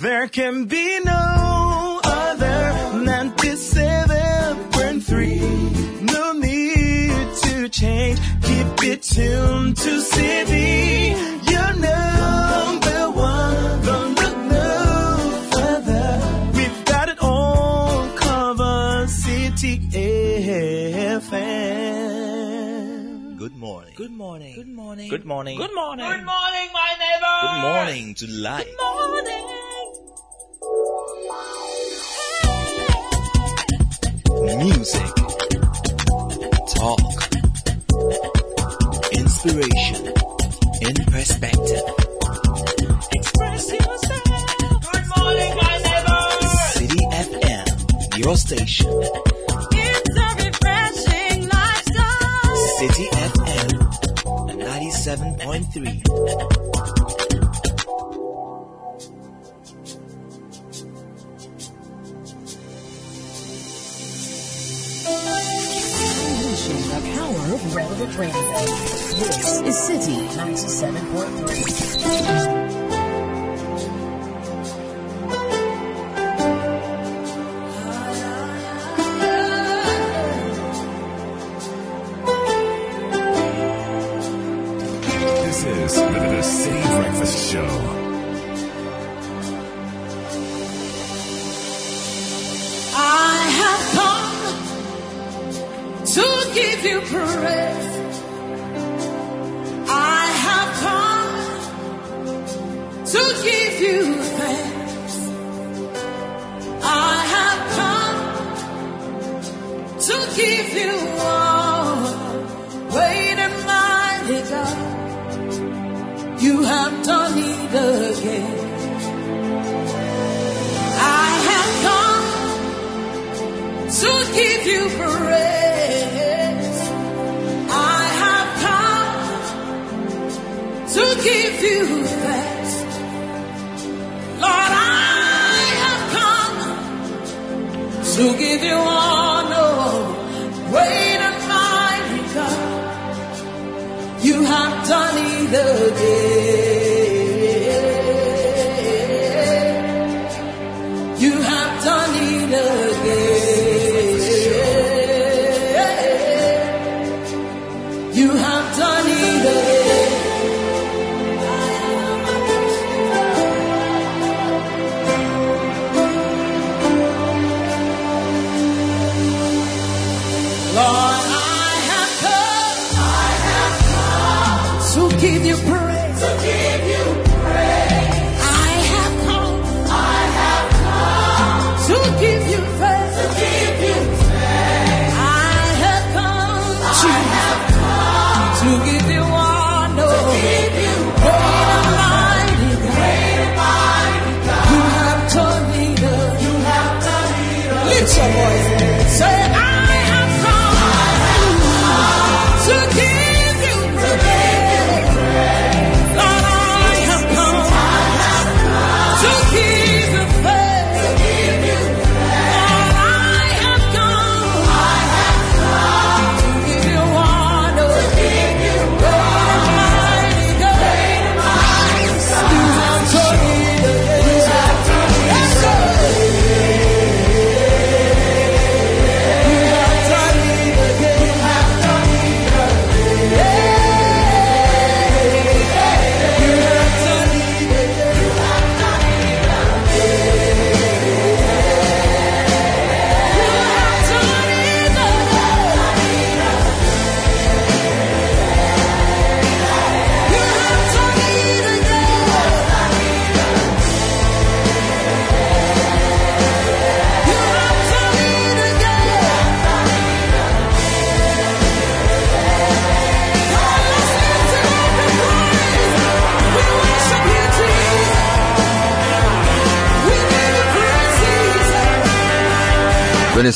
There can be no other 97.3. No need to change. Keep it tuned to city. You're number one. Don't look no further. We've got it all covered. City FM. Good morning. Good morning. Good morning. Good morning. Good morning. Good morning, my neighbor. Good morning to life. Good morning. Music, talk, inspiration, in perspective. Express yourself. Good morning, my neighbors. City FM, your station. It's a refreshing lifestyle. City FM, 97.3. power of. This is City 97.3.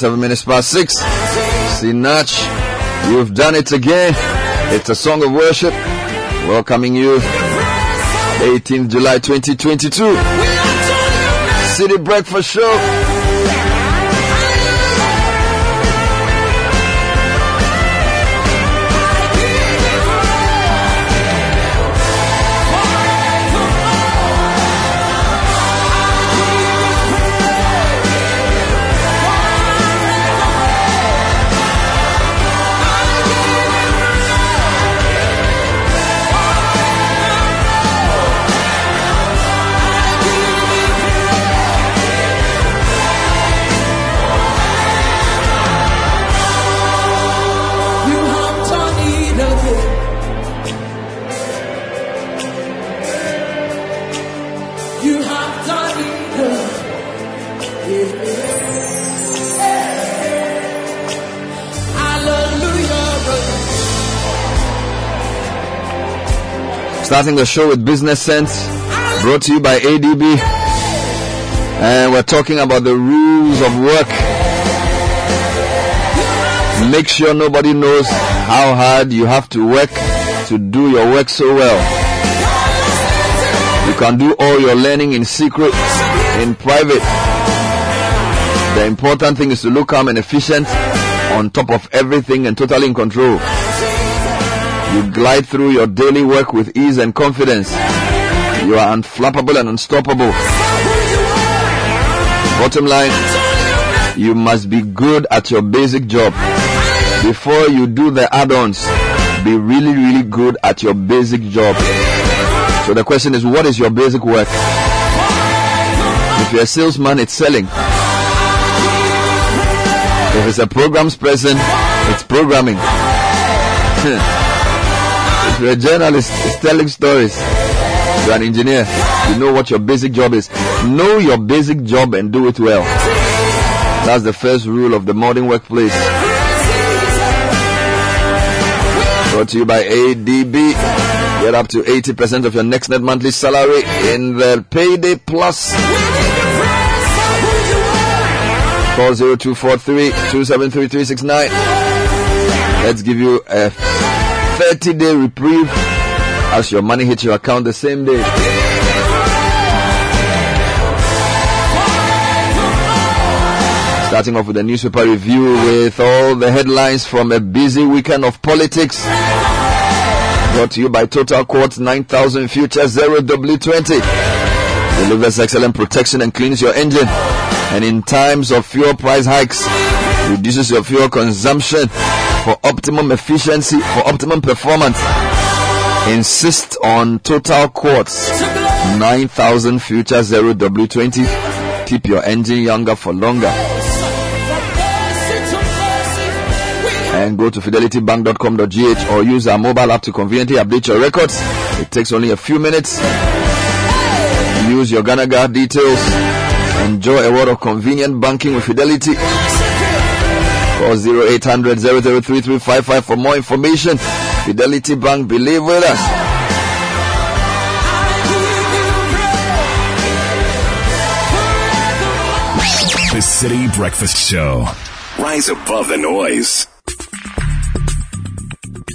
seven minutes past six. Sinach, you've done it again. It's a song of worship. Welcoming you. 18th July 2022. City Breakfast Show. Starting the show with Business Sense, brought to you by ADB. And we're talking about the rules of work. Make sure nobody knows how hard you have to work to do your work so well. You can do all your learning in secret, in private. The important thing is to look calm and efficient, on top of everything and totally in control. You glide through your daily work with ease and confidence. You are unflappable and unstoppable. Bottom line, you must be good at your basic job. Before you do the add-ons, be really, really good at your basic job. So the question is, what is your basic work? If you're a salesman, it's selling. If it's a programs person, it's programming. you're a journalist, telling stories. You're an engineer, you know what your basic job is. Know your basic job and do it well. That's the first rule of the modern workplace. Brought to you by ADB. Get up to 80% of your next net monthly salary in the payday plus. Call 0243 273369. Let's give you a 30 day reprieve as your money hits your account the same day. Starting off with a newspaper review with all the headlines from a busy weekend of politics. Brought to you by Total Quartz 9000 Future Zero W20. Delivers excellent protection and cleans your engine. And in times of fuel price hikes, reduces your fuel consumption for optimum efficiency, for optimum performance. Insist on Total Quartz 9000 Future Zero W20. Keep your engine younger for longer. and go to fidelitybank.com.gh or use our mobile app to conveniently update your records. It takes only a few minutes. Use your Ghana Guard details. Enjoy a world of convenient banking with Fidelity. Call 0800 003355 for more information. Fidelity Bank, believe with us. The City Breakfast Show. Rise above the noise.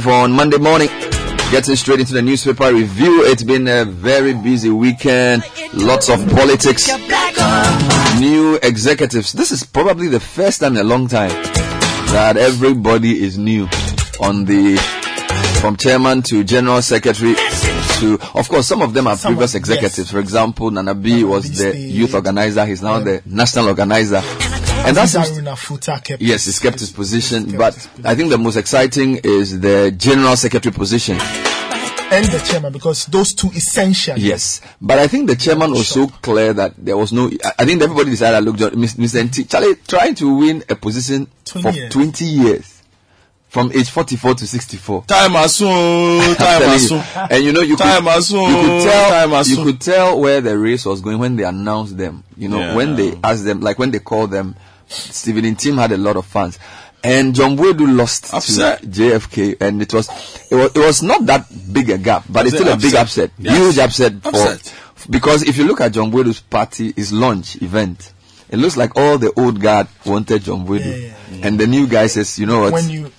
6.35 on Monday morning. Getting straight into the newspaper review. It's been a very busy weekend. Lots of politics. you're black or white. New executives. This is probably the first time in a long time that everybody is new on the from chairman to general secretary to of course some of them are previous executives. yes. For example, Nana B was the youth organizer. He's now the national organizer. And that's Haruna Futa kept Yes, he's kept his position, kept but his position. I think the most exciting is the general secretary position. and the chairman because those two essential. Yes, but I think the chairman was so clear that there was no. I- think everybody decided, look, Mr. Ntim Charlie trying to win a position 20 for years. 20 years. From age 44 to 64. Time has soon. Time you. soon. And you know, you could, Time has soon. you could tell, Time you could tell where the race was going when they announced them. You know, Yeah. when they asked them, like when they called them, Stephen Ntim had a lot of fans. And John Boadu lost Upset. to JFK, and it was, it was, it was not that big a gap, but it's Upset, still a big upset. upset, Yes. huge upset, Upset. for, because if you look at John Boadu's party, his launch event, it looks like all the old guard wanted John Boadu, Yeah, yeah, and the new guy says, you know what? When you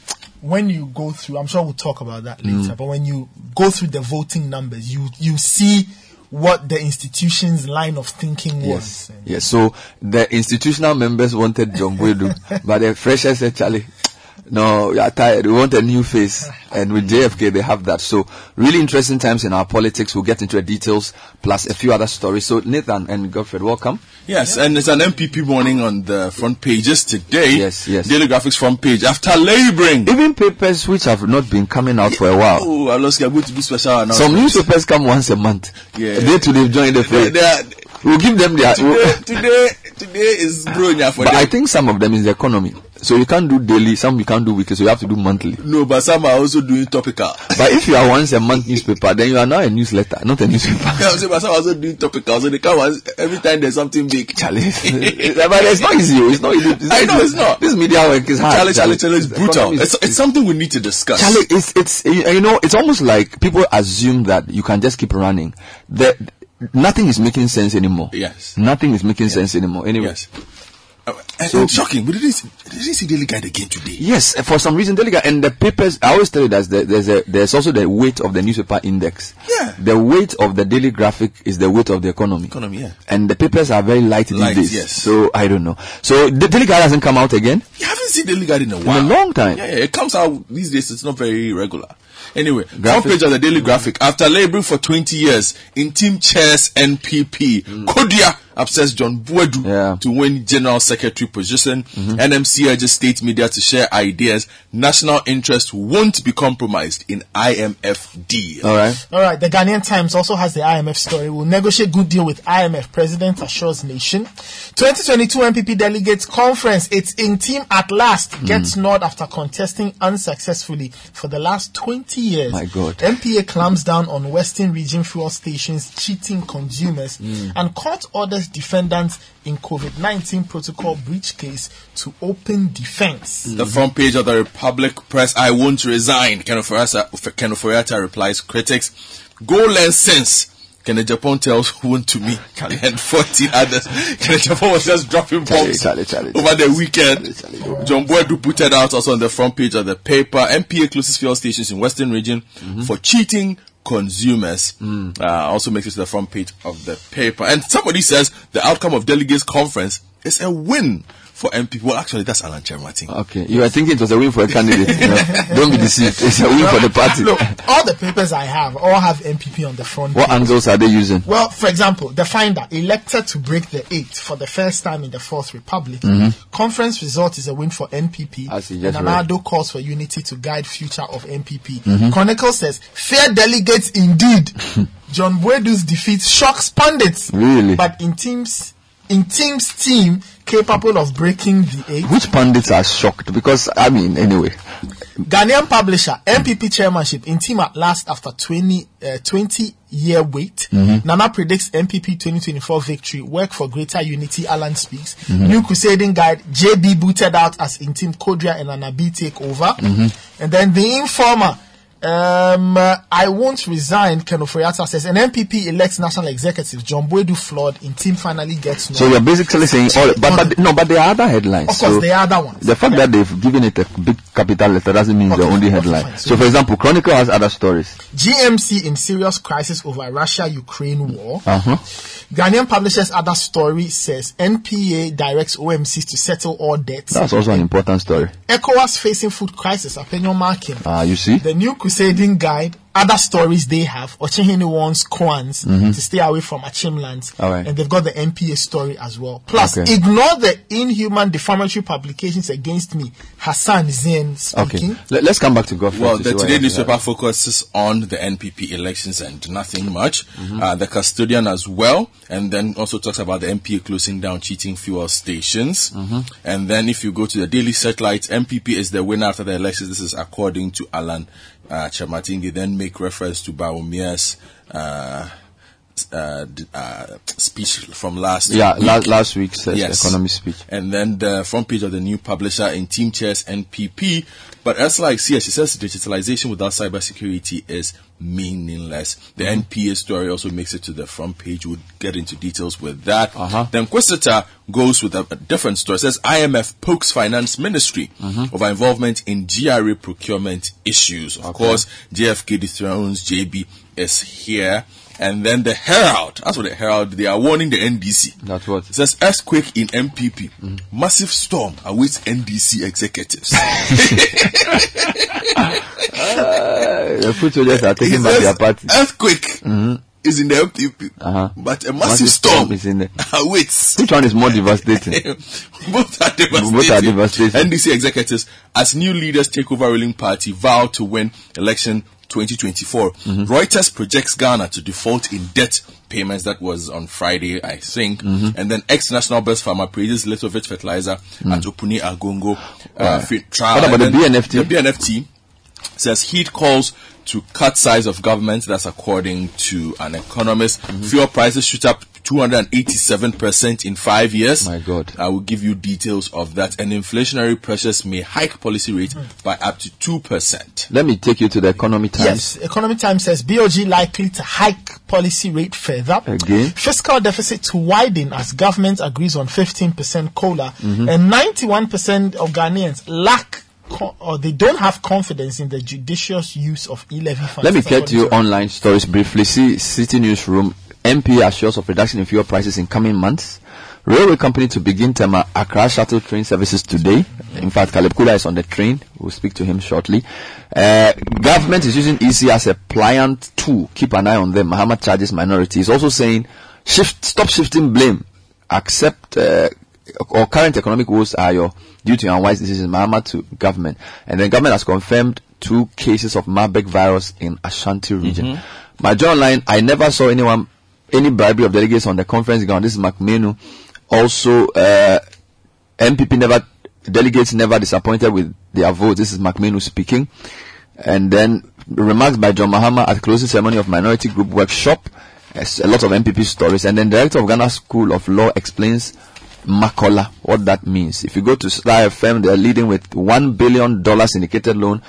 when you go through, I'm sure we'll talk about that later. Mm. But when you go through the voting numbers, you you see what the institution's line of thinking Yes. was. Yes. So the institutional members wanted John Boadu, but the freshers said, Charlie, no, we are tired. We want a new face. And with JFK, they have that. So really interesting times in our politics. We'll get into the details plus a few other stories. So Nathan and Godfred, welcome. Yes, and it's an NPP warning on the front pages today. Yes, yes. Daily Graphics front page. After laboring. Even papers which have not been coming out for a while. Oh, I lost. I'm going to do special Some newspapers come once a month. Yeah. They too, they've joined the They- fray. they are- We'll give them their. today, today, today is Bronya for But them. I think some of them is the economy. So you can't do daily, some you can't do weekly, so you have to do monthly. no, but some are also doing topical. But if you are once a month newspaper, then you are now a newsletter, not a newspaper. Yeah, I'm saying, but some are also doing topical. So they come once, every time there's something big. Charlie, but it's not easy. oh. It's not easy. It's I know easy. it's not. This media work is hard. Charlie, Charlie, Charlie, it's brutal. is- It's, it's something we need to discuss. Charlie, it's it's you you know it's almost like people assume that you can just keep running. That nothing is making sense anymore. Yes. Nothing is making sense anymore. Anyway. Yes. Uh, and, So- and shocking. We didn't, see- we didn't see Daily Guide again today. Yes, for some reason, Delegate, and the papers. I always tell you that there's a, there's also the weight of the newspaper index. Yeah. The weight of the daily graphic is the weight of the economy. Economy, yeah. And the papers are very light, Light, these days. yes. So I don't know. So the Daily Guide hasn't come out again. You haven't seen Daily Guide in a while. In a long time. Yeah, yeah, it comes out these days. It's not very regular. Anyway, front Graphic. page of the Daily Graphic. After laboring for 20 years Ntim chairs NPP, mm. Kodia upsets John Boadu Mm. Yeah. Mm-hmm. to win general secretary position. NMC urges state media to share ideas. National interest won't be compromised in IMF deal. All right. All right, the Ghanaian Times also has the IMF story. We'll negotiate good deal with IMF. President assures nation. 2022 NPP delegates conference. It's Ntim at last. Hmm. Gets nod after contesting unsuccessfully for the last 20 years. My God. NPA clamps down on Western region fuel stations cheating consumers Hmm. and court orders defendants in COVID-19 protocol breach case to open defense. The front page of the Republic Press, I won't resign. Ken Ofori-Atta replies critics, go learn sense. Ken Agyapong tells Wontumi and 14 others. Ken Agyapong was just dropping bombs Charlie, Charlie, over the weekend. Charlie, Charlie. John Boadu put it out also on the front page of the paper. NPA closes fuel stations in Western region Mm-hmm. for cheating consumers. Mm. Uh, also makes it to the front page of the paper. And somebody says the outcome of delegates conference is a win for MP. Well, actually, that's Alan Kyerematen. Okay. You are thinking it was a win for a candidate. you know. Don't be deceived. It's a win for the party. Look, all the papers I have all have NPP on the front. What page. angles are they using? Well, for example, the finder elected to break the eight for the first time in the Fourth Republic. Conference result is a win for NPP. Mm-hmm. As you and just read. Anado calls for unity to guide future of NPP. Mm-hmm. Chronicle says, fair delegates indeed. John Boadu's defeat shocks pundits. Really? But in teams, Ntim's team capable of breaking the eight, Which pundits are shocked? Because, I mean, anyway. Ghanaian publisher, NPP chairmanship Ntim at last after 20, uh, 20 year wait. Mm-hmm. Nana predicts NPP 2024 victory. Work for greater unity. Alan speaks. Mhm. New Crusading Guide. JB booted out as in team Kodua and Nana B take over. Mhm. And then the informer. Um, uh, I won't resign. Ken Ofori-Atta says an NPP elects national executive. John Boadu flawed. Team finally gets. So you're basically saying all, but, but no, but there are other headlines. Of course, so there are other ones. The fact that they've given it a big capital letter doesn't mean the only headline. So, for example, Chronicle has other stories. GMC in serious crisis over Russia-Ukraine war. Uh huh. Ghanaian Publishers other story says NPA directs OMCs to settle all debts. That's also an important story. ECOWAS facing food crisis. Opinion marking. Ah, you see. The new crusading guide. Other stories they have. Okyenhene wants Kwans Mhm. to stay away from Achimlands. Alright. And they've got the NPA story as well. Plus, Okay. ignore the inhuman defamatory publications against me. Hassan Zain speaking. Okay. Let, us come back to Godfrey. Well, to the Today newspaper have. focuses on the NPP elections and nothing much. Mhm. Uh, the custodian as well, and then also talks about the NPA closing down cheating fuel stations. Mhm. And then if you go to the Daily Satellite, NPP is the winner after the elections. This is according to Alan uh, Kyerematen. They then make reference to Bawumia's uh, uh, uh, speech from last Yeah, week. last, last week's uh, Yes. economy speech. And then the front page of the new publisher Ntim Chairs NPP. But as like see, she says digitalization without cybersecurity is meaningless. The Mm-hmm. NPA story also makes it to the front page. We'll get into details with that. Uh-huh. Then Quisita goes with a, a different story. It says IMF pokes finance ministry Mhm. over involvement in GRA procurement issues. Of course, JFK dethrones JB is here. And then the Herald, that's what the Herald, they are warning the NDC. That's what. It says earthquake in NPP. Massive storm awaits NDC executives. Uh, the food soldiers are taking back their party. Earthquake Mhm. is in the NPP, Uh-huh. but a massive, storm is in there. awaits. Which one is more devastating? Both are devastating. Both are devastating. NDC executives, as new leaders take over ruling party, vow to win election 2024. Mm-hmm. Reuters projects Ghana to default in debt payments. That was on Friday, I think. Mm-hmm. And then ex-national best farmer praises Lithovit fertilizer at Opuni Agongo uh, fi- trial. What about the BNFT? The BNFT says heat calls to cut size of government. That's according to an economist. Mm-hmm. Fuel prices shoot up 287% in five years. My God. I will give you details of that. And inflationary pressures may hike policy rate by up to 2%. Let me take you to the economy times. Yes, Economic Times says BOG likely to hike policy rate further. Again? Fiscal deficit to widen as government agrees on 15% COLA. Mhm. And 91% of Ghanaians lack or they don't have confidence in the judicious use of e-levy funds. Let me That's get you according online stories briefly. See City Newsroom. MP assures of reduction in fuel prices in coming months. Railway company to begin Tema Accra shuttle train services today. In fact, Caleb Kula is on the train. We'll speak to him shortly. Uh, government is using EC as a pliant tool. Keep an eye on them. Muhammad charges minority. He's also saying shift, stop shifting blame. Accept, uh, or current economic woes are your due to unwise decisions. Muhammad to government. And then government has confirmed two cases of Marburg virus in Ashanti region. Mhm. My line, I never saw anyone, any bribery of delegates on the conference ground. This is McMenu. Also, uh, NPP never, delegates never disappointed with their votes. This is McMenu speaking. And then remarks by John Mahama at closing ceremony of minority group workshop. A lot of NPP stories. And then director of Ghana School of Law explains Makola, what that means. If you go to Star FM, they're leading with one billion dollars syndicated loan.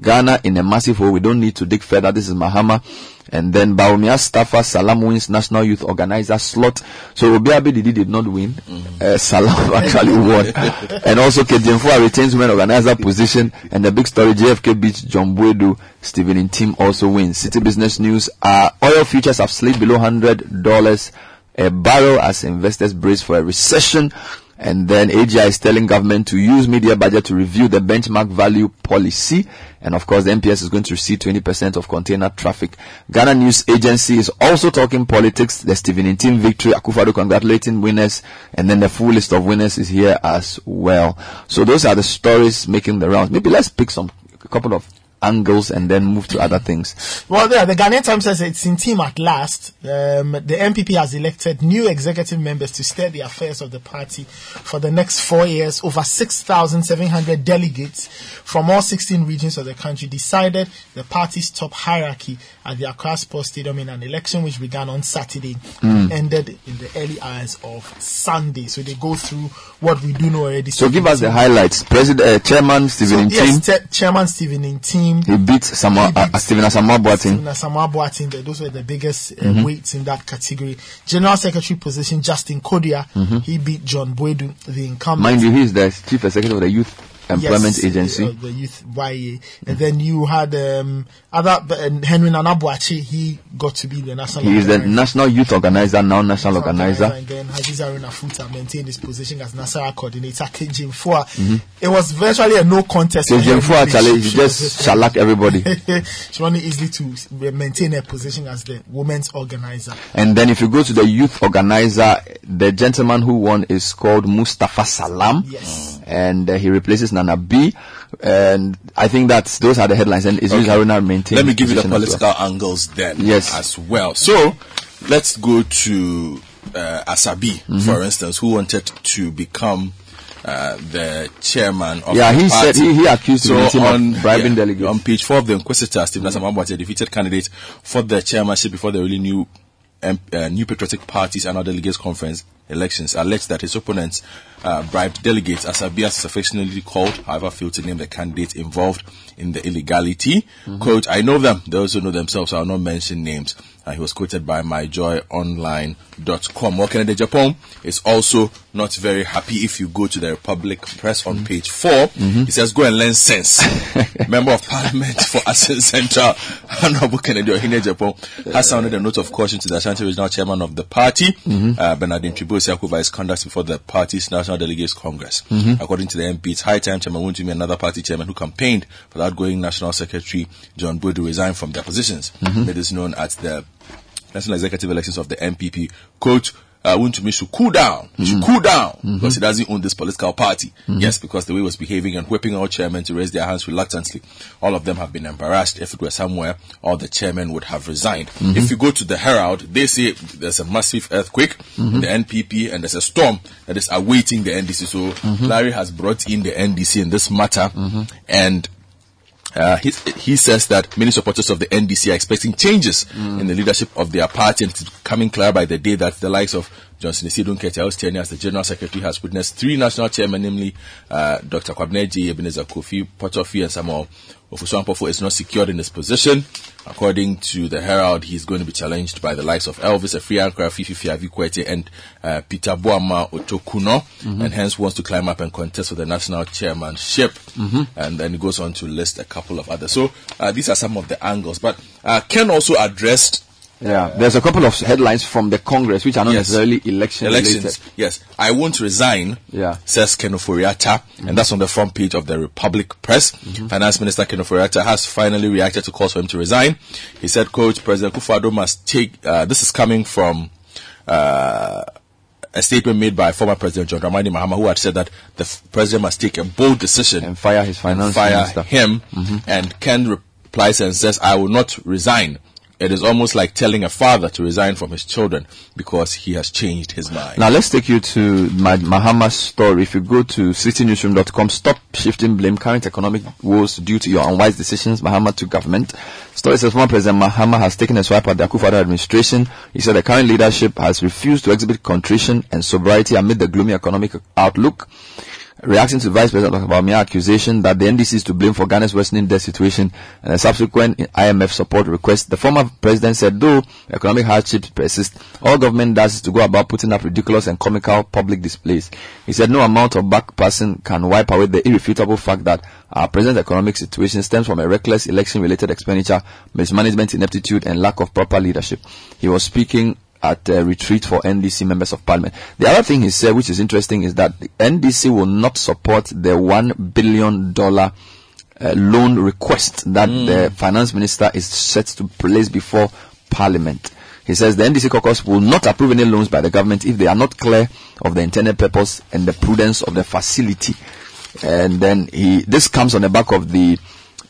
Ghana in a massive hole. We don't need to dig further. This is Mahama. And then Baumia Staffa Salam wins national youth organizer slot. So Obiabe Didi did not win. Uh, Salam actually won. and also Kate Gyamfua retains women organizer position. And the big story JFK beats John Boadu. Stephen Ntim also wins. City business news. Uh, oil futures have slid below hundred dollars a barrel as investors brace for a recession. And then AGI is telling government to use media budget to review the benchmark value policy. And of course, the MPS is going to receive 20% of container traffic. Ghana News Agency is also talking politics. The Stephen Ntim victory, Akufo-Addo congratulating winners. And then the full list of winners is here as well. So those are the stories making the rounds. Maybe let's pick some, a couple of angles and then move to other things. Well, yeah, the Ghanaian Times says it's Ntim at last. Um, the NPP has elected new executive members to steer the affairs of the party for the next four years. Over 6,700 delegates from all 16 regions of the country decided the party's top hierarchy at the Accra Sports Stadium in an election which began on Saturday and ended in the early hours of Sunday. So they go through what we do know already. So give us the highlights. President, uh, Chairman Stephen So, yes, Cha- Chairman Stephen Ntim. He beat Samuel, He uh, beat Stephen Asamoah Boateng. Boateng, those were the biggest uh, Mhm. weights in that category. General Secretary position, Justin Kodua, Mhm. he beat John Boadu, the incumbent. Mind you, he is the chief executive of the Youth Employment Yes, Agency. uh, the youth YA. And then you had um, other uh, Henry Nana Boakye, he got to be the national He is the national youth organizer, now national organizer. And then Haji Zaruna Futa maintained his position as Nasara coordinator. Kate Gyamfua. Mhm. It was virtually a no contest. So for her, Jemfu actually, he She just shellacked everybody. she wanted easily to maintain her position as the women's organizer. And then if you go to the youth organizer, the gentleman who won is called Mustafa Salam. Yes. And uh, he replaces Nana B. And I think that's those are the headlines. And Idris Okay. Haruna maintains. Let me give you the position as well. political angles then Yes. as well. So let's go to uh, Asabi, Mhm. for instance, who wanted to become uh, the chairman of Yeah, the he party. said he- he accused so him of on, bribing yeah, delegates. On page four of the Inquisitor, Stephen Asamoah a defeated candidate for the chairmanship before the really new um, uh, New Patriotic Party's annual delegates conference elections alleged that his opponents uh, bribed delegates, as Abias is affectionately called, however, failed to name the candidates involved in the illegality. Quote, I know them. They also know themselves. I will not mention names. Uh, he was quoted by myjoyonline.com. Agyapong is also not very happy if you go to the Republic Press on page 4. He says, go and learn sense. Member of Parliament for Assin Central, Honorable Kennedy Ohene Agyapong, has sounded a note of caution to the Ashanti Regional Chairman of the party, Mhm. uh, Bernardine Tribosi over his conduct before the party's National Delegates Congress. Mhm. According to the MP, it's high time Chairman Wontumi, another party chairman who campaigned for the outgoing National Secretary John Boyd to resign from their positions. Mhm. Made this known at the National Executive Elections of the NPP. Quote, uh, Wontumi should cool down. He should cool down because he doesn't own this political party. Mhm. Yes, because the way he was behaving and whipping all chairmen to raise their hands reluctantly. All of them have been embarrassed. If it were somewhere, all the chairmen would have resigned. Mhm. If you go to the Herald, they say there's a massive earthquake in the NPP and there's a storm that is awaiting the NDC. So Mhm. Larry has brought in the NDC in this matter and uh, he, he says that many supporters of the NDC are expecting changes in the leadership of their party and it's becoming clear by the day that the likes of Johnson Asiedu Nketia's tenure as the General Secretary has witnessed three national chairmen, namely uh, Dr. Kwabena Adjei Ebenezer Kofi, Portuphy and Samuel Ofosu-Ampofo is not secured in his position. According to the Herald, he's going to be challenged by the likes of Elvis Afriyie Ankrah, Fifi Fiavi Kwetey and uh, Peter Boamah Otokunor Mhm. and hence wants to climb up and contest for the national chairmanship Mhm. and then he goes on to list a couple of others. So uh, these are some of the angles. But uh, Ken also addressed Yeah, there's a couple of headlines from the Congress which are not Yes. necessarily election elections. related. Yes, I won't resign. Yeah. Says Ken Ofori-Atta, and that's on the front page of the Republic Press. Finance Minister Ken Oforiatta has finally reacted to calls for him to resign. He said, "Quote: President Kufuor must take." Uh, this is coming from. Uh, a statement made by former President John Dramani Mahama, who had said that the f- president must take a bold decision and fire his finance fire minister. him. Mhm. And Ken replies and says, "I will not resign." It is almost like telling a father to resign from his children because he has changed his mind. Now let's take you to my Mahama's story. If you go to citynewsroom.com, stop shifting blame. Current economic woes due to your unwise decisions. Mahama to government. Story says former President Mahama has taken a swipe at the Akufo-Addo administration. He said the current leadership has refused to exhibit contrition and sobriety amid the gloomy economic outlook. Reacting to Vice President Bawumia's accusation that the NDC is to blame for Ghana's worsening debt situation and a subsequent IMF support request, the former president said though economic hardships persist, all government does is to go about putting up ridiculous and comical public displays. He said no amount of backpassing can wipe away the irrefutable fact that our present economic situation stems from a reckless election-related expenditure, mismanagement, ineptitude, and lack of proper leadership. He was speaking at a retreat for NDC members of parliament. The other thing he said, which is interesting, is that the NDC will not support the one billion dollar uh, loan request that the finance minister is set to place before parliament. He says the NDC caucus will not approve any loans by the government if they are not clear of the intended purpose and the prudence of the facility. And then he, this comes on the back of the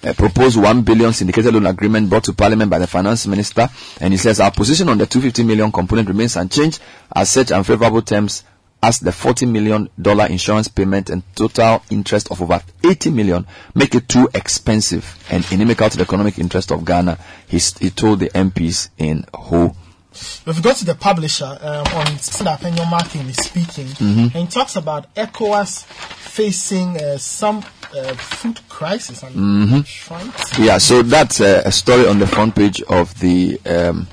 a proposed 1 billion syndicated loan agreement brought to Parliament by the Finance Minister. And he says, Our position on the 250 million component remains unchanged as such unfavorable terms as the 40 million dollar insurance payment and total interest of over 80 million make it too expensive and inimical to the economic interest of Ghana. He, he told the MPs in Ho. If we go to the publisher um, on Penyo Martin is speaking, Mhm. and he talks about ECOWAS facing uh, some uh, food crisis. I'm hmm Yeah, so that's uh, a story on the front page of the. Um,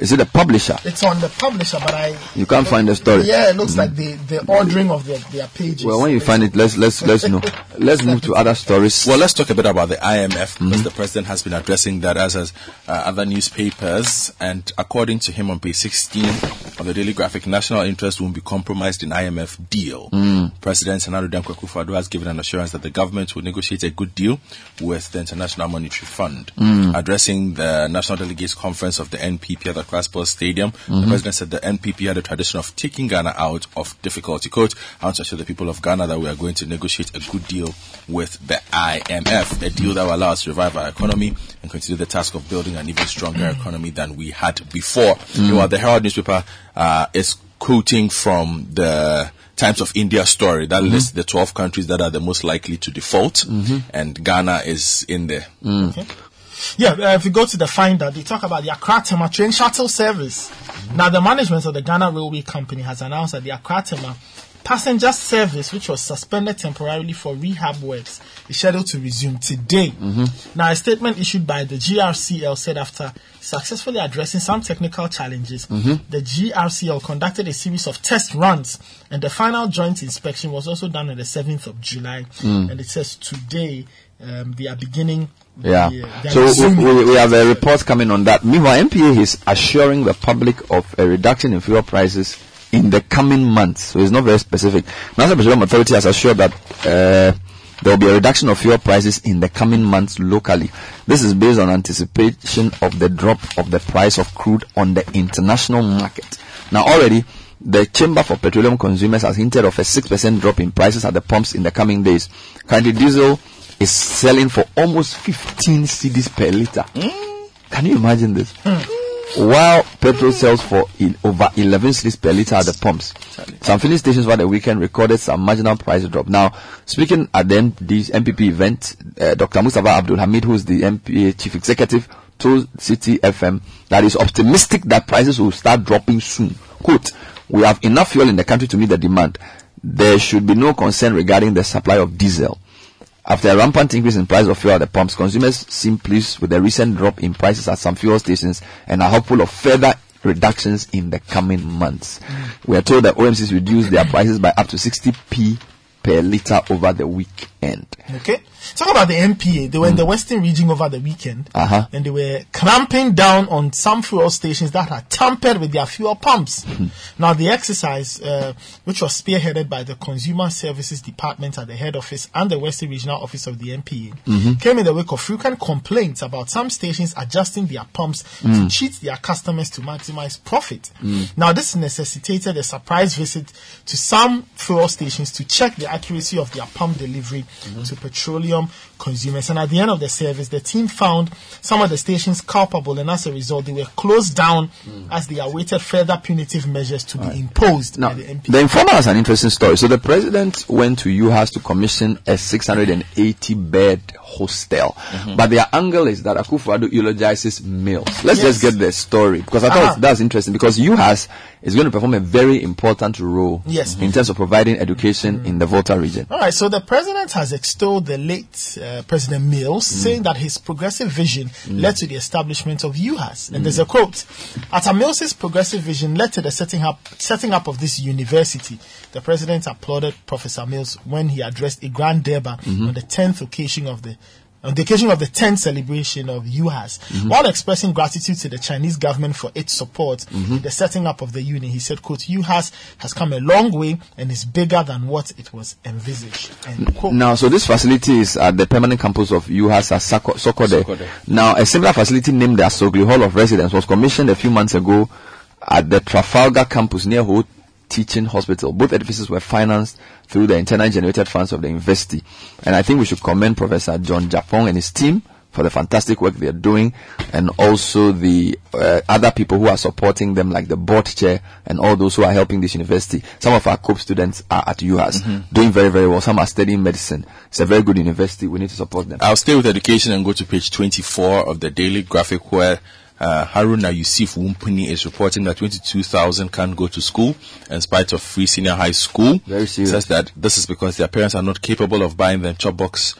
is it a publisher? It's on the publisher, but I. You can't find the story. Yeah, it looks Mhm. like the, the ordering of their, their pages. Well, when you find it, let's let's let's know. Let's move to other stories. Well, let's talk a bit about the IMF because the president has been addressing that as has uh, other newspapers. And according to him, on page 16 of the Daily Graphic, national interest won't be compromised in IMF deal. Mm. President Senado Danko Akufo-Addo has given an assurance that the government will negotiate a good deal with the International Monetary Fund. Mm. Addressing the National Delegates Conference of the NPP at the Accra Sports Stadium, the Mhm. president said the NPP had a tradition of taking Ghana out of difficulty. Quote, I want to assure the people of Ghana that we are going to negotiate a good deal with the IMF, a deal that will allow us to revive our economy and continue the task of building an even stronger economy than we had before. Mm. Meanwhile, the Herald newspaper uh, is quoting from the Times of India story that Mhm. lists the 12 countries that are the most likely to default, Mhm. and Ghana is in there. Yeah, uh, if you go to the finder, they talk about the Accra Tema train shuttle service. Now, the management of the Ghana Railway Company has announced that the Accra Tema passenger service, which was suspended temporarily for rehab works, is scheduled to resume today. Now, a statement issued by the GRCL said after successfully addressing some technical challenges, Mhm. the GRCL conducted a series of test runs, and the final joint inspection was also done on the 7th of July. Mm. And it says today um, they are beginning. Yeah. the, they are So we, we, we have a report coming on that. Meanwhile, NPA is assuring the public of a reduction in fuel prices in the coming months. So it's not very specific. National Petroleum Authority has assured that uh, there will be a reduction of fuel prices in the coming months locally. This is based on anticipation of the drop of the price of crude on the international market. Now already, the Chamber for Petroleum Consumers has hinted of a 6% drop in prices at the pumps in the coming days. Currently, diesel is selling for almost 15 cedis per liter. Can you imagine this? While petrol sells for in over 11 cedis per liter at the pumps. Some filling stations over the weekend recorded some marginal price drop. Now, speaking at the NPP event, uh, Dr. Mustafa Abdul Hamid, who is the NPA chief executive, told City FM that he's optimistic that prices will start dropping soon. Quote, we have enough fuel in the country to meet the demand. There should be no concern regarding the supply of diesel. After a rampant increase in price of fuel at the pumps, consumers seem pleased with the recent drop in prices at some fuel stations and are hopeful of further reductions in the coming months. Mm. We are told that OMCs reduced their prices by up to 60p per liter over the weekend. Okay. Talk about the NPA. They were in the Western region over the weekend. Uh-huh. And they were clamping down on some fuel stations that had tampered with their fuel pumps. Now, the exercise, uh, which was spearheaded by the Consumer Services Department at the head office and the Western Regional Office of the NPA, Mhm. came in the wake of frequent complaints about some stations adjusting their pumps to Mm. cheat their customers to maximize profit. Mm. Now, this necessitated a surprise visit to some fuel stations to check the accuracy of their pump delivery to petroleum them consumers. And at the end of the service, the team found some of the stations culpable, and as a result, they were closed down as they awaited further punitive measures to be imposed Now, by the MP. the informer has an interesting story. So the president went to UHAS to commission a 680 bed hostel. But their angle is that Akufo-Addo eulogizes Mills. Let's Yes. just get the story because I thought Uh-huh. that's interesting because UHAS is going to perform a very important role Yes. in terms of providing education in the Volta region. All right, so the president has extolled the late uh, Uh, president Mills, mm. saying that his progressive vision mm. led to the establishment of UHAS. And there's a mm. quote: "Atta Mills's progressive vision led to the setting up setting up of this university." The president applauded Professor Mills when he addressed a grand durbar Mhm. on the 10th occasion of the on the occasion of the 10th celebration of UHAS. Mhm. While expressing gratitude to the Chinese government for its support Mhm. in the setting up of the uni, he said, quote, UHAS has come a long way and is bigger than what it was envisaged. End quote. Now, so this facility is at the permanent campus of UHAS at Sako- Sokode. Sokode. Now, a similar facility named the Asogli Hall of Residence was commissioned a few months ago at the Trafalgar campus near Ho teaching hospital. Both edifices were financed through the internally generated funds of the university. And I think we should commend Professor John Gyapong and his team for the fantastic work they are doing and also the uh, other people who are supporting them like the board chair and all those who are helping this university. Some of our COPE students are at UHAS doing very, very well. Some are studying medicine. It's a very good university. We need to support them. I'll stay with education and go to page 24 of the Daily Graphic where uh, Haruna Yusuf Wumpuni is reporting that 22,000 can't go to school in spite of free senior high school. Very serious. Says that this is because their parents are not capable of buying them chop box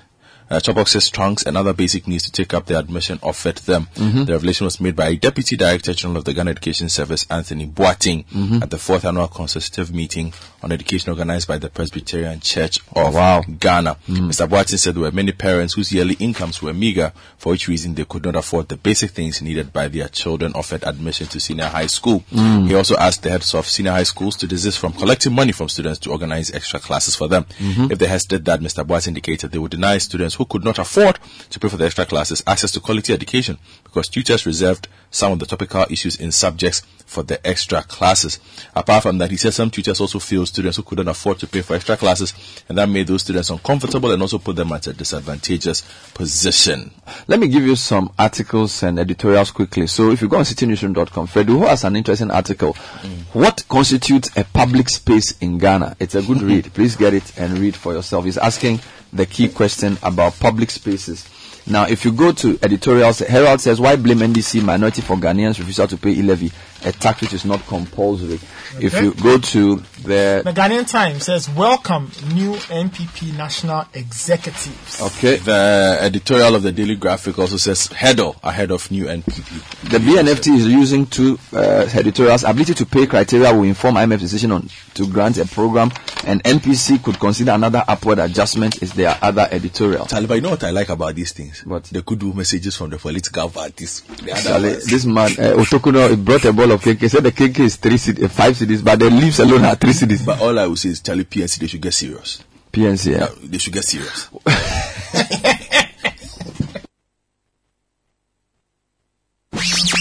uh, chop boxes, trunks, and other basic needs to take up the admission offered them. Mhm. The revelation was made by Deputy Director General of the Ghana Education Service, Anthony Boateng, Mhm. at the fourth annual consultative meeting on education organized by the Presbyterian Church of wow. Ghana. Mr. Boateng said there were many parents whose yearly incomes were meager, for which reason they could not afford the basic things needed by their children offered admission to senior high school. Mm. He also asked the heads of senior high schools to desist from collecting money from students to organize extra classes for them. Mhm. If they had did that, Mr. Boateng indicated they would deny students who could not afford to pay for the extra classes access to quality education because tutors reserved some of the topical issues in subjects for the extra classes. Apart from that, he said some tutors also failed students who couldn't afford to pay for extra classes and that made those students uncomfortable and also put them at a disadvantageous position. Let me give you some articles and editorials quickly. So if you go on citynewsroom.com, Fredu has an interesting article. Mm. What constitutes a public space in Ghana? It's a good read. Please get it and read for yourself. He's asking the key question about public spaces. Now, if you go to editorials, Herald says, why blame NDC minority for Ghanaians refusal to pay e-levy, a tax which is not compulsory? If you go to the The Ghanaian Times says, Welcome new NPP national executives. Okay. The editorial of the Daily Graphic also says Heddle ahead of new NPP. The BNFT is using two uh, editorials. Ability to pay criteria will inform IMF decision on to grant a program, and NPC could consider another upward adjustment. Is their other editorial? Taliban, you know what I like about these things? What? They could do messages from the political parties. The Charlie, this man uh, Otokunor brought a ball of cake. He said the cake is three cedi, uh, five cedis, but the leaves alone are three cedis. But all I will say is, Charlie PNC, they should get serious. PNC, yeah. Yeah, they should get serious.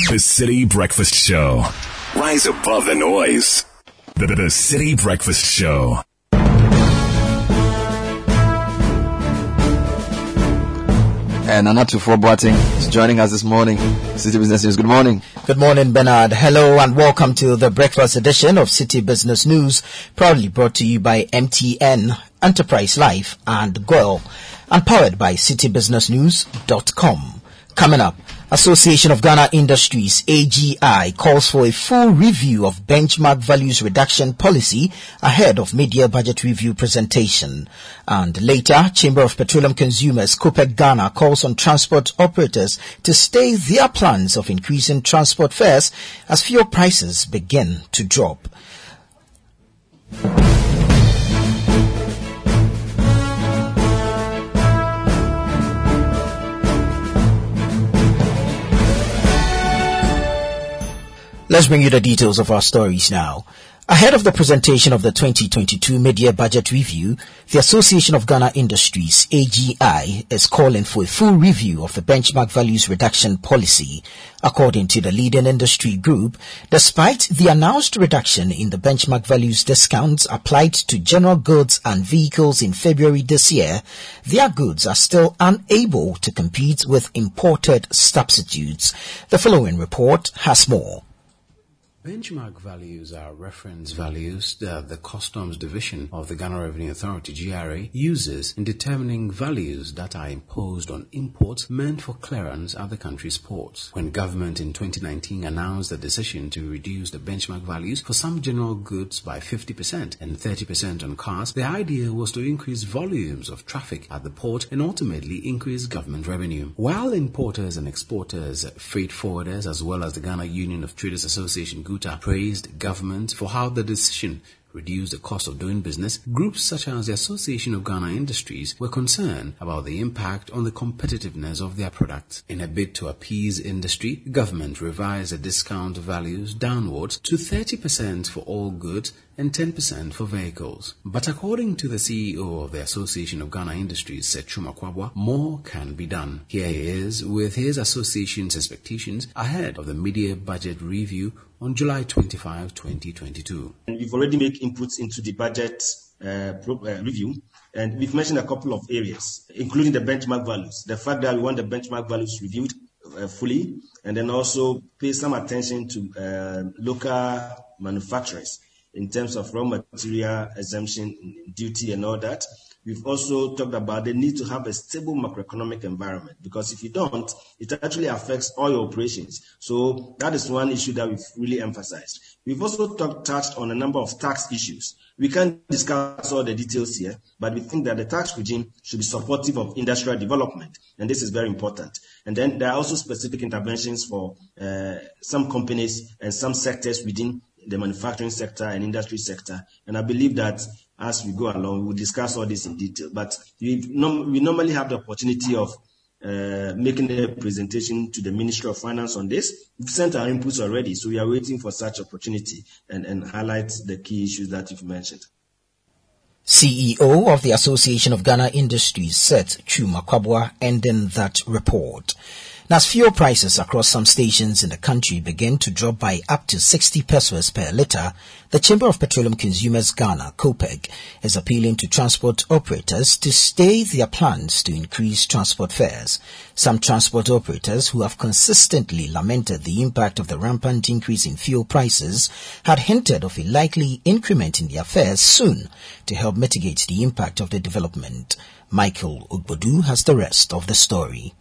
The City Breakfast Show. Rise above the noise. The, the, the City Breakfast Show. And Anatu Boateng is joining us this morning. City Business News. Good morning. Good morning, Bernard. Hello and welcome to the breakfast edition of City Business News, proudly brought to you by MTN, Enterprise Life and Goil, and powered by citybusinessnews.com. Coming up, Association of Ghana Industries, AGI, calls for a full review of benchmark values reduction policy ahead of mid-year budget review presentation. And later, Chamber of Petroleum Consumers, COPEC Ghana, calls on transport operators to stay their plans of increasing transport fares as fuel prices begin to drop. Let's bring you the details of our stories now. Ahead of the presentation of the 2022 mid-year budget review, the Association of Ghana Industries, AGI, is calling for a full review of the benchmark values reduction policy. According to the leading industry group, despite the announced reduction in the benchmark values discounts applied to general goods and vehicles in February this year, their goods are still unable to compete with imported substitutes. The following report has more. Benchmark values are reference values that the Customs Division of the Ghana Revenue Authority GRA uses in determining values that are imposed on imports meant for clearance at the country's ports. When government in 2019 announced the decision to reduce the benchmark values for some general goods by 50% and 30% on cars, the idea was to increase volumes of traffic at the port and ultimately increase government revenue. While importers and exporters, freight forwarders, as well as the Ghana Union of Traders Association Guta praised government for how the decision reduced the cost of doing business, groups such as the Association of Ghana Industries were concerned about the impact on the competitiveness of their products. In a bid to appease industry, government revised the discount values downwards to 30% for all goods and 10% for vehicles. But according to the CEO of the Association of Ghana Industries, Seth Twum-Akwaboah, more can be done. Here he is with his association's expectations ahead of the mid-year budget review on July 25, 2022. And we've already made inputs into the budget uh, uh, review, and we've mentioned a couple of areas, including the benchmark values. The fact that we want the benchmark values reviewed uh, fully, and then also pay some attention to uh, local manufacturers in terms of raw material exemption, duty, and all that. We've also talked about the need to have a stable macroeconomic environment because if you don't, it actually affects all your operations. So that is one issue that we've really emphasized. We've also talked, touched on a number of tax issues. We can't discuss all the details here, but we think that the tax regime should be supportive of industrial development, and this is very important. And then there are also specific interventions for uh, some companies and some sectors within the manufacturing sector and industry sector. And I believe that as we go along, we'll discuss all this in detail. But we, we normally have the opportunity of uh, making a presentation to the Ministry of Finance on this. We've sent our inputs already, so we are waiting for such opportunity and, and highlight the key issues that you've mentioned. CEO of the Association of Ghana Industries said Chuma Kwabwa ending that report. As fuel prices across some stations in the country begin to drop by up to 60 pesos per litre, the Chamber of Petroleum Consumers Ghana, COPEC, is appealing to transport operators to stay their plans to increase transport fares. Some transport operators who have consistently lamented the impact of the rampant increase in fuel prices had hinted of a likely increment in their fares soon to help mitigate the impact of the development. Michael Ugbodu has the rest of the story.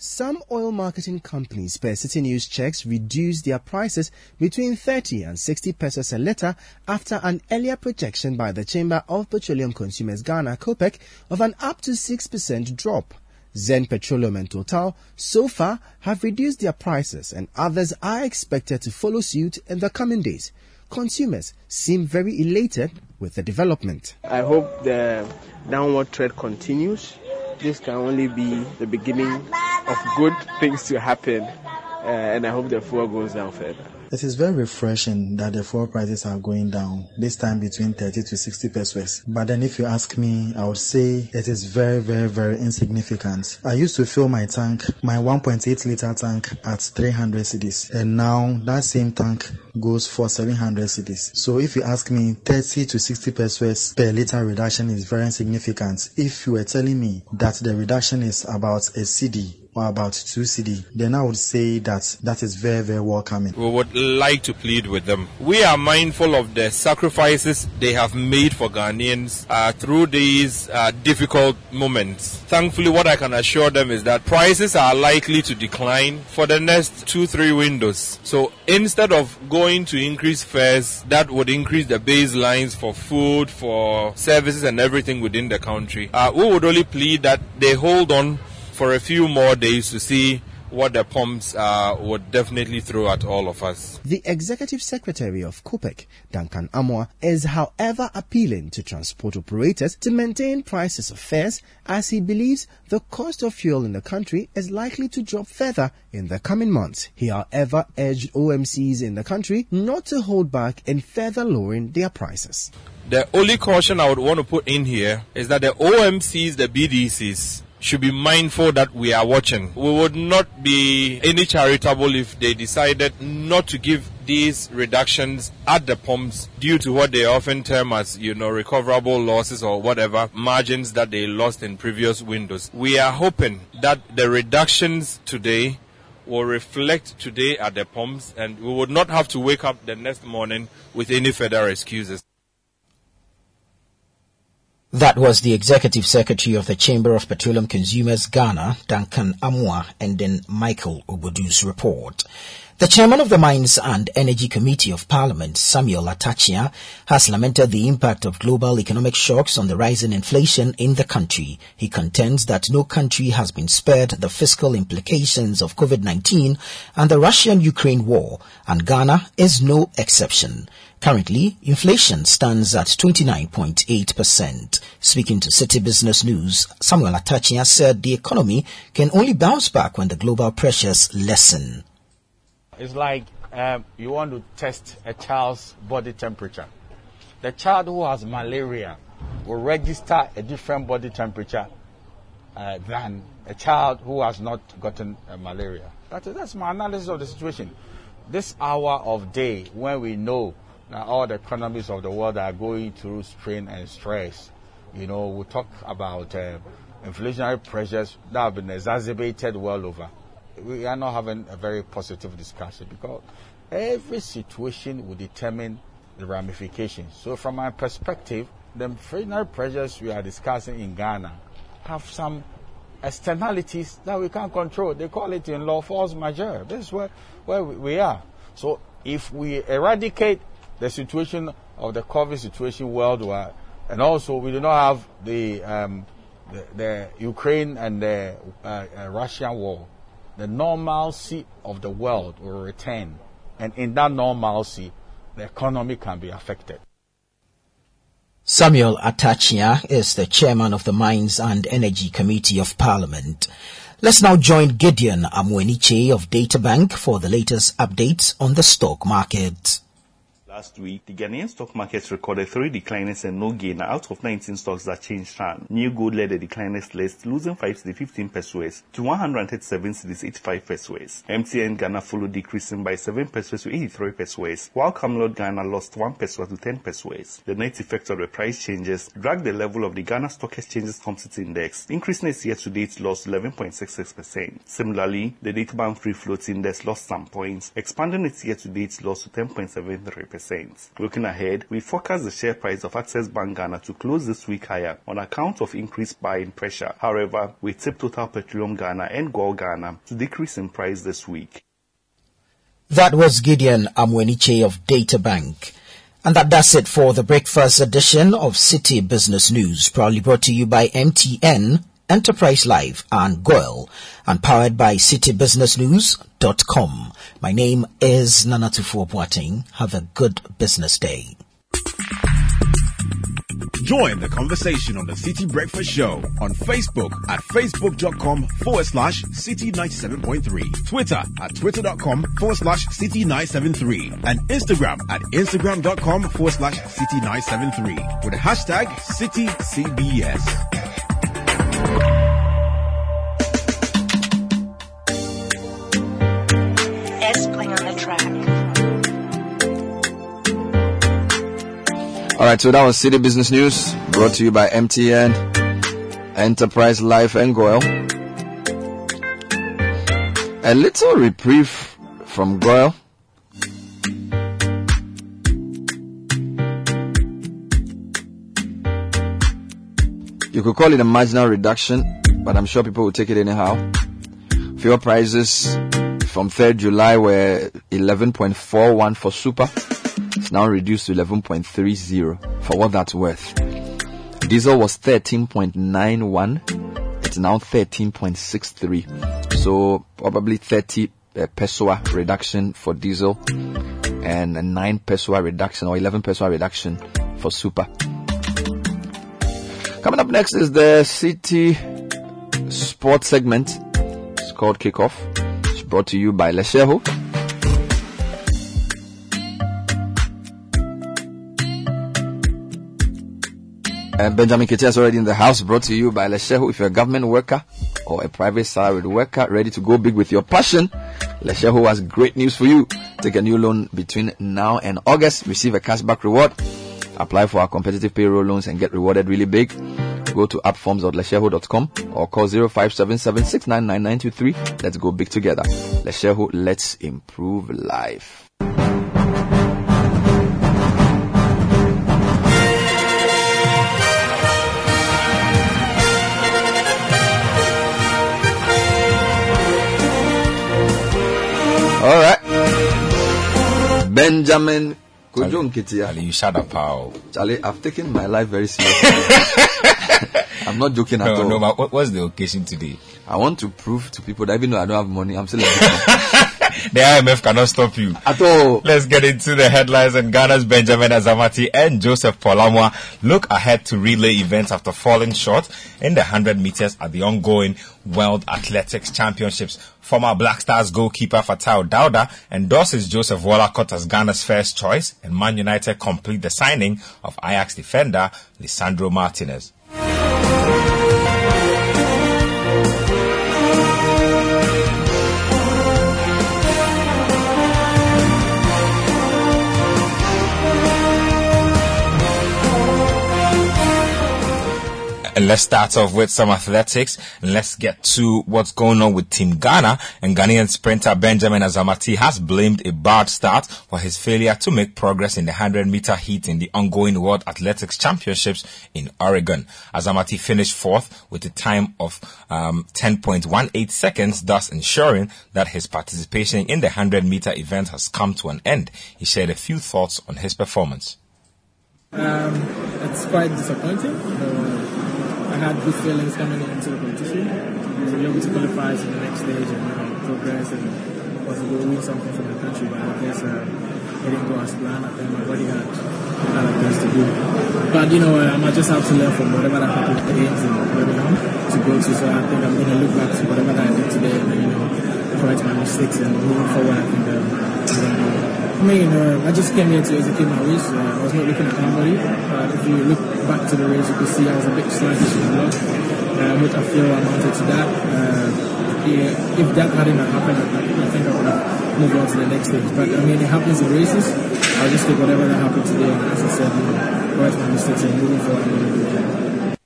Some oil marketing companies per City News checks reduced their prices between 30 and 60 pesos a litre after an earlier projection by the Chamber of Petroleum Consumers Ghana COPEC of an up to 6% drop. Zen Petroleum and Total so far have reduced their prices and others are expected to follow suit in the coming days. Consumers seem very elated with the development. I hope the downward trend continues. This can only be the beginning of good things to happen, uh, and I hope the fuel goes down further. It is very refreshing that the fuel prices are going down, this time between 30 to 60 pesos. But then if you ask me, I would say it is very, very, very insignificant. I used to fill my tank, my 1.8 liter tank at 300 cedis, and now that same tank goes for 700 cedis. So if you ask me, 30 to 60 pesos per liter reduction is very insignificant. If you were telling me that the reduction is about a cedi or about 2 cedi, then I would say that that is very, very welcoming. We would like to plead with them. We are mindful of the sacrifices they have made for Ghanaians uh, through these uh, difficult moments. Thankfully, what I can assure them is that prices are likely to decline for the next two, three windows. So instead of going to increase fares, that would increase the baselines for food, for services, and everything within the country. Uh, we would only plead that they hold on for a few more days to see what the pumps uh, would definitely throw at all of us. The executive secretary of COPEC, Duncan Amoah, is however appealing to transport operators to maintain prices of fares as he believes the cost of fuel in the country is likely to drop further in the coming months. He however urged OMCs in the country not to hold back in further lowering their prices. The only caution I would want to put in here is that the OMCs, the BDCs, should be mindful that we are watching. We would not be any charitable if they decided not to give these reductions at the pumps due to what they often term as, you know, recoverable losses or whatever margins that they lost in previous windows. We are hoping that the reductions today will reflect today at the pumps and we would not have to wake up the next morning with any further excuses. That was the Executive Secretary of the Chamber of Petroleum Consumers Ghana, Duncan Amoah, and then Michael Obodu's report. The chairman of the Mines and Energy Committee of Parliament, Samuel Atta Akyea, has lamented the impact of global economic shocks on the rising inflation in the country. He contends that no country has been spared the fiscal implications of COVID-19 and the Russian-Ukraine war, and Ghana is no exception. Currently, inflation stands at 29.8%. Speaking to City Business News, Samuel Atta Akyea said the economy can only bounce back when the global pressures lessen. It's like um, you want to test a child's body temperature. The child who has malaria will register a different body temperature uh, than a child who has not gotten uh, malaria. That's my analysis of the situation. this hour of day when we know that all the economies of the world are going through strain and stress, you know, we talk about uh, inflationary pressures that have been exacerbated well over. We are not having a very positive discussion because every situation will determine the ramifications. So, from my perspective, the inflationary pressures we are discussing in Ghana have some externalities that we can't control. They call it in law force majeure. This is where, where we are. So if we eradicate the situation of the COVID situation worldwide, and also we do not have the, um, the, the Ukraine and the uh, uh, Russian war, the normalcy of the world will return. And in that normalcy, the economy can be affected. Samuel Atta Akyea is the chairman of the Mines and Energy Committee of Parliament. Let's now join Gideon Amweniche of Databank for the latest updates on the stock market. Last week, the Ghanaian stock market recorded three decliners and no gainer out of 19 stocks that changed hands. New Gold led the decliners list, losing 5 to the 15 pesos to 137 cedis 85 pesos. MTN Ghana followed decreasing by 7 pesos to 83 pesos, while Camelot Ghana lost 1 peso to 10 pesos. The net effect of the price changes dragged the level of the Ghana Stock Exchange's Composite Index, increasing its year-to-date loss to 11.66%. Similarly, the Databank Free Float Index lost some points, expanding its year-to-date loss to 10.73%. Looking ahead, we forecast the share price of Access Bank Ghana to close this week higher on account of increased buying pressure. However, we tip Total Petroleum Ghana and Gold Ghana to decrease in price this week. That was Gideon Amweniche of Databank. And that does it for the breakfast edition of City Business News, proudly brought to you by MTN, Enterprise Life, and Goil, and powered by citybusinessnews.com. My name is Nanatufo Boateng. Have a good business day. Join the conversation on the City Breakfast Show on Facebook at facebook.com forward slash city 97.3, Twitter at twitter.com forward slash city 973, and Instagram at instagram.com forward slash city 973 with the hashtag CityCBS. All right, so that was City Business News brought to you by MTN, Enterprise Life and Goil. A little reprieve from Goil. Could call it a marginal reduction, but I'm sure people will take it anyhow. Fuel prices from 3rd July were 11.41 for super. It's now reduced to 11.30 for what that's worth. Diesel was 13.91. It's now 13.63. So probably 30 uh, peso reduction for diesel and a 9 peso reduction or 11 peso reduction for super. Coming up next is the city sports segment. It's called Kickoff. It's brought to you by Letshego. And Benjamin Nketia is already in the house, brought to you by Letshego. If you're a government worker or a private salaried worker ready to go big with your passion, Letshego has great news for you. Take a new loan between now and August, receive a cashback reward, apply for our competitive payroll loans and get rewarded really big. Go to appforms.letshego.com or call 0577699923. Let's go big together. Letshego, let's improve life. All right. Benjamin Kojo you shut up, pal. Charlie, I've taken my life very seriously. I'm not joking at No, all. no, but what, what's the occasion today? I want to prove to people that even though I don't have money, I'm still a businessman. The IMF cannot stop you. At all. Let's get into the headlines. And Ghana's Benjamin Azamati and Joseph Paul Amoah look ahead to relay events after falling short in the 100 meters at the ongoing World Athletics Championships. Former Black Stars goalkeeper Fatau Dauda endorses Joseph Wollacott as Ghana's first choice, and Man United complete the signing of Ajax defender Lisandro Martinez. And let's start off with some athletics let's get to what's going on with Team Ghana. And Ghanaian sprinter Benjamin Azamati has blamed a bad start for his failure to make progress in the 100 meter heat in the ongoing World Athletics Championships in Oregon. Azamati finished fourth with a time of um, 10.18 seconds, thus ensuring that his participation in the 100 meter event has come to an end. He shared a few thoughts on his performance. Um, it's quite disappointing. Uh, had good feelings coming into the competition. To be able to qualify to the next stage and know, progress and possibly win something for my country, but I guess uh, it didn't go as planned. I think my body had other things to do. But you know, I might just have to learn from whatever that happened the games and moving on to go to. So I think I'm going to look back to whatever I did today and you know correct my mistakes and moving forward. I think um, I'm going to I mean, uh, I just came here to execute my race. Uh, I was not looking at anybody. Uh, if you look back to the race, you can see I was a bit sluggish in the block, uh, which I feel amounted to that. Uh, yeah, if that hadn't happened, I, think I would have moved on to the next stage. But I mean, it happens in races. I'll just take whatever that happened today, and as I said, you know, correct my mistakes and moving forward. I'm going to do that.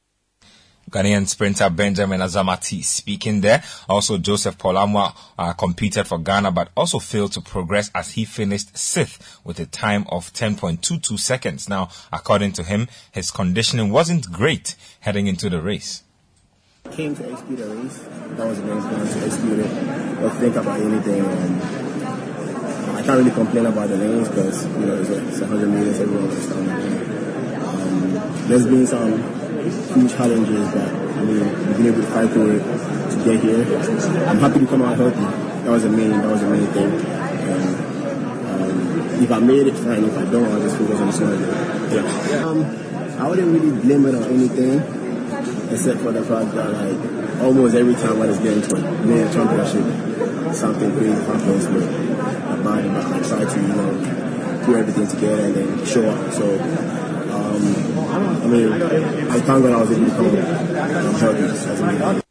Ghanaian sprinter Benjamin Azamati speaking there. Also, Joseph Paul Amoah uh, competed for Ghana, but also failed to progress as he finished sixth with a time of 10.22 seconds. Now, according to him, his conditioning wasn't great heading into the race. Came to execute a race. That was the main plan to execute it. Not think about anything. And I can't really complain about the lanes because you know it's, a, it's 100 meters. Um, there's been some huge challenges that I mean we've been able to fight through it to get here. I'm happy to come out healthy. That was the main that was the main thing. And, um, if I made it, fine. If I don't, I'll just focus on the small Yeah. Um, I wouldn't really blame it on anything except for the fact that like almost every time I it's getting to a main championship, something crazy happens with my but I try to you know put everything together and then show up. So um, I mean, I thank that I was able to come help as a.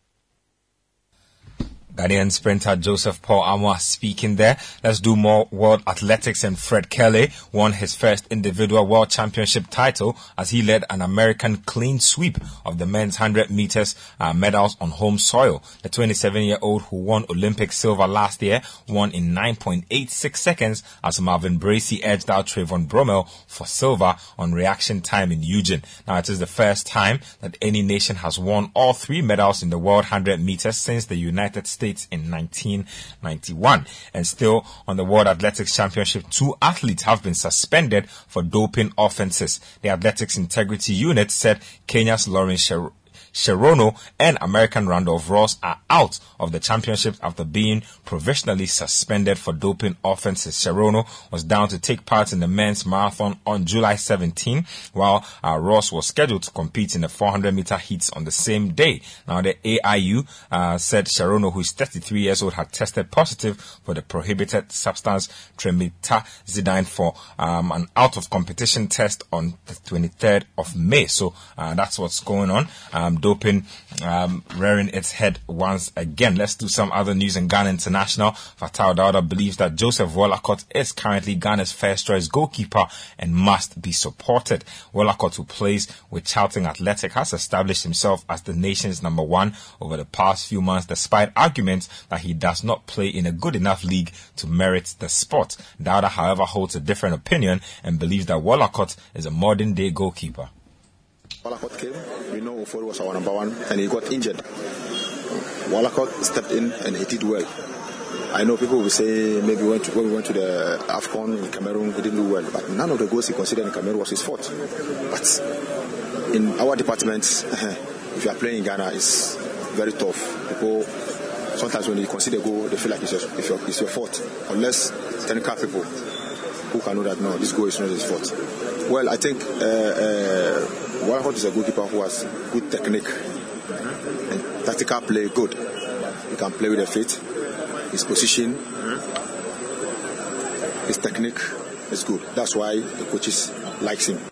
Ghanaian sprinter Joseph Paul Amoah speaking there. Let's do more world athletics and Fred Kerley won his first individual world championship title as he led an American clean sweep of the men's 100 meters uh, medals on home soil. The 27 year old who won Olympic silver last year won in 9.86 seconds as Marvin Bracy edged out Trayvon Bromell for silver on reaction time in Eugene. Now it is the first time that any nation has won all three medals in the world 100 meters since the United States In 1991. And still on the World Athletics Championship, two athletes have been suspended for doping offenses. The Athletics Integrity Unit said Kenya's Lawrence Sher- Cherono and American Randolph Ross are out of the championships after being provisionally suspended for doping offenses. Cherono was down to take part in the men's marathon on July 17, while uh, Ross was scheduled to compete in the 400 meter heats on the same day. Now, the AIU uh, said Cherono, who is 33 years old, had tested positive for the prohibited substance trimetazidine for um, an out of competition test on the 23rd of May. So uh, that's what's going on. Um, doping um, rearing its head once again. Let's do some other news in Ghana International. Fatau Dauda believes that Joseph Wollacott is currently Ghana's first choice goalkeeper and must be supported. Wollacott, who plays with Charlton Athletic, has established himself as the nation's number one over the past few months, despite arguments that he does not play in a good enough league to merit the spot. Dauda, however, holds a different opinion and believes that Wollacott is a modern day goalkeeper. Wollacott came, we know Ofori was our number one, and he got injured. Wollacott stepped in and he did well. I know people will say maybe when, we went to the AFCON in Cameroon, we didn't do well, but none of the goals he considered in Cameroon was his fault. But in our department, if you are playing in Ghana, it's very tough. People, sometimes when you consider goal, they feel like it's your, it's your, it's your fault, unless technical people who can know that no, this goal is not his fault. Well, I think uh, uh, is a goalkeeper who has good technique and tactical play good. He can play with the feet, his position, his technique is good. That's why the coaches likes him.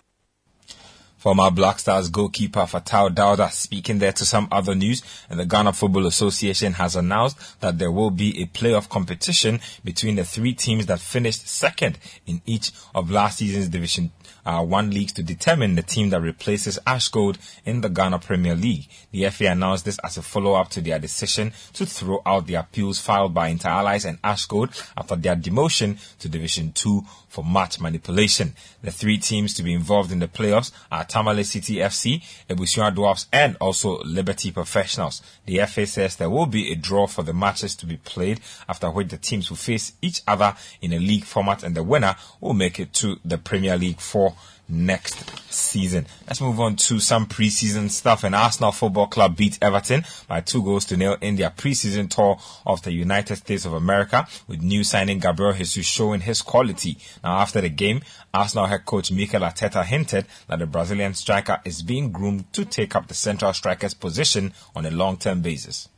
Former Black Stars goalkeeper Fatau Dauda speaking there to some other news, and the Ghana Football Association has announced that there will be a playoff competition between the three teams that finished second in each of last season's Division are one leagues to determine the team that replaces Ash Gold in the Ghana Premier League. The FA announced this as a follow-up to their decision to throw out the appeals filed by Inter Allies and Ash Gold after their demotion to Division 2 for match manipulation. The three teams to be involved in the playoffs are Tamale City FC, Ebusua Dwarfs, and also Liberty Professionals. The FA says there will be a draw for the matches to be played, after which the teams will face each other in a league format and the winner will make it to the Premier League for next season. Let's move on to some preseason stuff. And Arsenal Football Club beat Everton by two goals to nil in their preseason tour of the United States of America, with new signing Gabriel Jesus showing his quality. Now, after the game, Arsenal head coach Mikel Arteta hinted that the Brazilian striker is being groomed to take up the central striker's position on a long-term basis.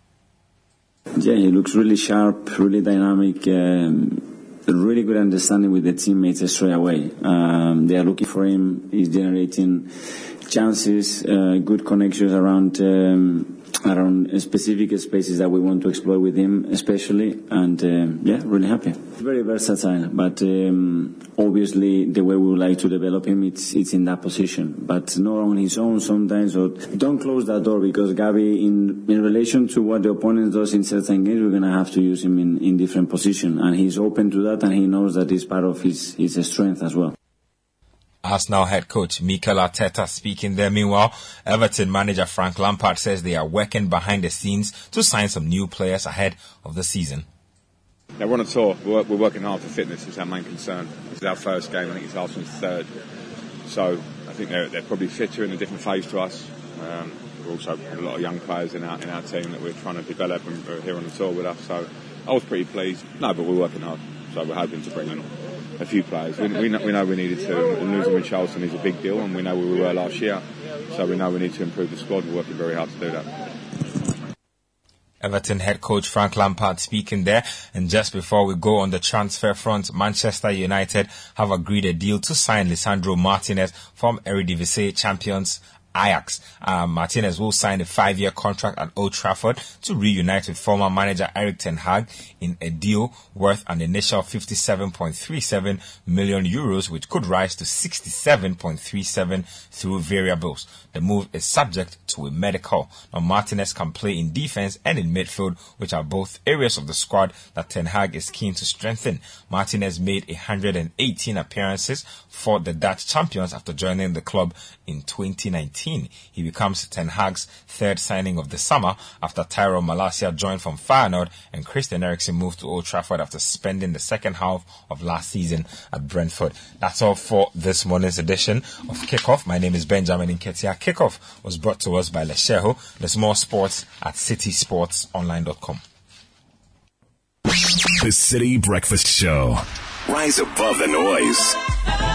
Yeah, he looks really sharp, really dynamic. Um, really good understanding with the teammates straight away. Um, they are looking for him. He's generating chances, uh, good connections around um, around specific spaces that we want to explore with him, especially. And um, yeah, really happy. Very versatile, but um, obviously the way we would like to develop him, it's it's in that position, but not on his own sometimes. So don't close that door because Gabi, in in relation to what the opponent does in certain games, we're gonna have to use him in in different position, and he's open to that, and he knows that is part of his his strength as well. Arsenal head coach Mikel Arteta speaking there. Meanwhile, Everton manager Frank Lampard says they are working behind the scenes to sign some new players ahead of the season. Yeah, we're on a tour. We're, we're working hard for fitness. Is our main concern. This is our first game. I think it's Arsenal's third. So I think they're, they're probably fitter in a different phase to us. Um, we're also got a lot of young players in our in our team that we're trying to develop and are here on the tour with us. So I was pretty pleased. No, but we're working hard. So we're hoping to bring in a few players. We, we, know, we know we needed to, and losing Richarlison is a big deal, and we know where we were last year. So we know we need to improve the squad. We're working very hard to do that. Everton head coach Frank Lampard speaking there. And just before we go on the transfer front, Manchester United have agreed a deal to sign Lisandro Martinez from Eredivisie champions Ajax. Um, Martinez will sign a five-year contract at Old Trafford to reunite with former manager Erik Ten Hag in a deal worth an initial 57.37 million euros, which could rise to 67.37 through variables. The move is subject to a medical. Now, Martinez can play in defense and in midfield, which are both areas of the squad that Ten Hag is keen to strengthen. Martinez made 118 appearances for the Dutch champions after joining the club in 2019. He becomes Ten Hag's third signing of the summer after Tyrell Malacia joined from Feyenoord and Christian Eriksen moved to Old Trafford after spending the second half of last season at Brentford. That's all for this morning's edition of Kickoff. My name is Benjamin Nketia. Kickoff was brought to us by Letshego. There's more sports at citysportsonline.com. The City Breakfast Show. Rise above the noise.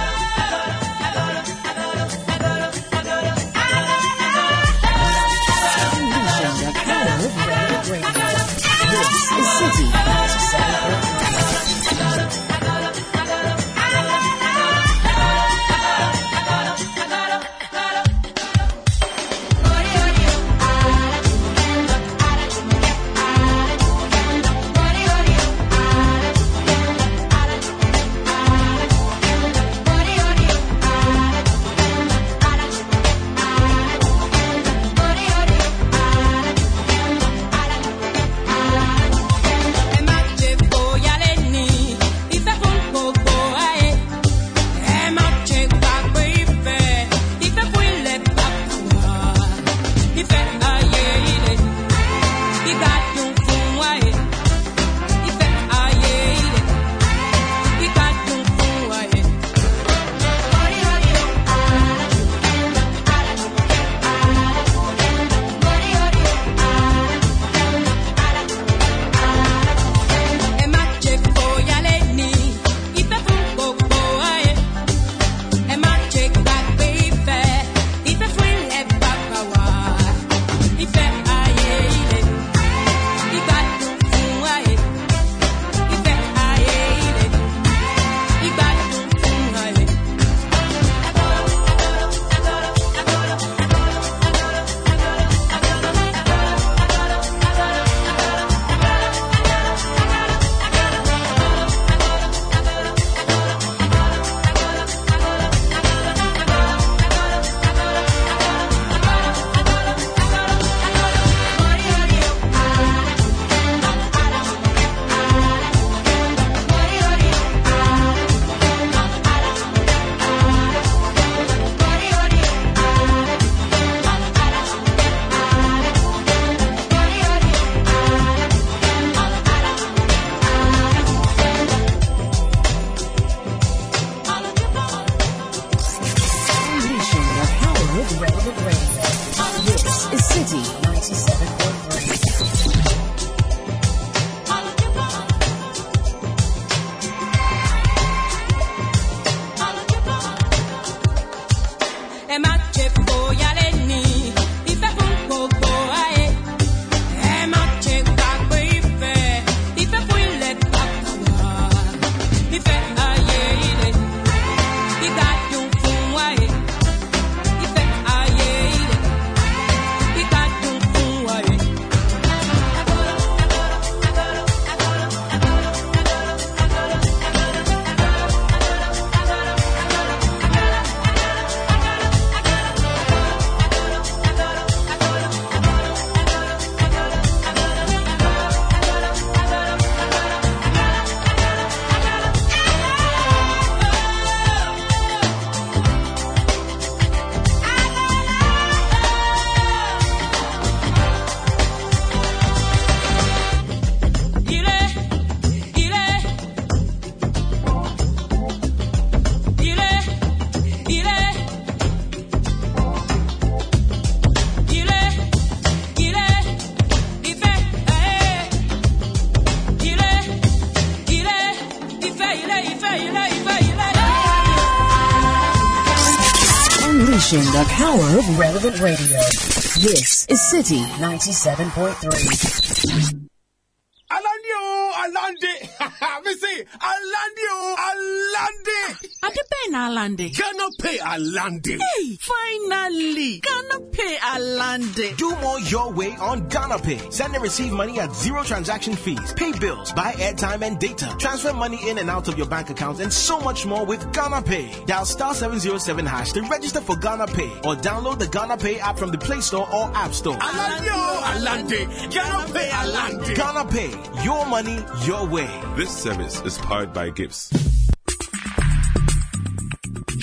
Unleashing the power of relevant radio. This is City 97.3. Alandi o, Alandi. Me say, Alandi o, Alandi. Adepen Alande. Ghana pay Alandi. Hey, Alande. Do more your way on Ghana Pay. Send and receive money at zero transaction fees. Pay bills, buy airtime and data. Transfer money in and out of your bank accounts and so much more with Ghana Pay. Dial star 707 hash to register for Ghana Pay or download the Ghana Pay app from the Play Store or App Store. Alandi o, oh, Alandi. Ghana pay Alandi. Ghana Pay. Your money, your way. This service is powered by Gibbs.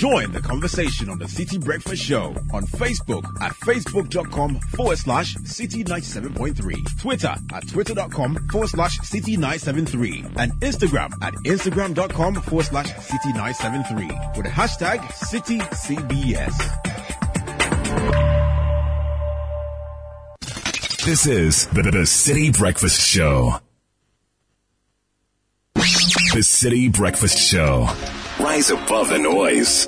Join the conversation on the City Breakfast Show on Facebook at facebook.com forward slash city 97.3, Twitter at twitter.com forward slash city 973, and Instagram at instagram.com forward slash city 973 with the hashtag CityCBS. This is the, the City Breakfast Show. The City Breakfast Show. Rise above the noise.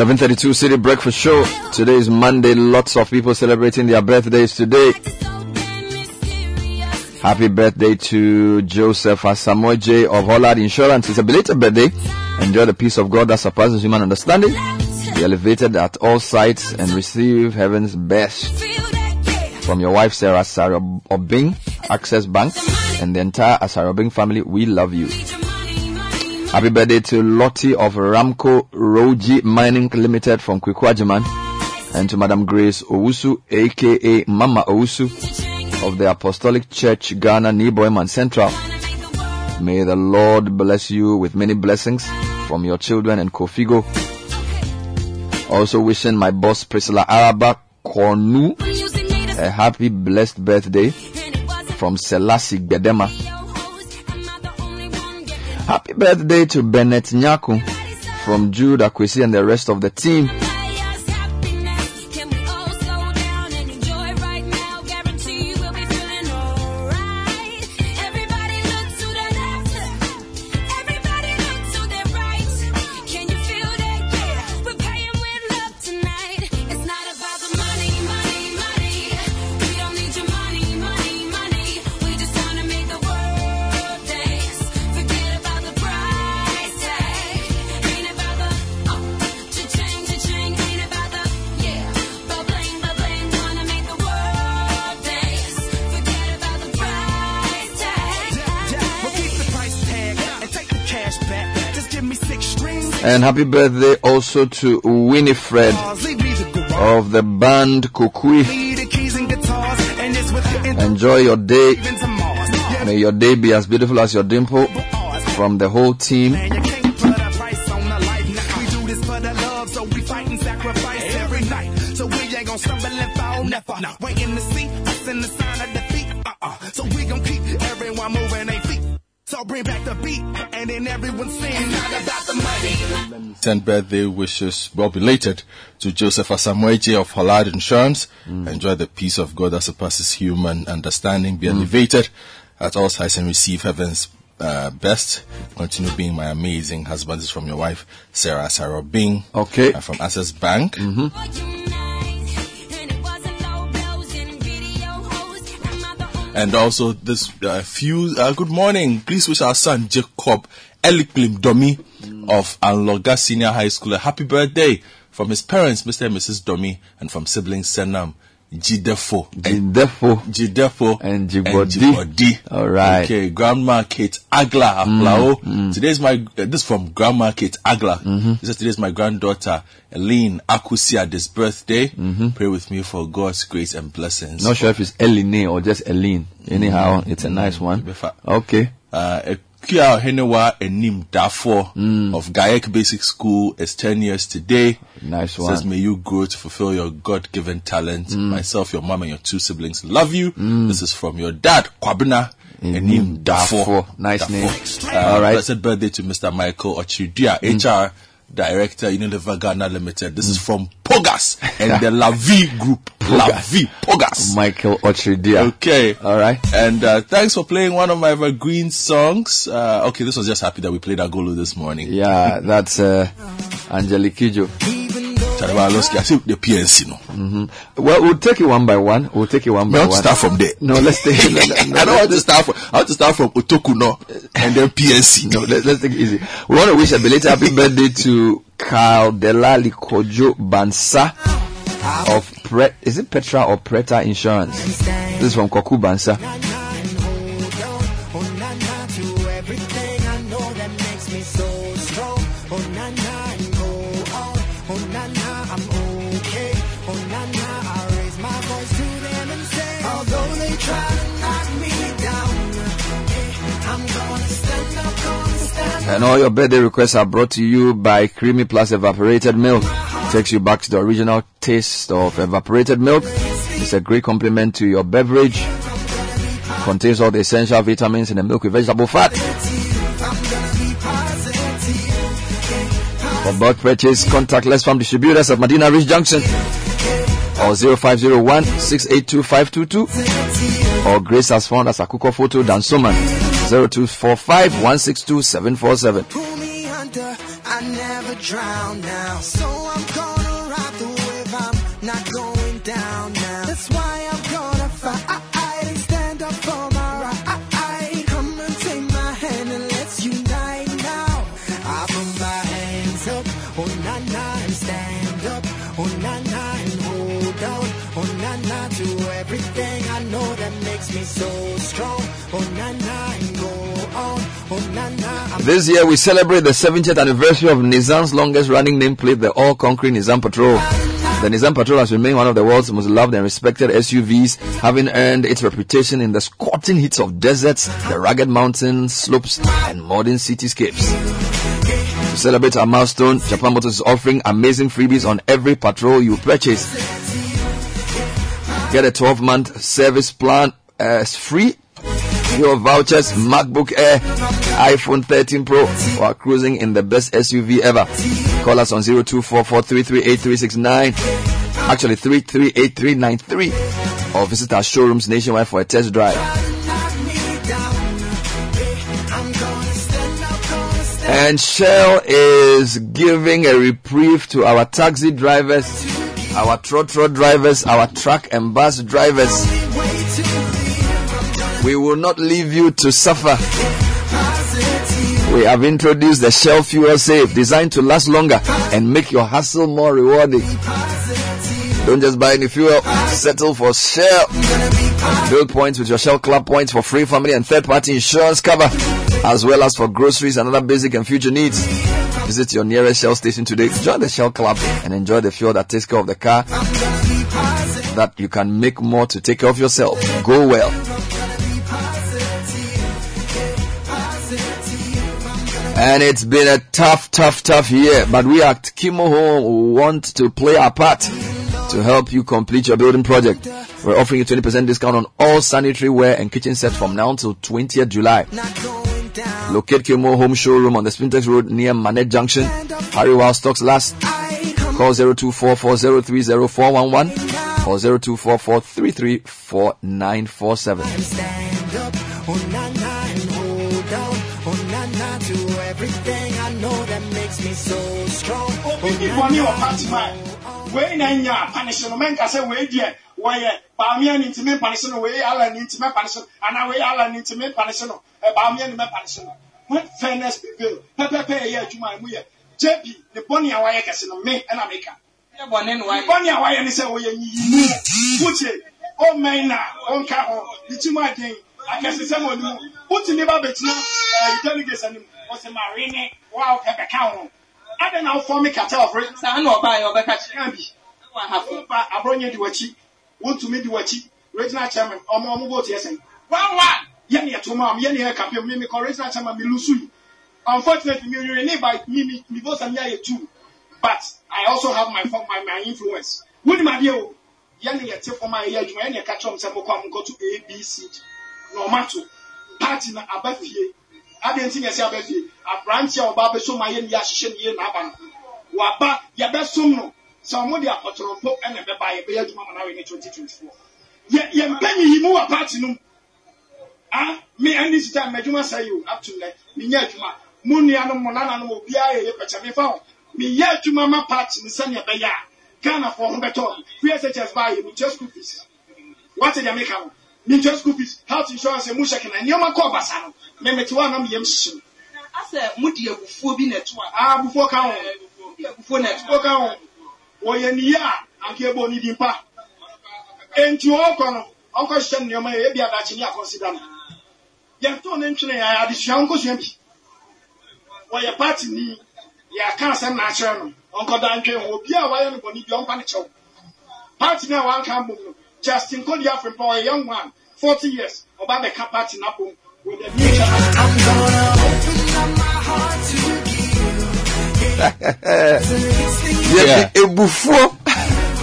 732 City Breakfast Show. Today is Monday. Lots of people celebrating their birthdays today. Happy birthday to Joseph Asamoje of Hollard Insurance. It's a belated birthday. Enjoy the peace of God that surpasses human understanding. Be elevated at all sides and receive heaven's best. From your wife Sarah Sarah Obing, Access Bank, and the entire Asarobing family, we love you. Happy birthday to Lottie of Ramco Roji Mining Limited from Kwikwajaman and to Madam Grace Owusu aka Mama Owusu of the Apostolic Church Ghana Niboyman Central. May the Lord bless you with many blessings from your children and Kofigo. Also wishing my boss Priscilla Araba Kornu a happy blessed birthday from Selassie Bedema. Happy birthday to Bennett Nyaku from Jude Akwesi and the rest of the team. And happy birthday also to Winifred of the band Kukui. Enjoy your day. May your day be as beautiful as your dimple from the whole team. Bring back the beat, and then everyone sing not about the money. Send birthday wishes, well belated, to Joseph Asamoeje of Hollard Insurance. Enjoy the peace of God that surpasses human understanding. Be elevated at all sides and receive heaven's uh, best. Continue being my amazing husband. This is from your wife, Sarah Sarah Bing. Okay. Uh, from Access Bank. And also this uh, few uh, good morning. Please wish our son Jacob Eliklim Domi of Anloga Senior High School a happy birthday from his parents, Mr. and Mrs. Domi, and from siblings Senam, Jidefo, Jidefo, Jidefo, and Jibodi. All right. Okay, Grandma Kate Agla mm, Aplao. Mm. Today's my uh, this from Grandma Kate Agla. Mm-hmm. This is today's my granddaughter Eileen Akusiade's birthday. Mm-hmm. Pray with me for God's grace and blessings. Not sure if it's Eline or just Eline. Anyhow, it's a nice mm, one. Okay. Uh, Kia Henewa Enim Dafo mm. of Gayek Basic School is 10 years today. Nice Says, may you grow to fulfill your God given talent. Mm. Myself, your mom, and your two siblings love you. Mm. This is from your dad, Kwabena Enim Dafo. Dafo. Nice name. Uh, All right. Blessed birthday to Mr. Michael Ochidia, HR Director, Unilever Ghana Limited. This is from Pogas and the Lavi Group. Lavi Pogas. Michael Otridia. Okay. All right. And uh, thanks for playing one of my evergreen songs. Uh, okay, this was just happy that we played Agolo this morning. Yeah, that's uh, Angelique Kidjo. I see the PNC, no. hmm Well, we'll take it one by one. We'll take it one by one. We have to start from there. No, let's take it. no, I don't want to start from. I want to start from Otoku, no, and then PNC. No, let, let's take it easy. We want to wish a belated happy birthday to Carl Delali Kojo Bansa of Pre, is it Petra or Preta Insurance? This is from Koku Bansa. And all your birthday requests are brought to you by Creamy Plus Evaporated Milk. Takes you back to the original taste of evaporated milk. It's a great complement to your beverage. Contains all the essential vitamins in the milk with vegetable fat. For bulk purchase, contact Let's Farm Distributors at Medina Ridge Junction or 0501 682 522 or Grace has found us at Kuko Photo Dansoman 0245 162 747. This year we celebrate the 70th anniversary of Nissan's longest running nameplate, the all concrete Nissan Patrol. The Nissan Patrol has remained one of the world's most loved and respected SUVs, having earned its reputation in the scorching heats of deserts, the rugged mountain slopes, and modern cityscapes. To celebrate our milestone, Japan Motors is offering amazing freebies on every patrol you purchase. Get a 12 month service plan as free. Your vouchers, MacBook Air, iPhone 13 Pro, or cruising in the best SUV ever. Call us on 0244338369. Actually, 338393. Or visit our showrooms nationwide for a test drive. And Shell is giving a reprieve to our taxi drivers, our trotro drivers, our truck and bus drivers. We will not leave you to suffer. We have introduced the Shell Fuel Safe, designed to last longer and make your hustle more rewarding. Don't just buy any fuel, settle for Shell. Build points with your Shell Club points for free family and third party insurance cover, as well as for groceries and other basic and future needs. Visit your nearest Shell station today. Join the Shell Club and enjoy the fuel that takes care of the car that you can make more to take care of yourself. Go well. And it's been a tough, tough, tough year. But we at Kimo Home want to play our part to help you complete your building project. We're offering you 20% discount on all sanitary ware and kitchen sets from now until 20th July. Locate Kimo Home Showroom on the Spintex Road near Manet Junction. Hurry while stocks last. Call 0244030411 or 0244334947. Makes me so strong. obi bɔne wɔ party man wei na nya panish no. Menka sɛ wei deɛ wɔyɛ baamea ne ntimi panish no. Wei ala ne ntimi panish no. Anaa wei ala ne ntimi panish no. Ɛ baamea ne mɛ panish no. When fairness prevail pɛpɛpɛ yɛ yɛ adwuma a emu yɛ jp ne bɔne a wayɛ kɛse no. Me ɛna meka ne bɔne a wayɛ ne sɛ wɔyɛ nyiyimu wotie ɔmɛn na ɔnka ho. Ne mu aden akɛse sɛ mo nimu wotumi ba bɛtena delegates anim ɔsɛ ma re ne wa pɛpɛ ka ho adɛ na wofɔ me kata ɔfere saa na ɔbaa yɛ ɔbɛka kyerɛ. Bi woba aborɔnyɛ di w'akyi wontumi di w'akyi. Regional chairman ɔmo ɔmo vote yɛ sɛn. One one. Yɛne yɛto ma ɔmo yɛne yɛ campaign mi mi kɔ regional chairman mi lusu yi unfortunately mi win ne by mi mi mi vote am yɛ two. But i also have my my my influence. Wúni ma deɛ o. Yɛne yɛ te fɔm a yɛyɛ adwuma yɛne yɛ ka sɛ kɔ a nkɔ to abc na ɔmo ato. Party na aba fie adeɛ nti na yɛsɛ aba fie aberanteɛ a ɔba abɛso ma yɛ yɛ ahyehyɛ ne yɛ n'aba no. Waba yɛbɛsom no. Sɛ ɔmo de akɔtɔrɔmpo ɛna ɛbɛba yɛbɛyɛ adwuma ma n'awɛ ne twenty twenty four yɛ yɛ mpɛnyi yi mu wɔ party no mu. Ah me ɛne sita mɛdwuma sɛ yi o. Up to nɛ me nyɛ adwuma. Mu nuanom mo nananom obiara yɛ yɛ pɛkyɛ. Me fa ho me yɛ adwuma ma party no sɛnea ɛbɛyɛ a ghana fo ho bɛtɔ pshs ba yɛ me kyɛ school fees. Wate deɛ meka ho me kyɛ school fees health insurance mu hyɛ kena nneɛma kɔɔ basa no mɛmɛti wa anam yam hyew asɛ mu di abufuo bi n'ɛto a aa abufuo ka ho di abufuo n'ɛto ka ho wɔyɛ niyi a anke ebo ni di mpa. Nti ɔkɔ no ɔkɔ hyehyɛ nneɛma yɛ ebi adakye ni akɔnsida no yɛntɔn ne ntwene yɛ adesua nkosua bi. Wɔyɛ paati ni yɛ aka asɛm n'akyerɛ no ɔnkɔda ntwene ho obi a wayɛ no bɔnni bi ɔnkɔ ne kyɛw paati ni a wanka abom no justin kodi afrimpa ɔyɛ young man forty years ɔba bɛka paati n'abom. Abom with a new chairman yeah. Ebufuo.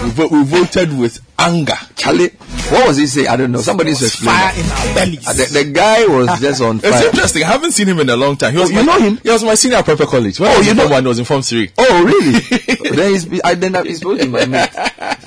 We, vo- we voted with anger. Charlie, what was he saying? I don't know. Somebody needs to explain. Fire in our bellies. Uh, the, the guy was just on fire. It's interesting. I haven't seen him in a long time. He was Oh, my, you know him? He was my senior at Prempeh College. When Oh, was you know- one, he was in Form three. Oh, really? then he's, I then he's supposed to be my mate.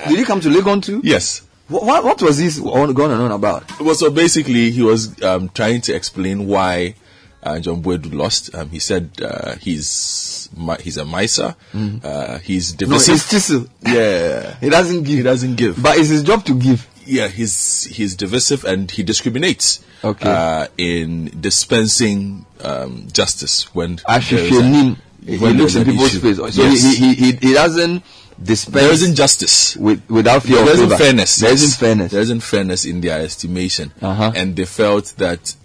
Did he come to Legon too? Yes. What, what, was this on, going on about? Well, so basically, he was um, trying to explain why uh, John Boadu lost. Um, he said uh, he's he's a miser. Uh, he's Mm. No, divisive. he's chisel. Yeah, He doesn't give. he doesn't give. But it's his job to give. yeah, he's he's divisive and he discriminates. Okay. Uh, in dispensing um, justice when Ashifionim. He when looks in people's issue. face. So Yes. he, he, he, he doesn't dispense. there isn't justice. with, without fear there isn't fairness. There yes. isn't fairness. There isn't fairness in their estimation, Uh-huh. and they felt that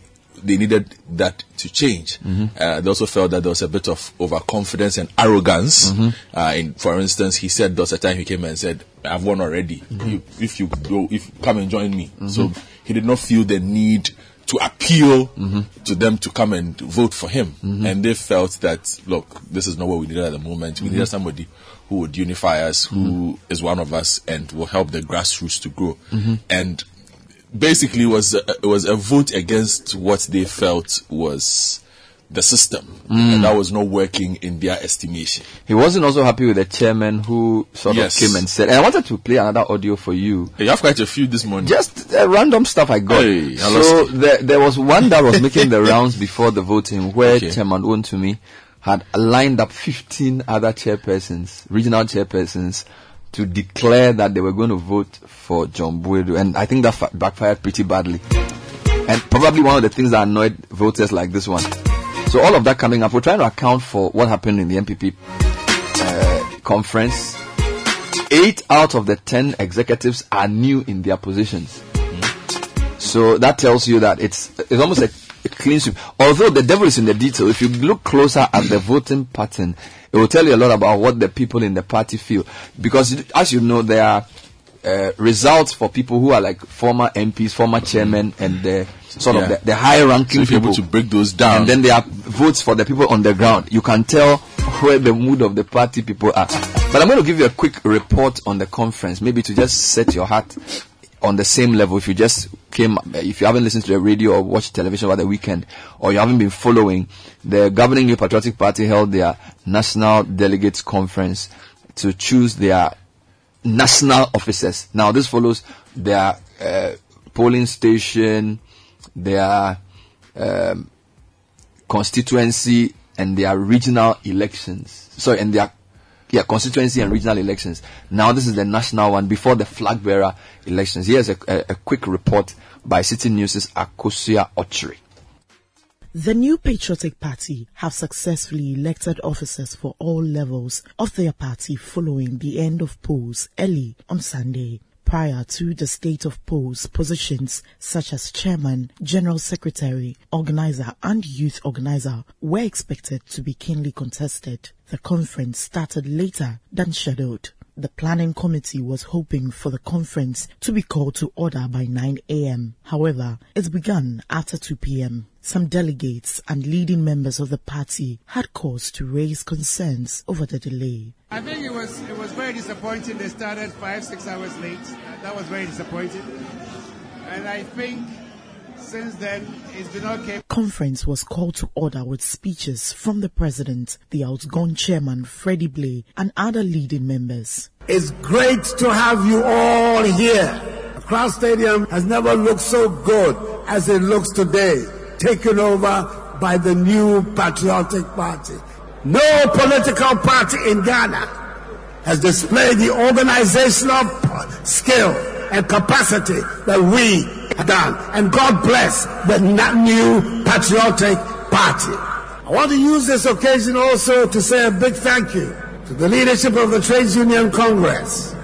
they needed that to change. Mhm. Uh, they also felt that there was a bit of overconfidence and arrogance. Mhm. Uh, in, for instance, he said there was a time he came and said, "I've won already. You, if you go, if come and join me." So he did not feel the need to appeal to them to come and vote for him, and they felt that look, this is not what we needed at the moment. We needed somebody who would unify us, who is one of us, and will help the grassroots to grow. Mhm. And basically, it was a, it was a vote against what they felt was the system, Mm. and that was not working in their estimation. He wasn't also happy with the chairman who sort Yes. of came and said, and I wanted to play another audio for you. You have quite a few this morning. Just uh, random stuff I got. Hey, I so there, there was one that was making the rounds before the voting where Okay. Chairman Wontumi had lined up 15 other chairpersons, regional chairpersons, to declare that they were going to vote for John Boadu. And I think that fa- backfired pretty badly. And probably one of the things that annoyed voters like this one. So all of that coming up, we're trying to account for what happened in the NPP uh, conference. Eight out of the ten executives are new in their positions. So that tells you that it's it's almost a clean sweep. Although the devil is in the detail, if you look closer at the voting pattern, it will tell you a lot about what the people in the party feel. Because as you know, there are uh, results for people who are like former MPs, former chairmen, and the sort of the, the high ranking So if you're people. able to break those down. And then there are votes for the people on the ground. You can tell where the mood of the party people are. But I'm going to give you a quick report on the conference, maybe to just set your heart on the same level. If you just came, if you haven't listened to the radio or watched television over the weekend, or you haven't been following, the governing New Patriotic Party held their national delegates conference to choose their national officers. Now, this follows their uh, polling station, their um, constituency, and their regional elections. Sorry, and their yeah constituency and regional elections. Now, this is the national one before the flag bearer elections. Here's a, a, a quick report by City News' Akosia Ochri. The New Patriotic Party have successfully elected officers for all levels of their party following the end of polls early on Sunday. Prior to the state of polls, positions such as chairman, general secretary, organizer, and youth organizer were expected to be keenly contested. The conference started later than scheduled. The planning committee was hoping for the conference to be called to order by 9 a.m. However, it began after 2 p.m. Some delegates and leading members of the party had cause to raise concerns over the delay. I think it was it was very disappointing. They started five six hours late. That was very disappointing. And I think since then it's been okay. Conference was called to order with speeches from the president, the outgone chairman Freddie Blay, and other leading members. It's great to have you all here. Accra Stadium has never looked so good as it looks today, taken over by the new Patriotic Party. No political party in Ghana has displayed the organizational skill and capacity that we have done. And God bless the new Patriotic Party. I want to use this occasion also to say a big thank you to the leadership of the Trades Union Congress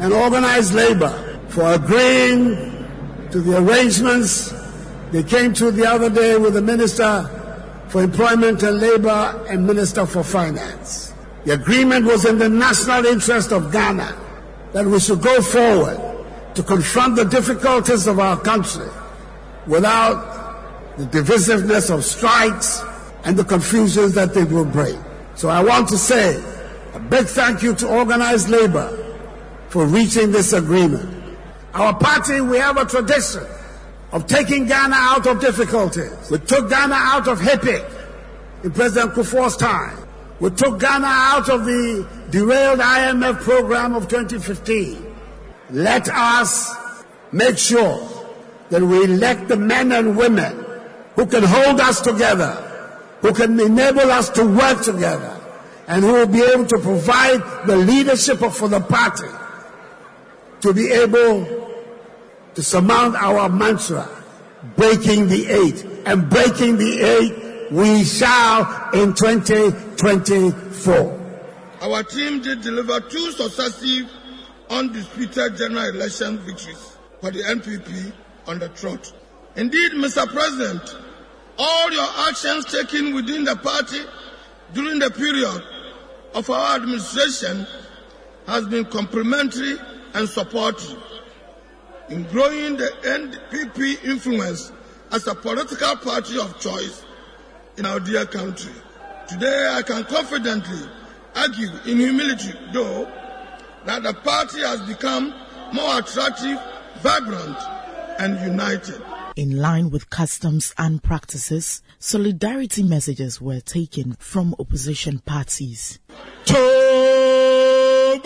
and organized labor for agreeing to the arrangements they came to the other day with the Minister for Employment and Labor and Minister for Finance. The agreement was in the national interest of Ghana that we should go forward to confront the difficulties of our country without the divisiveness of strikes and the confusions that they will bring. So I want to say a big thank you to organized labor for reaching this agreement. Our party, we have a tradition of taking Ghana out of difficulties. We took Ghana out of HIPC in President Kufuor's time. We took Ghana out of the derailed IMF program of 2015. Let us make sure that we elect the men and women who can hold us together, who can enable us to work together, and who will be able to provide the leadership for the party to be able to surmount our mantra, breaking the eight. And breaking the eight, we shall in 2024. Our team did deliver two successive, undisputed general election victories for the NPP on the trot. Indeed, Mr. President, all your actions taken within the party during the period of our administration has been complimentary and supportive in growing the NPP influence as a political party of choice in our dear country. Today, I can confidently argue in humility, though, that the party has become more attractive, vibrant, and united. In line with customs and practices, solidarity messages were taken from opposition parties. Tobai!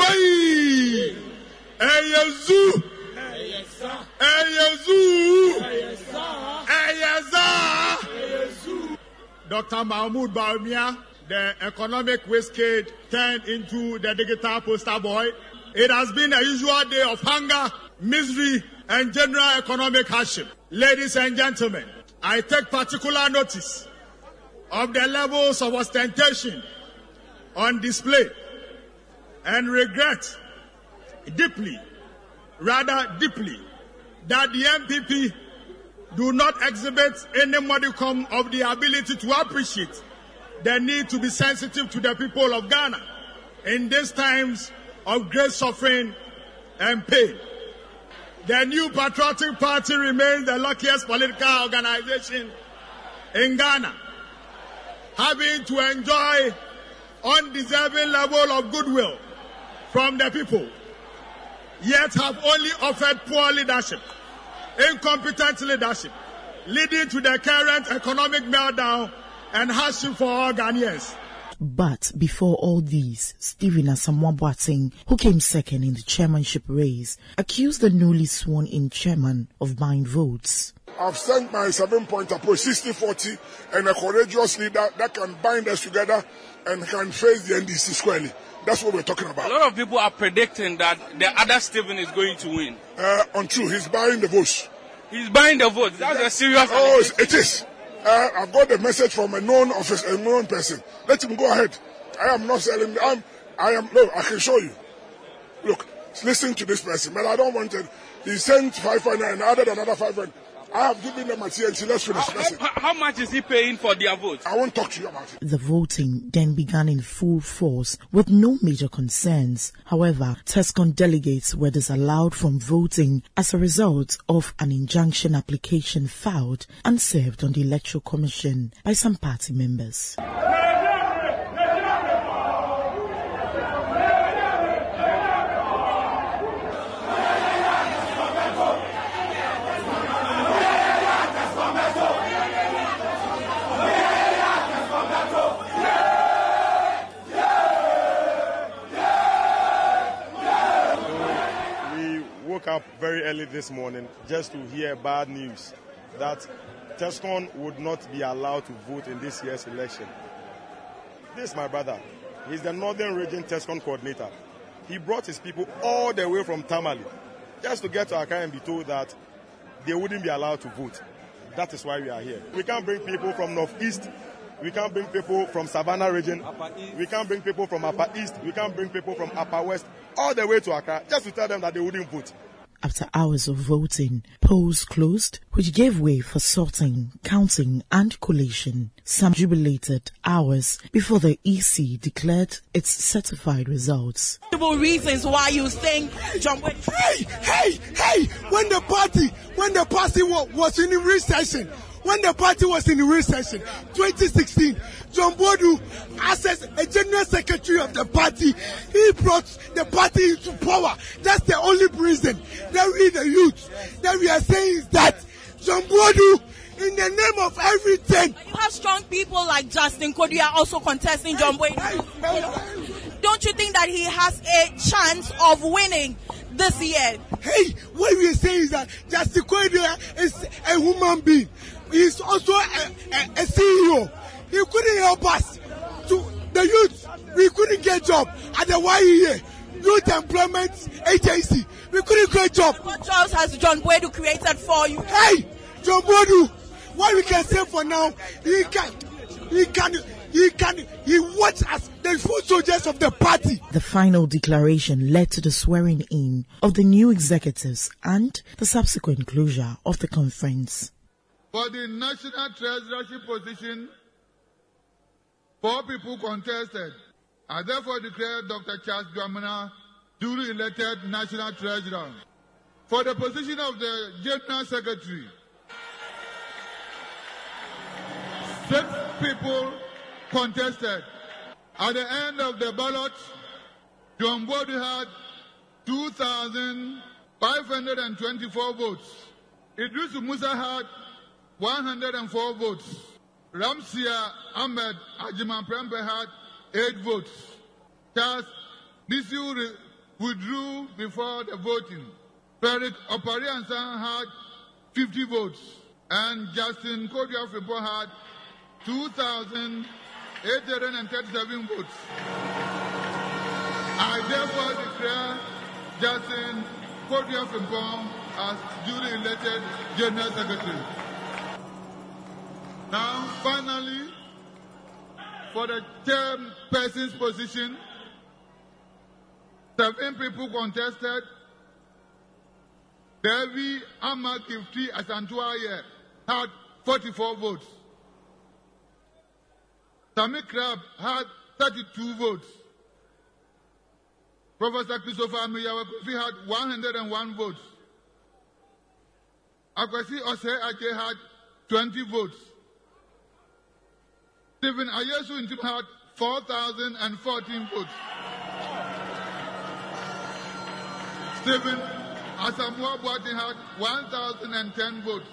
Eyezu! Eyezu! Eyeza! Dr. Mahmoud Bawumia, the economic whiskey turned into the digital poster boy. It has been a usual day of hunger, misery, and general economic hardship. Ladies and gentlemen, I take particular notice of the levels of ostentation on display and regret deeply, rather deeply, that the NPP do not exhibit any modicum of the ability to appreciate the need to be sensitive to the people of Ghana in these times of great suffering and pain. The new patriotic party remains the luckiest political organization in Ghana, having to enjoy undeserving level of goodwill from the people, yet have only offered poor leadership, incompetent leadership, leading to the current economic meltdown and hardship for all Ghanaians. But before all these, Stephen Asamoah Boateng, who came second in the chairmanship race, accused the newly sworn in chairman of buying votes. I've sent my seven point approach 60 40 and a courageous leader that can bind us together and can face the NDC squarely. That's what we're talking about. A lot of people are predicting that the other Stephen is going to win. Uh, untrue, he's buying the votes. He's buying the votes. That's a serious. Oh, it is. Uh, I've got the message from a known office, a known person. Let him go ahead. I am not selling. I'm. I am. No, I can show you. Look, listen to this person, but I don't want it. He sent five hundred and added another five hundred. I have given them a TNT. Let's finish. How, Listen. how- how much is he paying for their votes? I won't talk to you about it. The voting then began in full force with no major concerns. However, TESCON delegates were disallowed from voting as a result of an injunction application filed and served on the Electoral Commission by some party members. We woke up very early this morning just to hear bad news that Tescon would not be allowed to vote in this year's election. This is my brother. He's the Northern Region Tescon coordinator. He brought his people all the way from Tamale just to get to Accra and be told that they wouldn't be allowed to vote. That is why we are here. We can't bring people from Northeast. We can't bring people from Savannah region. We can't bring people from Upper East. We can't bring people from Upper West all the way to Accra just to tell them that they wouldn't vote. After hours of voting, polls closed, which gave way for sorting, counting, and collation. Some jubilated hours before the EC declared its certified results. Multiple reasons why you think John Wayne. Hey, hey, hey! When the party, when the party wa- was in recession, when the party was in recession, 2016, John Boadu, as a general secretary of the party, he brought the party into power. That's the only reason that we, the youth, that we are saying is that John Boadu, in the name of everything, You have strong people like Justin Kodua also contesting John Wayne. Don't you think that he has a chance of winning this year? Hey, what we are saying is that Justin Kodua is a human being. He's also a, a, a CEO. He couldn't help us to the youth. We couldn't get job at the YEA Youth Employment Agency. We couldn't get job. What jobs has John Boadu created for you? Hey, John Boadu, what we can say for now, he can, he can, he can, he watch us, the foot soldiers of the party. The final declaration led to the swearing in of the new executives and the subsequent closure of the conference. For the national treasurership position, four people contested. I therefore declare Dr. Charles Dwamena duly elected national treasurer. For the position of the general secretary, six people contested. At the end of the ballot, John Boadu had 2,524 votes. Idris Musa had 104 votes. Ramsia Ahmed Ajiman Prembe had 8 votes. Charles Nisiu withdrew before the voting. Frederick Opare-Ansah had 50 votes. And Justin Kodua Frimpong had 2,837 votes. I therefore declare Justin Kodua Frimpong as duly elected General Secretary. Now, finally, for the chairperson's position, seven people contested. Devi Ahmad Asantuaye had 44 votes. Tammy Crab had 32 votes. Professor Christopher Amiyawa Kofi had 101 votes. Akwasi Ose Ake had 20 votes. Stephen Ayesu Ntim had 4,014 votes. Stephen Asamoah Boateng had 1,010 votes.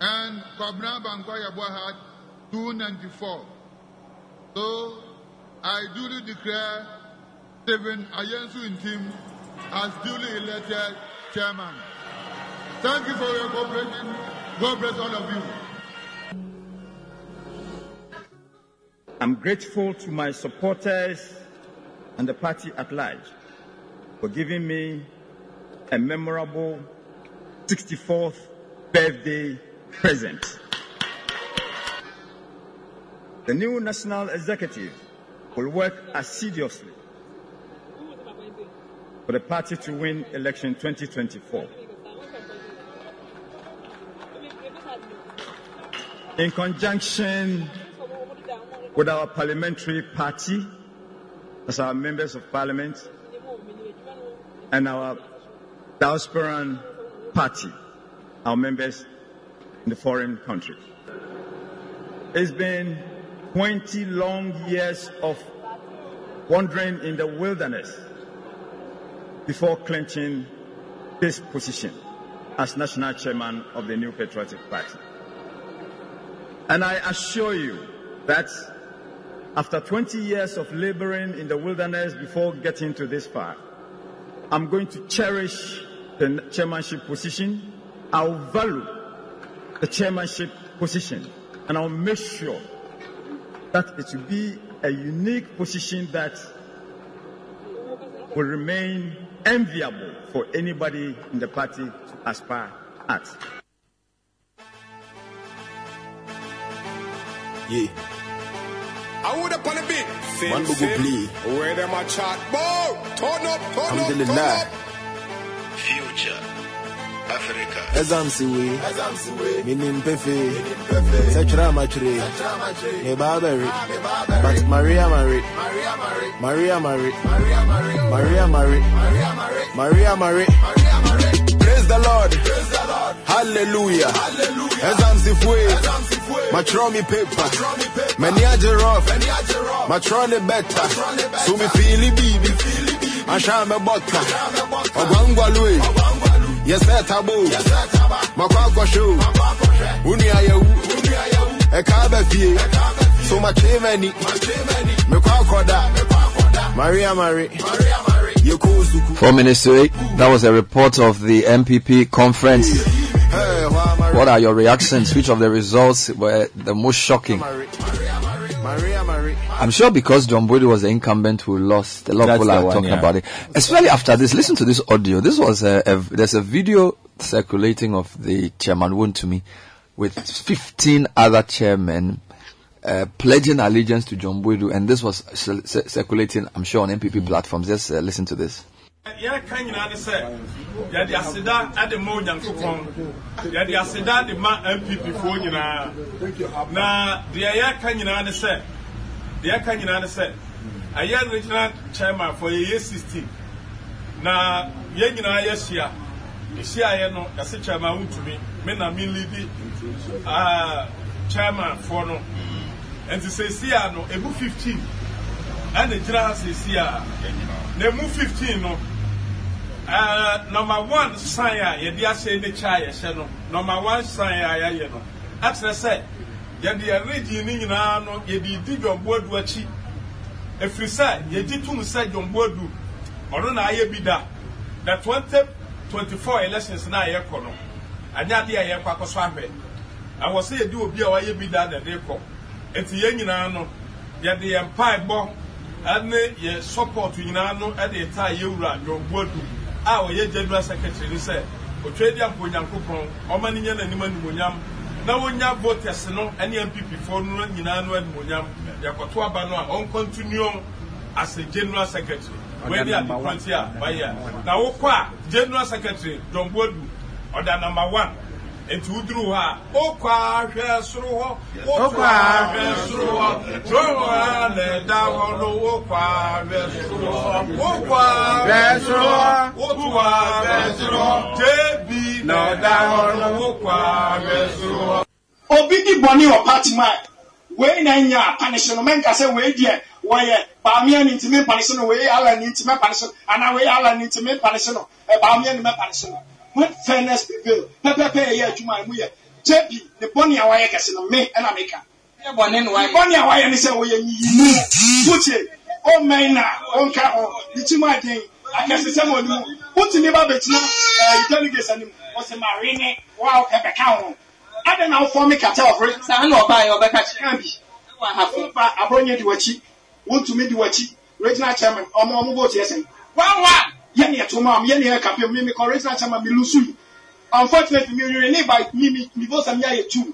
And Kwabena Bankwayabwa had 294. So I duly declare Stephen Ayensu Ntim as duly elected chairman. Thank you for your cooperation. God bless all of you. I'm grateful to my supporters and the party at large for giving me a memorable 64th birthday present. The new national executive will work assiduously for the party to win election 2024. In conjunction with our parliamentary party, as our members of parliament, and our diasporan party, our members in the foreign countries. It's been 20 long years of wandering in the wilderness before clinching this position as national chairman of the New Patriotic Party. And I assure you that after 20 years of laboring in the wilderness before getting to this far, I'm going to cherish the chairmanship position. I'll value the chairmanship position and I'll make sure that it will be a unique position that will remain enviable for anybody in the party to aspire at. Yeah. I would up on a bit. Man go play. Where them a chat? Bow. Turn up, turn up, turn Alhamdulillah. up. Future. Africa. Ezamsi we. Ezamsi we. Minim pefe. Setra machre. Ne baberi. But Maria Mary. Maria Mary. Maria Mary. Maria Mary. Praise the Lord. Hallelujah. Ezamsi fwe. Matromi paper. Many rough. Matroni better. Me feely bibi. Ashame bota. Ogwangwalwe. Yes, tabo. Makwakwa show. Uni ayewu. Ekabe fie. So much many. Mekwakwa da. Maria Mary. Yokozuku. Four minutes to eight. That was a report of the NPP conference. What are your reactions? Which of the results were the most shocking? I'm sure because John Boadu was the incumbent who lost, a lot of That's people the are one, talking yeah. about it. Especially after this, listen to this audio. This was a, a there's a video circulating of the chairman Wontumi with 15 other chairmen uh, pledging allegiance to John Boydu, and this was cir- cir- circulating, I'm sure, on MPP platforms. Just uh, listen to this. yɛka nyinaa ne sɛ yɛde aseda ade ma onyankopɔn yɛde aseda de ma npp foɔ nyinaa na deɛ yɛka nyinaa ne sɛ deɛ yɛka nyinaa ne sɛ ɛyɛ regional chairman for yɛyɛ 16 na yɛn nyinaa yɛahyia ɛhyiaeɛ no yɛse chairman wontumi me na menlidi uh, chairman foɔ no nti sɛsi a no ɛmu 15 ɛne gyina ha sɛsi a na ɛmu 15 no. Uh, number one sign a yɛde ahyɛ ne kyɛ a yɛhyɛ no number one sign a yɛayɛ no. Akyerɛ sɛ yɛde yɛn region ne nyinaa no yɛde di dwɔnboadu akyi ɛfiri sɛ yɛgye tom sɛ dwɔnboadu ɔno na ayɛ bi da the twenty twenty four elections na yɛkɔ no. Anyɛ adeɛ a yɛkɔ akɔso ahwɛ awɔ sɛ yɛde obi a wayɛ bi da na ɛde kɔ eti yɛn nyinaa no yɛde yɛn mpaebɔ ɛne yɛ support nyinaa no ɛde taa yɛwura dwɔnboadu a ɔyɛ general secretary ni sɛ otwa di ampo onyankopɔn ɔma no nyɛ n'anim animonyam na wonya voters no ɛne npp foɔ no nyinaa no animonyam. Yɛkɔto aba no a ɔnkɔntinue as a general secretary. Wɔadi adekwanti a wayɛ na wokɔ a general secretary john boadu ɔda number one. Nti woduru hɔ a wokɔ ahwɛ soro hɔ. Wokɔ ahwɛ soro hɔ. soro hɔ na ɛda hɔ no wokɔ ahwɛ soro hɔ. Wokɔ ahwɛ soro hɔ. wokɔ ahwɛ soro hɔ. Jebi na ɛda hɔ no wokɔ ahwɛ soro hɔ. Obi di bɔne wɔ party ma wei na nya panishe no. Menka sɛ wei deɛ wɔyɛ baamia ne ntimi panishe no. Wei ala ne ntimi panishe no. Anaa wei ala ne ntimi panishe no. Baamia ne mɛ panishe no when fairness prevail pɛpɛpɛ yɛ adwuma a emu yɛ jebi ne bɔne a wayɛ kɛse no me ɛna bɔne no wayɛ bɔne a wayɛ ne sɛ wɔyɛ nyiyimu wotie ɔmɛn na ɔnka hɔ ne ti mu aden akɛse sɛ mo anim wotumi ba bɛgyina ɛɛ delegates anim wɔsɛ ma re ne wa ɛbɛka ho. Adan na afɔ mi kata ɔfre. saa na ɔbaa yɛ ɔbɛka kyerɛ bi. woba abɔnyɛ di w'akyi wontumi di regional chairman ɔmo ɔmo vote yɛ sɛn. wawa yẹni ẹtọ mọ àmì yẹni ẹka pẹ mi mi kọ regional chairman mi lusu mi unfortunately mi rere ní by mi mi mi vote mi ayẹ two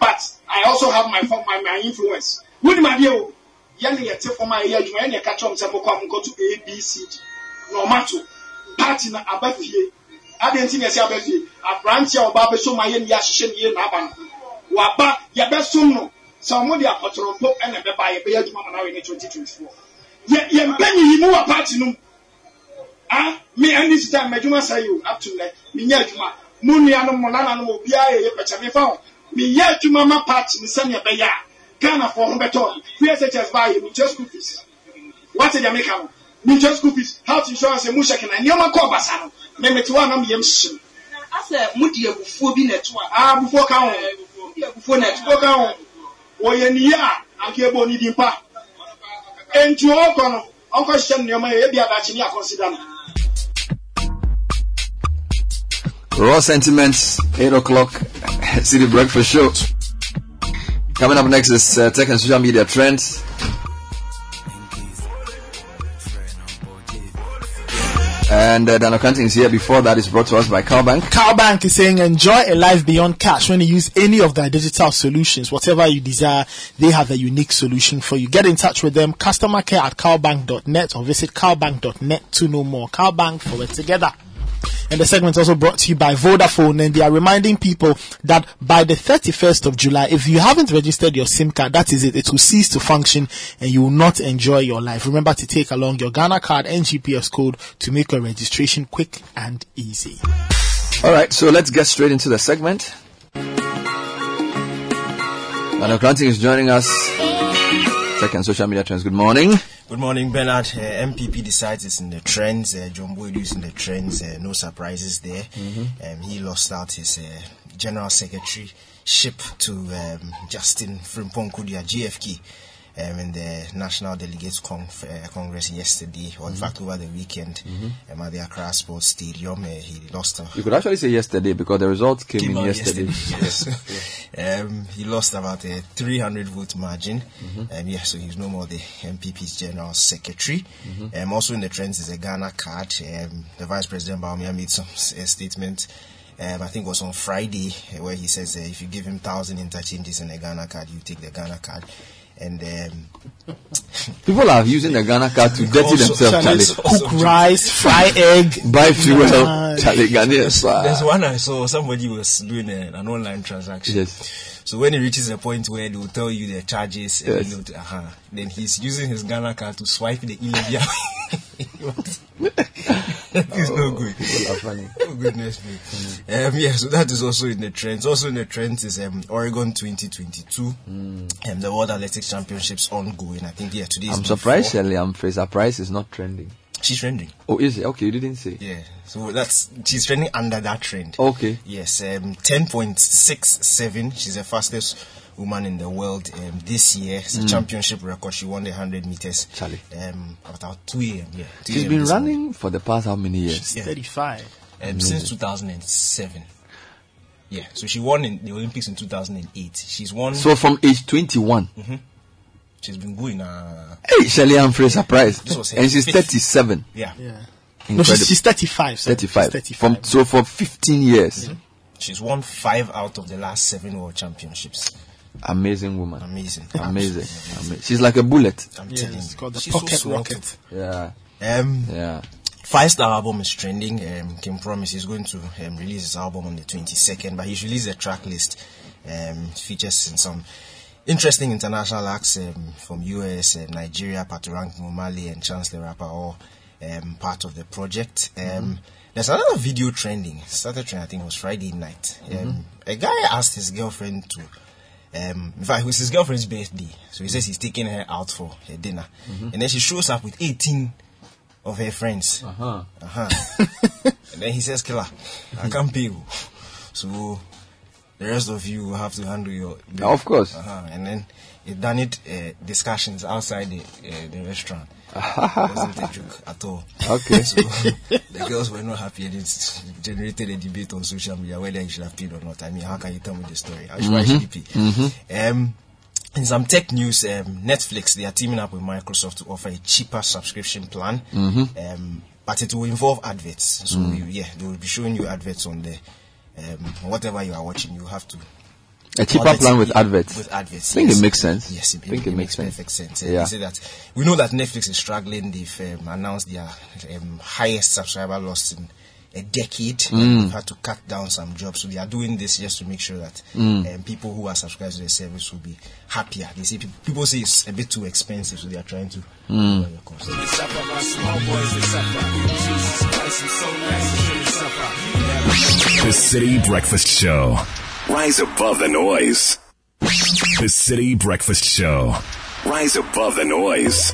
but i also have my form my my influence. Wúni ma bíi o yẹni ẹtẹ fọm a ẹyẹ adwuma yẹni ẹka tọ́ mi sẹ mo kọ́ àwọn nǹkan tó abcd na ọ̀ma tó party na aba fie adé ntí na ẹsẹ aba fie aberanteɛ a ɔba abɛso ma yẹ ni yẹ ahyehyɛ ni yẹ n'aba no waba yẹ bɛ som no sɛ ɔmo de akɔtɔrɔ mpo ɛna ɛbɛba yɛ bɛyɛ adwuma ma n'awɛ ne twenty twenty four yɛ yɛ mpɛnyin yi mu wɔ party no ah me ɛni sita mɛ adwuma sa yi o up to nɛ me nyɛ adwuma mu nua no mo nana no mo obiara yɛ yɛ pɛkyɛ me fa ho me yɛ adwuma ma party ne sɛnea ɛbɛyɛ a ghana fo ho bɛtɔ pshs ba yɛ me kyɛ school fees wate deɛ meka no me kyɛ school fees health insurance mu hyɛ kena nneɛma kɔɔ basa no mɛmɛti wa nam yɛm hyem. asɛ mo di abufuo bi na ɛto a. abufuo ka ho. abufuo na ɛto. ka ho. wɔyɛ niye a anke ebo ni di mpa. etu ɔkɔ no ɔkɔ hyehyɛ nneɛma yɛ ebi adakye ni akɔsida no. Raw sentiments, 8 o'clock, City Breakfast Show. Coming up next is uh, tech and social media trends. And uh, Dano Kanting is here. Before that is brought to us by CalBank. CalBank is saying enjoy a life beyond cash when you use any of their digital solutions. Whatever you desire, they have a unique solution for you. Get in touch with them, customer care at calbank.net or visit calbank.net to know more. CalBank for it together. And the segment also brought to you by Vodafone and they are reminding people that by the 31st of July, if you haven't registered your SIM card, that is it. It will cease to function and you will not enjoy your life. Remember to take along your Ghana card and GPS code to make your registration quick and easy. All right, so let's get straight into the segment. Dano Kanting is joining us. Second social media trends. Good morning. Good morning, Bernard. Uh, NPP decides it's in the trends. Uh, John Boadu is in the trends. Uh, no surprises there. Um, he lost out his uh, general secretary ship to um, Justin Frimpong Kodua, GFK, um, in the National Delegates Conf- uh, Congress yesterday, or in Mhm. fact over the weekend, Mhm. um, at the Accra Sports Stadium. Uh, he lost. Uh, You could actually say yesterday because the results came, came in yesterday. yesterday, yes. um, he lost about a 300 vote margin. Mhm. Um, yeah, so he's no more the NPP's general secretary. Mhm. Um, also in the trends is a Ghana card. Um, the vice president Bawumia made some a statement. Um, I think it was on Friday uh, where he says uh, if you give him thousand interchanges in a Ghana card, you take the Ghana card. And um, People are using the Ghana card to dirty Also- themselves, Charlie, Charlie. also- Cook rice, fry egg. Buy fuel. Charlie Ghanaians. There's one I saw somebody was doing a, an online transaction. Yes. So when it reaches a point where they will tell you the charges, and Yes. know, uh-huh, then he's using his Ghana card to swipe the Ilibia. It's no good. Funny. Oh goodness me. Um, yeah, so that is also in the trends. Also in the trends is um, Oregon 2022. Um, the World Athletics Championships ongoing. I think yeah today is I'm surprised. Shirley. I'm surprised it's not trending. She's trending. Oh, is it? Okay, you didn't say. Yeah, so that's she's trending under that trend. Okay. Yes, um, ten point six seven. She's the fastest woman in the world um, this year. It's a Mm. championship record. She won the hundred meters. Charlie. Um, about two a.m. Yeah, 2 She's a.m. been this running for the past how many years? Yeah. 35. um, Amazing. since two thousand and seven. Yeah, so she won in the Olympics in two thousand and eight. She's won. So from age 21. Mhm. She's been going. Uh, Hey, Shirley, I'm very surprised. This was her And she's fifth. 37. Yeah. Yeah. No, she's, she's 35. sorry. 35. She's 35. From, so for 15 years. she's won five out of the last seven world championships. Amazing woman. Amazing. Amazing. Amazing. She's like a bullet. I'm Yeah, telling you. called the She's pocket sweltered. rocket. Yeah. Um, Yeah. Five Star album is trending. Um, King Promise is going to um, release his album on the 22nd, but he's released a track list. Um, features some interesting international acts um, from US, uh, Nigeria, Patorank Mumali, and Chancellor Rapper, all um, part of the project. Um, Mm-hmm. There's another video trending. It started trending, I think it was Friday night. Um, Mhm. A guy asked his girlfriend to. Um, in fact, it was his girlfriend's birthday, so he says he's taking her out for her dinner, Mhm. and then she shows up with 18 of her friends. Uh-huh. Uh-huh. and then he says, "Killer, I can't pay you, so the rest of you will have to handle your." bill." Of course. Uh-huh. And then it done it uh, discussions outside the uh, the restaurant. It wasn't a joke at all. Okay. So the girls were not happy, and it generated a debate on social media whether he should have paid or not. I mean, how can you tell me the story? How should I Mhm. should pay? Mhm. Um, in some tech news, um, Netflix they are teaming up with Microsoft to offer a cheaper subscription plan, Mhm. um, but it will involve adverts. So Mm. you, yeah, they will be showing you adverts on the um, whatever you are watching. You have to A cheaper on the plan with adverts. With adverts, I think yes. it makes sense. Yes, it, I think it, it makes, makes perfect sense. Uh, Yeah. They say that we know that Netflix is struggling. They've um, announced their um, highest subscriber loss in a decade. Mm. They've had to cut down some jobs, so they are doing this just to make sure that Mm. um, people who are subscribed to the service will be happier. They say people, people say it's a bit too expensive, so they are trying to Mm. lower the cost. The City Breakfast Show. Rise above the noise. The City Breakfast Show. Rise above the noise.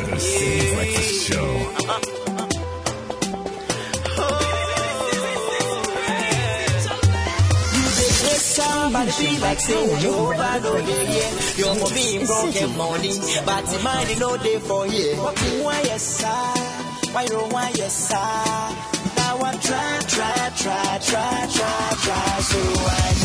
The City Breakfast Show. Somebody feel like saying you over no day, yeah. You're for being broken money, but the money no day for you. Why yes, sir? Why you why yes, sir? Now I try, try, try, try, try, try, so I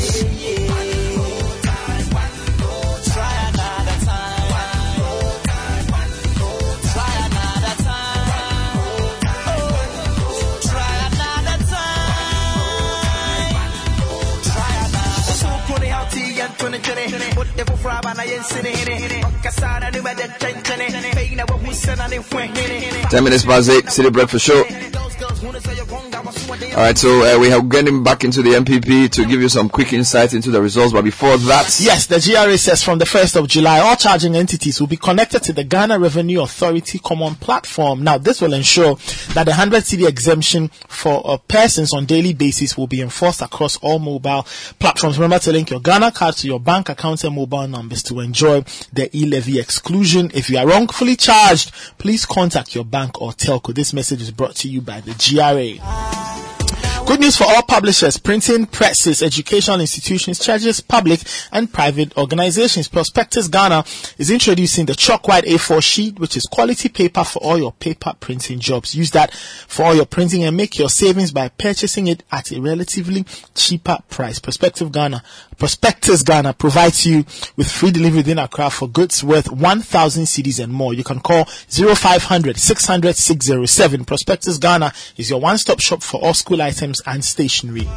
to you, 2020. Put the full and I ain't sitting in it. Kasana, the weather, change, Paying a what we said, and if we're in it. 10 minutes past 8, City Breakfast Show. Alright, so uh, we are getting back into the NPP to give you some quick insight into the results, but before that, Yes, the GRA says from the 1st of July, all charging entities will be connected to the Ghana Revenue Authority Common Platform. Now, this will ensure that the 100 cedi exemption for uh, persons on daily basis will be enforced across all mobile platforms. Remember to link your Ghana card to your bank account and mobile numbers to enjoy the e-levy exclusion. If you are wrongfully charged, please contact your bank or telco. This message is brought to you by the GRA. Good news for all publishers, printing presses, educational institutions, churches, public and private organizations. Prospectus Ghana is introducing the chalk white A4 sheet, which is quality paper for all your paper printing jobs. Use that for all your printing and make your savings by purchasing it at a relatively cheaper price. Prospective Ghana, Prospectus Ghana provides you with free delivery within Accra for goods worth 1,000 cedis and more. You can call 0500 600 607. Prospectus Ghana is your one-stop shop for all school items and stationery.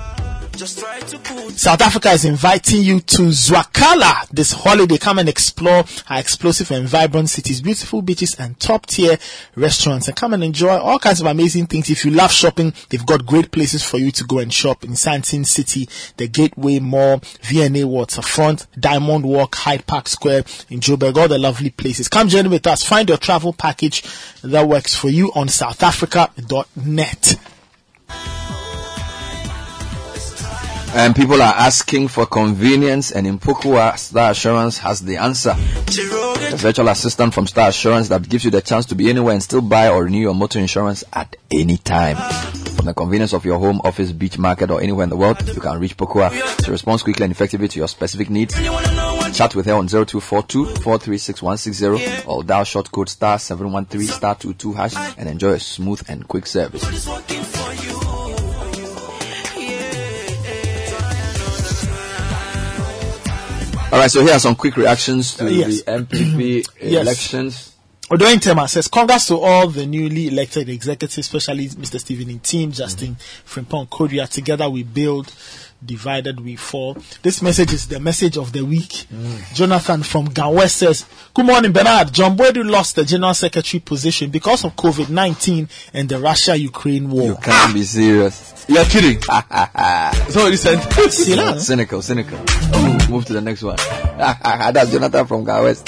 South Africa is inviting you to Zwakala this holiday. Come and explore our explosive and vibrant cities, beautiful beaches and top tier restaurants and come and enjoy all kinds of amazing things. If you love shopping, they've got great places for you to go and shop in Sandton City, the Gateway Mall, V&A Waterfront, Diamond Walk, Hyde Park Square in Joburg, all the lovely places. Come journey with us. Find your travel package that works for you on southafrica.net. and people are asking for convenience, and in Pokua, Star Assurance has the answer. A virtual assistant from Star Assurance that gives you the chance to be anywhere and still buy or renew your motor insurance at any time. From the convenience of your home, office, beach, market, or anywhere in the world, you can reach Pokua to respond quickly and effectively to your specific needs. Chat with her on 0242 436160 or dial short code star 713 star 22 hash and enjoy a smooth and quick service. All right, so here are some quick reactions to Yes. the NPP Yes. elections. Odoin Tema says, Congrats to all the newly elected executives, especially Mr. Stephen Ntim, Justin mm-hmm. Frimpong Kodua. Together we build divided we fall. This message is the message of the week. Jonathan from Gawes says, Good morning, Bernard. John Boadu lost the general secretary position because of COVID 19 and the Russia Ukraine war. You can't be serious. You're kidding. so what you said? cynical, cynical. Move to the next one. That's Jonathan from Gawes.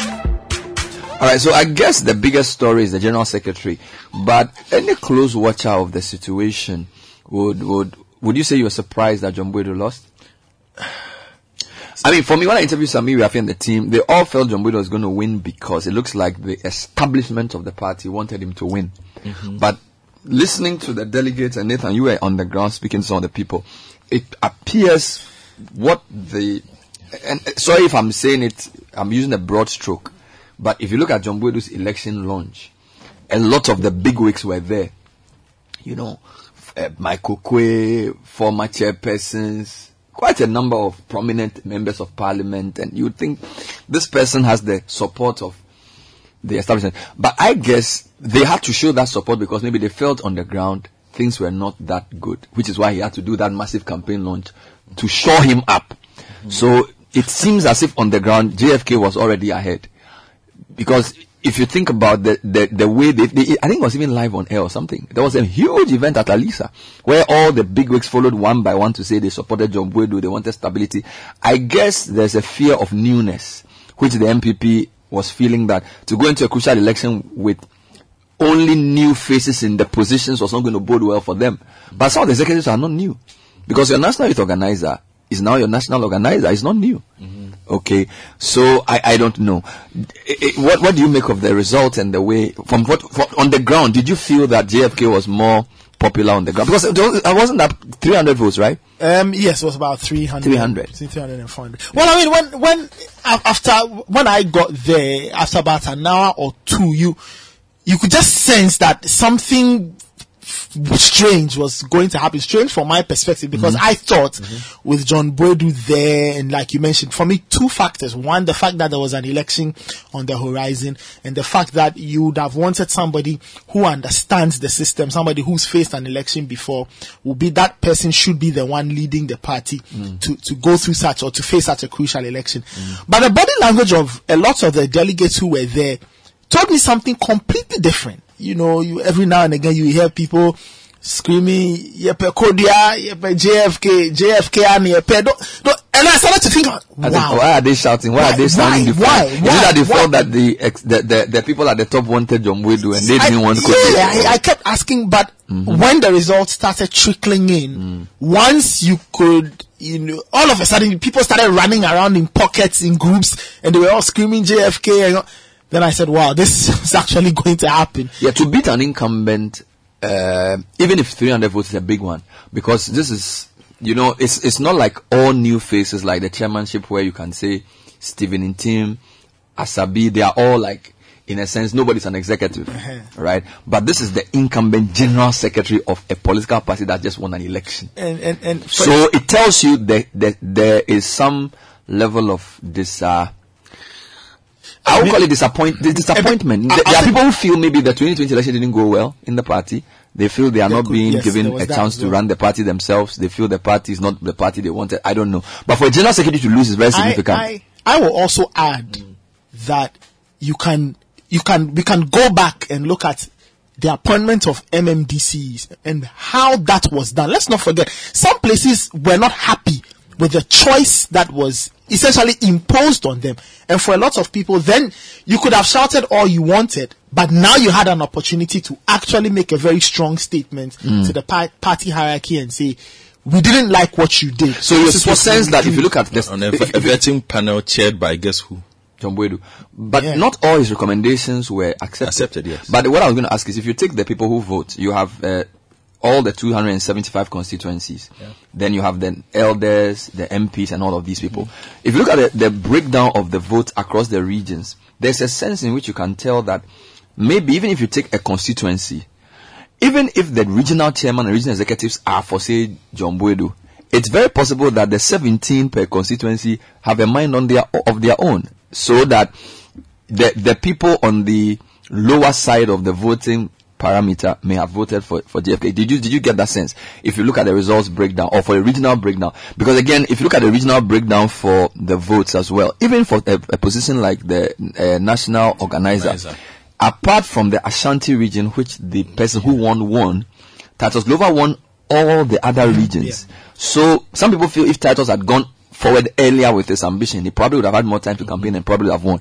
All right, so I guess the biggest story is the general secretary, but any close watcher of the situation would would would you say you were surprised that John Boadu lost? I mean, for me, when I interviewed Samir Rafi and the team, they all felt John Boadu was going to win because it looks like the establishment of the party wanted him to win. Mhm. But listening to the delegates and Nathan, you were on the ground speaking to some of the people. It appears what the and sorry if I'm saying it, I'm using a broad stroke, but if you look at John Boadu's election launch, a lot of the big wigs were there. You know, uh, Michael Kwe, former chairpersons, quite a number of prominent members of parliament, and you would think this person has the support of the establishment. But I guess they had to show that support because maybe they felt on the ground things were not that good, which is why he had to do that massive campaign launch to shore him up. So it seems as if on the ground JFK was already ahead. Because if you think about the, the, the way they, they, I think it was even live on air or something. There was a huge event at Alisa where all the big wigs followed one by one to say they supported John Boadu, they wanted stability. I guess there's a fear of newness, which the NPP was feeling that to go into a crucial election with only new faces in the positions was not going to bode well for them. But some of the executives are not new. Because your national youth organizer is now your national organizer. It's not new. Mm-hmm. Okay. So I, I don't know. I- I- what, what do you make of the result and the way, from what, from, on the ground, did you feel that JFK was more popular on the ground? Because it it wasn't that 300 votes, right? Um, yes, it was about 300. 300. 300 and 400. Well, I mean, when, when, after, when I got there, after about an hour or two, you, you could just sense that something strange was going to happen. Strange from my perspective because Mm-hmm. I thought mm-hmm. with John Boadu there and like you mentioned, for me, two factors. One, the fact that there was an election on the horizon and the fact that you would have wanted somebody who understands the system, somebody who's faced an election before, will be that person should be the one leading the party mm. to, to go through such or to face such a crucial election. Mm. But the body language of a lot of the delegates who were there told me something completely different. You know, you every now and again you hear people screaming yepe Kodua yepe JFK JFK and yepe don't, don't, and I started to think wow. why are they shouting? Why, Why- are they sounding why- different? why- Is why- it that they why- felt that the, ex, the, the the people at the top wanted John Boadu and they didn't I, want yeah, I, I kept asking, but mm-hmm. when the results started trickling in, mm. once you could, you know, all of a sudden people started running around in pockets, in groups, and they were all screaming JFK. And, then I said, wow, this is actually going to happen. Yeah, to beat an incumbent, uh, even if 300 votes is a big one, because this is, you know, it's it's not like all new faces like the chairmanship where you can say Stephen Ntim, Asabi, they are all like, in a sense, nobody's an executive, right? But this is the incumbent general secretary of a political party that just won an election. And, and, and So it tells you that, that there is some level of this, uh, I would call it disappoint, the disappointment. There- are people who feel maybe the 2020 election didn't go well in the party. They feel they are not being yes, given a chance as to run the party themselves. They feel the party is not the party they wanted. I don't know. But for a general secretary to lose is very significant. I, I, I will also add mm. that you can, you can, we can go back and look at the appointment of MMDCs and how that was done. Let's not forget, some places were not happy with the choice that was essentially imposed on them. And for a lot of people, then you could have shouted all you wanted, but now you had an opportunity to actually make a very strong statement Mm. to the pa- party hierarchy and say, we didn't like what you did. So you This is what sense that if you look at this, On a if- if- vetting panel chaired by guess who? John Boadu. But not all his recommendations were accepted. Accepted, yes. But what I was going to ask is if you take the people who vote, you have uh, all the 275 constituencies. Then you have the elders, the MPs, and all of these people. If you look at the, the breakdown of the vote across the regions, there's a sense in which you can tell that maybe even if you take a constituency, even if the regional chairman and regional executives are for say John Boadu, it's very possible that the 17 per constituency have a mind on their of their own, so that the the people on the lower side of the voting parameter may have voted for, for JFK. Did you did you get that sense? If you look at the results breakdown or for a regional breakdown, because again, if you look at the regional breakdown for the votes as well, even for a, a position like the uh, national organizer, Organizer. apart from the Ashanti region, which the person who won won, Titus Glover won all the other regions. So some people feel if Titus had gone forward earlier with his ambition, he probably would have had more time to campaign and probably have won.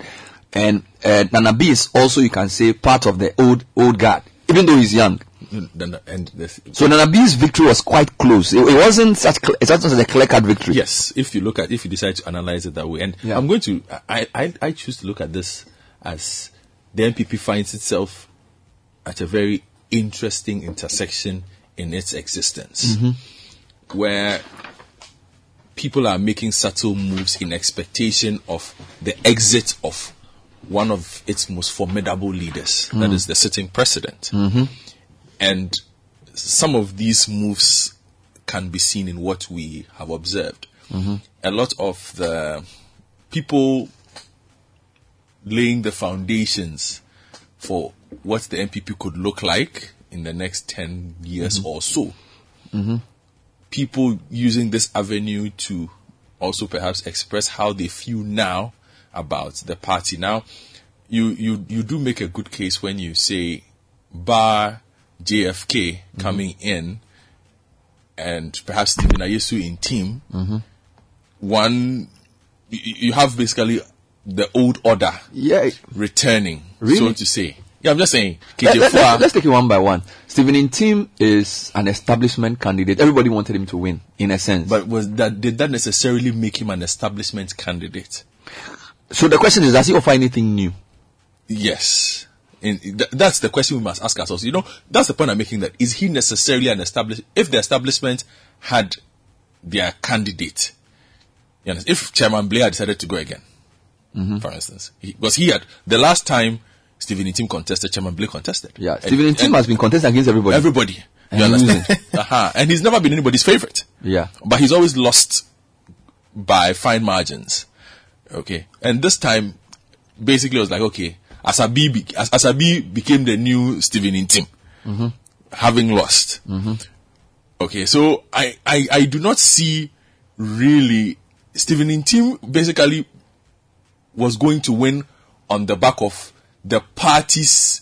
And uh, Nana B is also, you can say, part of the old old guard, even though he's young. And this- So Nana B's victory was quite close. It, it wasn't such it wasn't such a clear cut victory. Yes, if you look at if you decide to analyze it that way, and Yeah. I'm going to I, I I choose to look at this as the NPP finds itself at a very interesting intersection in its existence, Mhm. where people are making subtle moves in expectation of the exit of one of its most formidable leaders, that Mm. is the sitting president. Mm-hmm. And some of these moves can be seen in what we have observed. Mhm. A lot of the people laying the foundations for what the NPP could look like in the next 10 years or so. Mm-hmm. People using this avenue to also perhaps express how they feel now about the party. Now, you, you, you do make a good case when you say bar JFK coming in and perhaps Stephen Ayensu Ntim, Mm-hmm. one, you, have basically the old order Yeah. returning, Really? so to say. Yeah, I'm just saying. Let, KJ let, us take it one by one. Stephen Ntim is an establishment candidate. Everybody wanted him to win, in a sense. But was that did that necessarily make him an establishment candidate? So the question is, does he offer anything new? Yes. And th- that's the question we must ask ourselves. You know, that's the point I'm making. That is he necessarily an established? If the establishment had their candidate, you understand? If Chairman Blay decided to go again, Mhm. for instance, he, because he had the last time Stephen Ntim contested, Chairman Blay contested. Yeah, And- Stephen Ntim has been contesting against everybody. Everybody. And You losing. understand? uh-huh. And he's never been anybody's favorite. Yeah. But he's always lost by fine margins. Okay. And this time, basically, it was like, okay, Asabi, be- As- Asabi became the new Stephen Ntim, Mm-hmm. having lost. Mm-hmm. Okay. So I, I, I do not see really Stephen Ntim basically was going to win on the back of the party's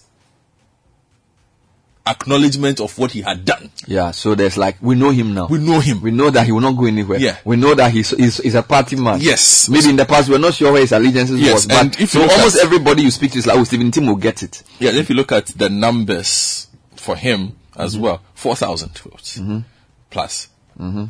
acknowledgement of what he had done. Yeah, so there's like, we know him now. We know him. We know that he will not go anywhere. Yeah. We know that he's, he's, he's a party man. Yes. Maybe in the past we're not sure where his allegiances Yes, was, but and if you so almost at- everybody you speak to is like, oh, Stephen Ntim will get it. Yeah, if you look at the numbers for him as well, 4,000 votes plus. Mm-hmm.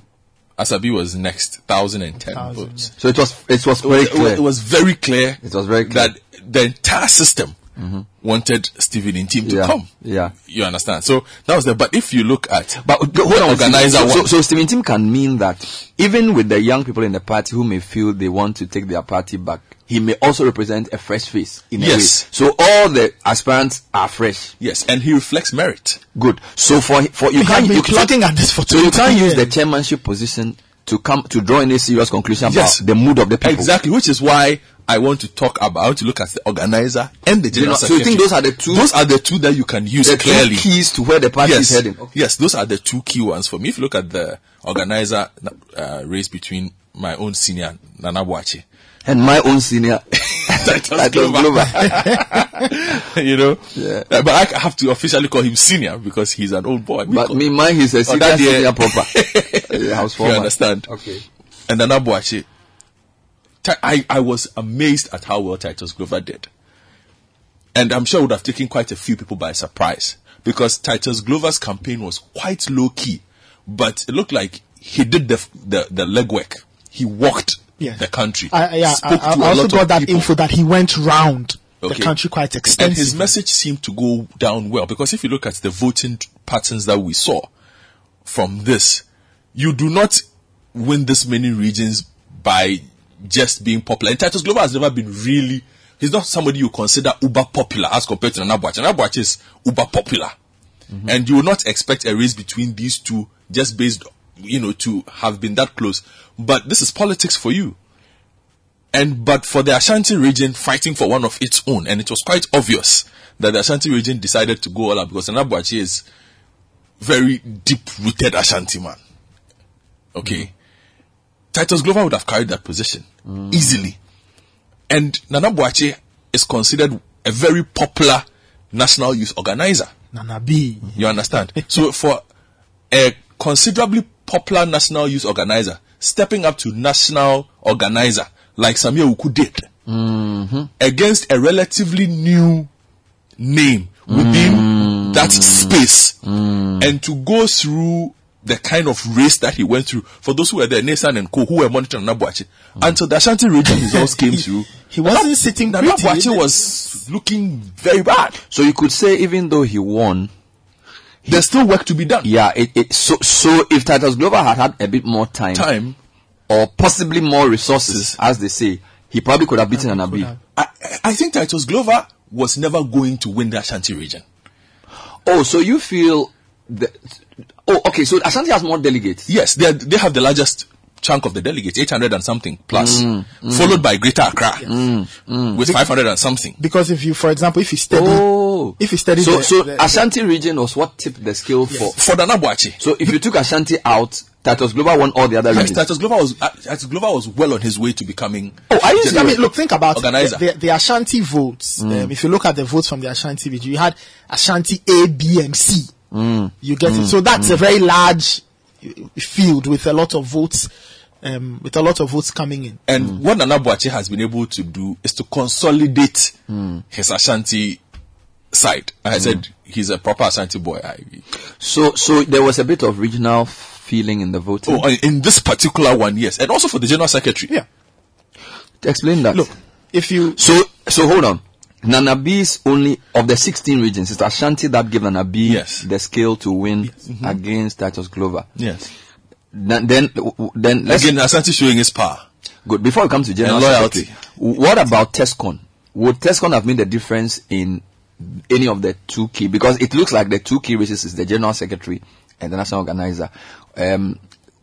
Asabi was next, 1,010 votes. So it was, it was It very was, it was- clear. it was very clear It was very clear. that the entire system Mhm. wanted Stephen Ntim to yeah. come. Yeah. You understand? So that was the, but if you look at But hold on, organizer so, so, one- so Stephen Ntim can mean that even with the young people in the party who may feel they want to take their party back, he may also represent a fresh face in a Yes. way. So all the aspirants are fresh. Yes, and he reflects merit. Good. So for for you can't have been you, plotting at this for so you can't use the chairmanship position to come to draw any serious conclusion Yes. about the mood of the people. Exactly, which is why I want to talk about, I want to look at the organizer and the You general know, so you think those are the two- Those are the two that you can use The clearly. keys to where the party yes. is heading. Yes, those are the two key ones for me. If you look at the organizer uh, race between my own senior Nana Boakye And my own senior Titus Glover. Glover. you know, Yeah. Uh, but I have to officially call him senior because he's an old boy. But me, mine, he's a Oh, senior, day- senior proper. House you understand? Okay. And Nana Boakye, Ti- I, I was amazed at how well Titus Glover did. And I'm sure it would have taken quite a few people by surprise because Titus Glover's campaign was quite low key, but it looked like he did the, the, the legwork. He walked Yeah. the country. I, I- yeah, I, I a also got that people. info that he went round the country quite extensively. And his message seemed to go down well because if you look at the voting patterns that we saw from this, you do not win this many regions by just being popular. And Titus Glover has never been really, he's not somebody you consider uber popular as compared to Nana Boakye. Nanabuach is uber popular. Mm-hmm. And you will not expect a race between these two just based, you know, to have been that close. But this is politics for you. And but for the Ashanti region fighting for one of its own, and it was quite obvious that the Ashanti region decided to go all out because Nana Boakye is very deep rooted Ashanti man. Okay. Mm-hmm. Titus Glover would have carried that position easily. And Nana Nanabuachi is considered a very popular national youth organizer. Nana B. You understand? so for a considerably popular national youth organizer stepping up to national organizer like Sammy Awuku did mm-hmm. against a relatively new name within mm. that space mm. and to go through the kind of race that he went through for those who were there, Nathan and Co, who were monitoring Nana Boakye, until the Ashanti region results came through. He wasn't sitting pretty. Nana Boakye was looking very bad. So you could say even though he won, there's still work to be done. Yeah, it, it so so if Titus Glover had had a bit more time, time, or possibly more resources, as they say, he probably could have beaten Nana B. I, I think Titus Glover was never going to win the Ashanti region. Oh, so you feel that? Oh, okay. So Ashanti has more delegates. Yes, they are, they have the largest chunk of the delegates, 800 and something plus, Mm, mm. followed by Greater Accra Mm, with 500 and something. Because if you, for example, if you study, Oh, if you study, so the, so the- Ashanti region was what tipped the scale for for the Nana Boakye. So if you took Ashanti out, Titus Glover won all the other regions. Titus Glover was uh, Titus Glover was well on his way to becoming. Oh, I used. I mean, look, think about organizer. it. The, the, the Ashanti votes. Mm. Um, if you look at the votes from the Ashanti region, you had Ashanti A, B, and C. Mm. You get Mm. it. So that's a Mm. very large field with a lot of votes, um, with a lot of votes coming in. And what Nana Boakye has been able to do is to consolidate his Ashanti side. I said he's a proper Ashanti boy. I, So so there was a bit of regional feeling in the voting. oh, in this particular one, yes, and also for the general secretary. Yeah. Explain that. Look, if you so so hold on. Nana B's only of the 16 regions. It's Ashanti that gave Nanabi Yes. the skill to win against Titus Glover. Yes. Then then, then let's Again, Ashanti showing his power. Good. Before we come to general And loyalty. what about Tescon? Would Tescon have made the difference in any of the two key? Because it looks like the two key races is the general secretary and the national organizer. Um,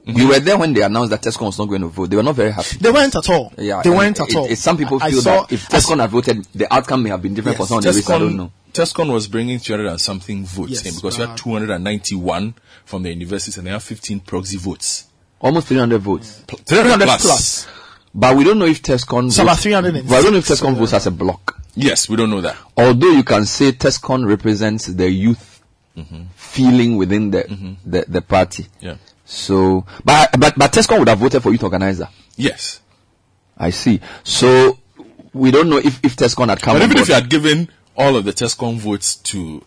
Mm-hmm. You were there when they announced that Tescon was not going to vote. They were not very happy. They weren't at all. Yeah, they weren't at it- all. it- some people I- I feel saw- that if Tescon had voted, the outcome may have been different for some of the races. I don't know. Tescon was bringing 300 and something votes Yes, in because you had uh, 291 from the universities and they have 15 proxy votes. Almost 300 votes. 300 plus. But we don't know if Tescon So about votes- 306, But I don't know if Tescon votes uh, as a block. Yes, we don't know that. Although you can say Tescon represents the youth mm-hmm. feeling within the, mm-hmm. the, the party. Yeah. So, but, but, but Tescon would have voted for youth organizer. Yes. I see. So, we don't know if, if Tescon had come But even if board. you had given all of the Tescon votes to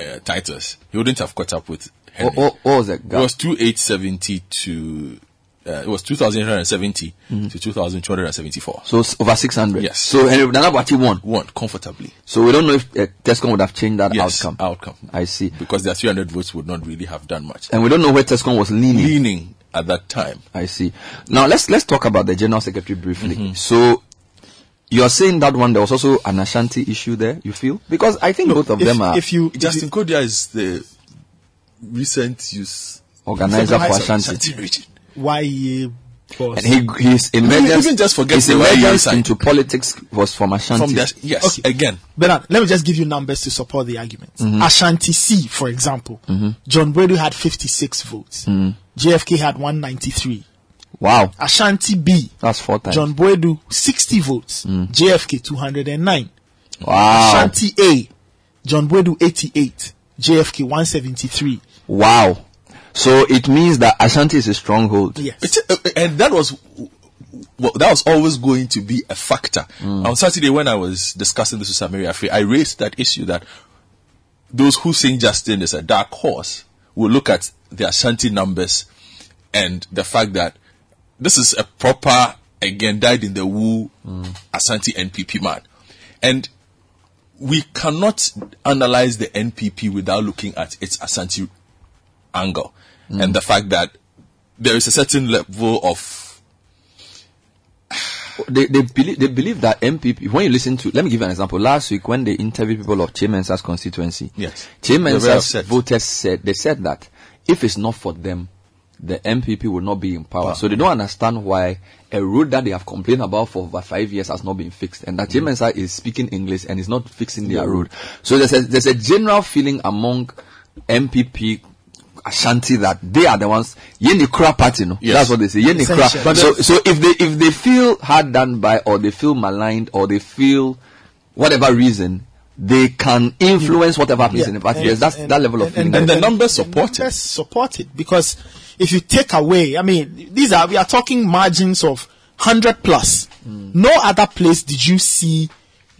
uh, Titus, he wouldn't have caught up with Henry. What- what- what was the It was 2870 to, uh, it was 2870 Mhm. to 2274. So, over 600. Yes. So, Henry Nana Boakye won. Won comfortably. So, we don't know if uh, Tescon would have changed that Yes, outcome. outcome. I see. Because their 300 votes would not really have done much. And we don't know where Tescon was leaning. Leaning at that time. I see. Now let's let's talk about the general secretary briefly. Mm-hmm. So you're saying that one there was also an Ashanti issue there. You feel because I think both of them are If you Justin Kodua is the recent use organizer for Ashanti, region. Why he was. and he his emergence Even just forget his emergence into politics was from Ashanti. From the, yes, again. Bernard, let me just give you numbers to support the argument. Mhm. Ashanti C, for example, Mhm. John Boadu had 56 votes. Mhm. JFK had 193. Wow, Ashanti B, that's four times. John Boadu 60 votes. JFK 209. Wow. Ashanti A, John Boadu 88. JFK 173. Wow. So it means that Ashanti is a stronghold. Yes. It's, uh, and that was well, that was always going to be a factor. Mm. On Saturday, when I was discussing this with Samaria Afri, I raised that issue that those who think Justin is a dark horse will look at the Ashanti numbers and the fact that this is a proper, again, died in the wool Ashanti NPP man. And we cannot analyze the NPP without looking at its Ashanti angle and the fact that there is a certain level of They, they believe they believe that NPP. When you listen to, let me give you an example. Last week, when they interviewed people of Chemensas constituency, Yes. They were Chemensas upset. voters said they said that if it's not for them, the NPP will not be in power. So they don't understand why a road that they have complained about for over five years has not been fixed, and that mm. Is speaking English and is not fixing their road. So there's a, there's a general feeling among NPP Ashanti that they are the ones Yeni Kra party, no? Yes. That's what they say. Yeni Essential. But So so if they if they feel hard done by or they feel maligned or they feel whatever reason, they can influence whatever happens Yeah. in the party. And- yes, that's and- that level of feeling. and the numbers support it. Numbers support it because if you take away, I mean, these are we are talking margins of hundred plus. Hmm. No other place did you see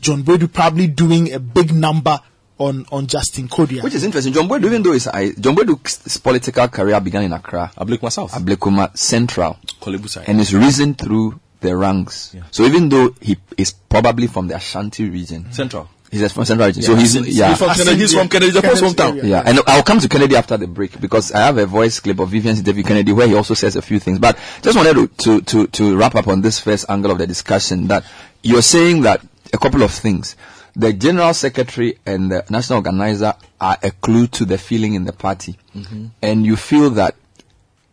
John Boadu probably doing a big number on on Justin Kodua. Which is interesting. John Boadu, even though his, John Boadu's political career began in Accra, Ablekuma South, Ablekuma Central, Korle Bu and is risen through the ranks. So even though he is probably from the Ashanti region, mm-hmm. Central. He's from Central region. Yeah, so he's Asante. yeah. He's from Kennedy. He's from Kennedy. Agyapong's hometown. Yeah, and I'll come to Kennedy after the break because I have a voice clip of Vivian's interview Kennedy where he also says a few things. But just wanted to, to, to, to wrap up on this first angle of the discussion that you're saying that a couple of things. The general secretary and the national organizer are a clue to the feeling in the party. Mhm. And you feel that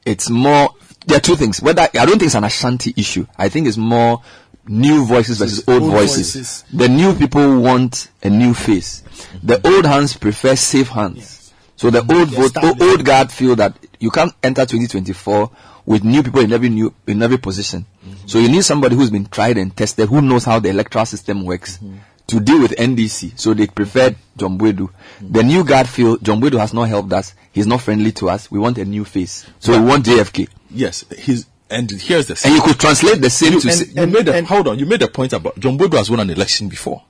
it's more, there are two things. Whether, I don't think it's an Ashanti issue. I think it's more new voices versus old, Old voices. voices. The new people want a new face. The mm-hmm. old hands prefer safe hands. So the old vote, o- old guard feel that you can't enter 2024 with new people in every new in every position. Mm-hmm. So you need somebody who's been tried and tested, who knows how the electoral system works. Mm-hmm. To deal with NDC, so they preferred John Boadu. The new guard feel John Boadu has not helped us. He's not friendly to us. We want a new face. So we want JFK. Yes, he's and here's the Same. And you could translate the same you, to and, say- you made a, hold on. You made a point about John Boadu has won an election before.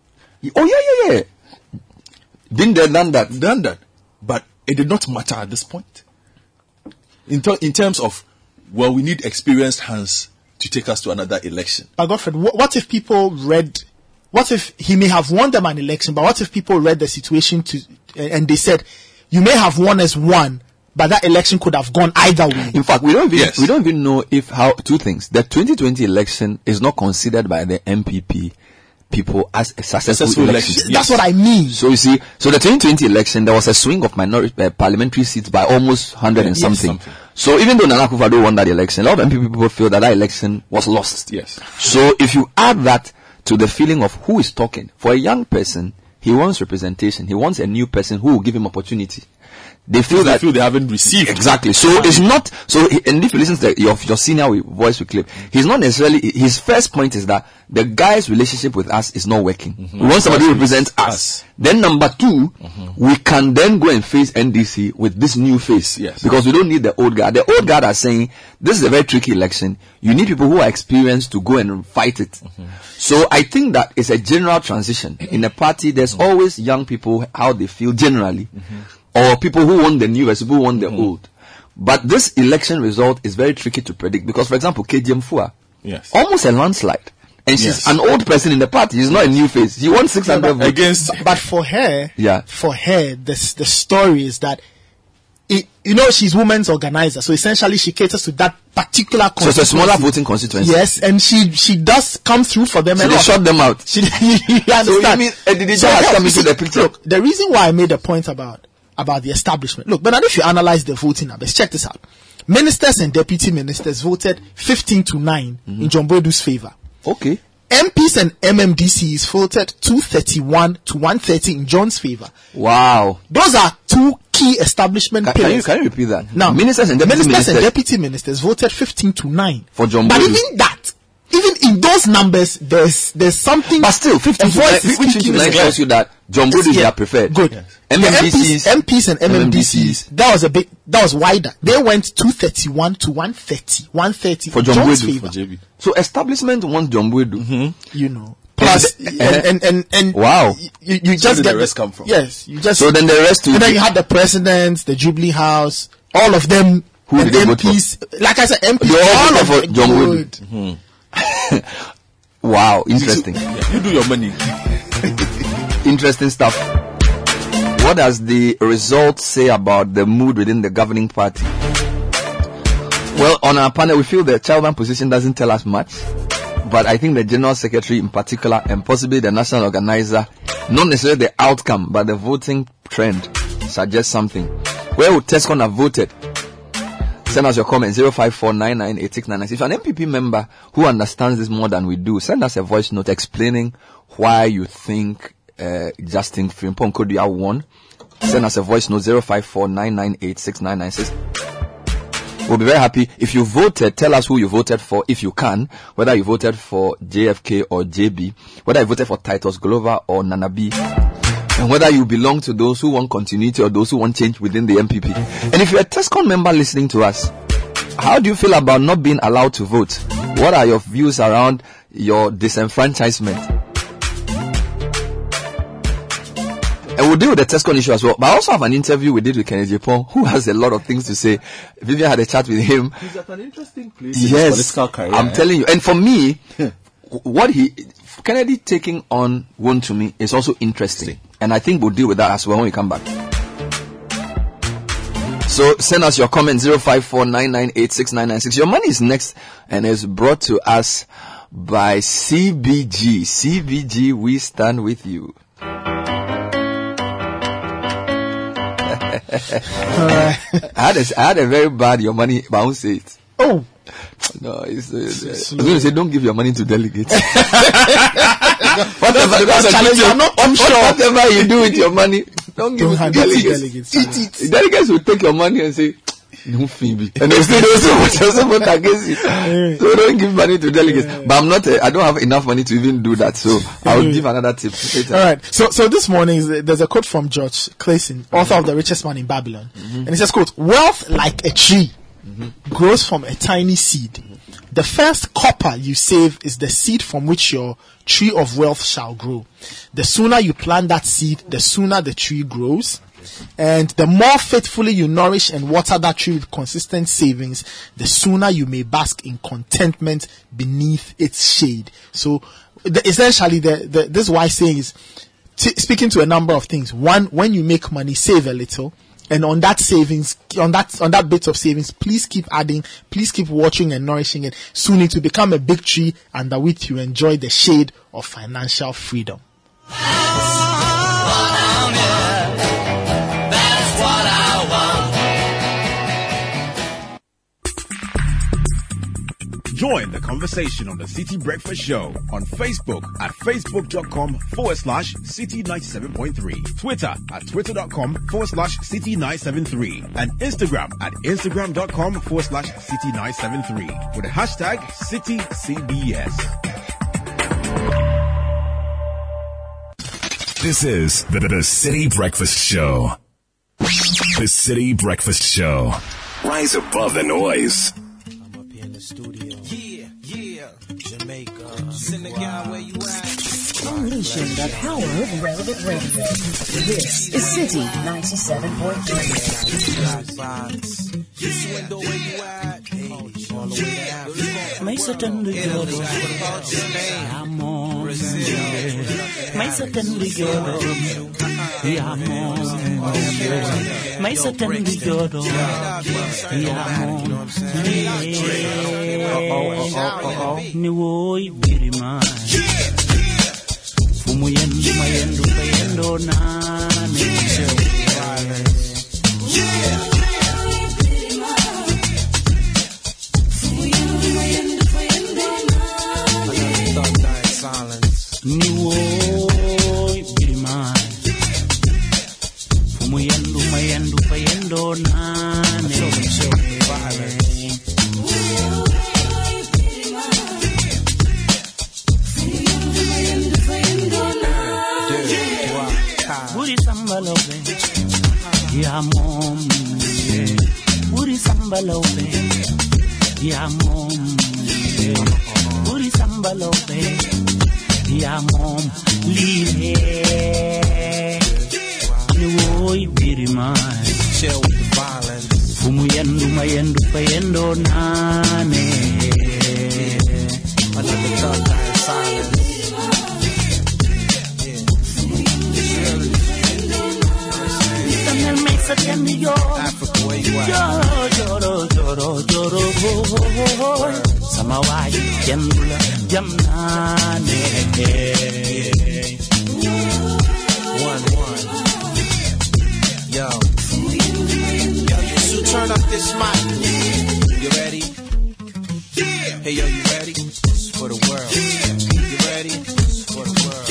Oh yeah, yeah, yeah. Been there, done that. Done that. But it did not matter at this point. In, ter- in terms of, well, we need experienced hands to take us to another election. But Godfred, what, what if people read? What if he may have won them an election, but what if people read the situation to and they said, "You may have won as one, but that election could have gone either way." In fact, we don't even we don't even know if how two things. The 2020 election is not considered by the NPP people as a successful, Successful election. election, That's yes. what I mean. So you see, so the 2020 election there was a swing of minority uh, parliamentary seats by almost 100 and Yes, something. something. So even though Nana Akufo-Addo won that election, a lot of NPP people feel that that election was lost. Yes. So if you add that to the feeling of who is talking, for a young person, he wants representation. He wants a new person who will give him opportunity. They feel They that feel they haven't received. exactly. So it's not so. And if you listen to the, your your senior voice with clip, he's not necessarily. His first point is that the guy's relationship with us is not working. Mm-hmm. We want somebody who represents us. Then number 2 Mm-hmm. we can then go and face NDC with this new face. Yes. Because we don't need the old guy. The old guy are saying this is a very tricky election. You need people who are experienced to go and fight it. Mm-hmm. So I think that it's a general transition in a party. There's always young people how they feel generally, or people who want the new versus people who want the hmm. old. But this election result is very tricky to predict because, for example, Kate Gyamfua, Yes. almost a landslide, and she's Yes. an old person in the party. She's not a new face. She won 600 votes Against But, but for her, Yeah. for her, the the story is that. It, you know, she's women's organizer, so essentially she caters to that particular. So it's a smaller constituency. voting constituency. Yes, and she she does come through for them. So a they lot. shut them out. She, you understand? So you mean Edidija So, has come into the picture? Look, the reason why I made a point about about the establishment. Look, but if you analyze the voting numbers, check this out. Ministers and deputy ministers voted 15 to 9 mhm. in John Boadu's favor. Okay. MPs and MMDCs voted 231 to 130 in John's favor. Wow. Those are two key establishment Can, can you can you repeat that? Now, ministers and deputy ministers ministers, and deputy ministers voted 15 to 9. for John But even that, even in those numbers, there's there's something. But still, 15 a to 9, which speaking 15 to 9 tells you that John Boadu is Yeah. their preferred. Good. The MPs, MPs and MMDCs, that was a bit, that was wider. They went 231 to 130, 130 for John John's favor. So establishment wants John Boadu. Mm-hmm. You know. Plus, And eh, and, and, and, and Wow. you, you Where just did get the rest come from? Yes, you just So then the rest and then you had the presidents, the Jubilee House, all of them, Who and did they vote for? MPs. Like I said, MPs, They all all of for them John good. Boydu. Hmm. Wow, interesting. You do your money. Interesting stuff. What does the result say about the mood within the governing party? Well, on our panel, we feel the chairman position doesn't tell us much, but I think the general secretary in particular, and possibly the national organizer, not necessarily the outcome, but the voting trend suggests something. Where would Tescon have voted? Send us your comment 0549986996. If an NPP member who understands this more than we do, send us a voice note explaining why you think uh, Justin Frimpong Kodua won. Send us a voice note 0549986996. We'll be very happy. If you voted, tell us who you voted for if you can. Whether you voted for JFK or JB. Whether you voted for Titus Glover or Nana B. And whether you belong to those who want continuity or those who want change within the NPP. And if you're a TESCON member listening to us, how do you feel about not being allowed to vote? What are your views around your disenfranchisement? And we'll deal with the TESCON issue as well. But I also have an interview we did with Kennedy Agyapong, who has a lot of things to say. Vivian had a chat with him. He's at an interesting place in his Yes, political career. I'm telling you. And for me, hmm. what he Kennedy taking on one to me is also interesting, and I think we'll deal with that as well when we come back. So send us your comment 0549986996. Your money is next and is brought to us by CBG. CBG, we stand with you. I, had a, I had a very bad your money, but I won't say it. Oh. No, it's, uh, I was going to say don't give your money to delegates. whatever, Because challenge, I'm not too sure. whatever you do with your money, don't give Don't it to hand it to delegates. delegates. Eat it. Delegates will take your money and say, no Phoebe. And they'll say they'll say what- they'll say what against you. So don't give money to delegates. But I'm not, uh, I don't have enough money to even do that. So I'll give another tip later. All right. So, so this morning there's a quote from George Clason, author of The Richest Man in Babylon, mm-hmm. and he says, "quote Wealth like a tree mm-hmm. grows from a tiny seed. Mm-hmm. The first copper you save is the seed from which your tree of wealth shall grow. The sooner you plant that seed, the sooner the tree grows." And the more faithfully you nourish and water that tree with consistent savings, the sooner you may bask in contentment beneath its shade. So, the, essentially, the, the, this wise saying is t- speaking to a number of things. One, when you make money, save a little. And on that savings, on that, on that bit of savings, please keep adding, please keep watching and nourishing it. Soon it will become a big tree under which you enjoy the shade of financial freedom. Join the conversation on the City Breakfast Show on Facebook at facebook.com forward slash city 97.3, Twitter at twitter.com forward slash city 973, and Instagram at instagram.com forward slash city 973 with the hashtag citycbs. This is the, the City Breakfast Show. The City Breakfast Show. Rise above the noise. Unleashing the power of relevant radio. This is City 97.3. Maisa Tendugoro, Amon, Maisa Tendugoro, Yamon, Maisa Tendugoro, Yamon, Niwoy Birima, Fumuyendu Mayendu Payendo Nane, Niwoy Birima, Fumuyendu Mayendu Payendo Nane, Buri sambalobe, ya mom, Buri sambalobe, ya mom, Buri sambalobe, ya mom, lile, Niwoy birima, chill with the violence, Fumu yendu mayendu payendo nane, Another thug silence. saqueando y yo lloro, lloro, lloro, lloro. Samawai, yandula, yamnane. One, one. Yo. Yo, you should turn up this mic. You ready? Hey, yo, you ready? It's for the world. You ready? It's for the world.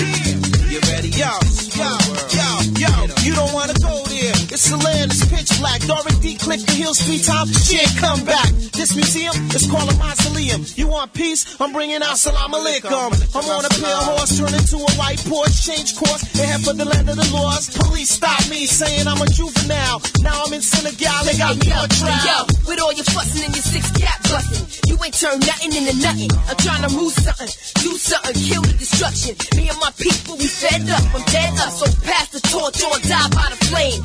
You ready? Yo, yo, yo, yo. You don't want to go six flag. Dorothy click the heels three times, she ain't come back. This museum is called a mausoleum. You want peace? I'm bringing out salam alaikum. I'm on a pale horse, turn into a white Porsche, change course, and head for the land of the lost. Police stop me, saying I'm a juvenile. Now I'm in Senegal, they got me on Yo, trial. with all your fussing and your six cap busting, you ain't turned nothing into nothing. I'm trying to move something, do something, kill the destruction. Me and my people, we fed up, I'm dead up. So pass the torch or die by the flame.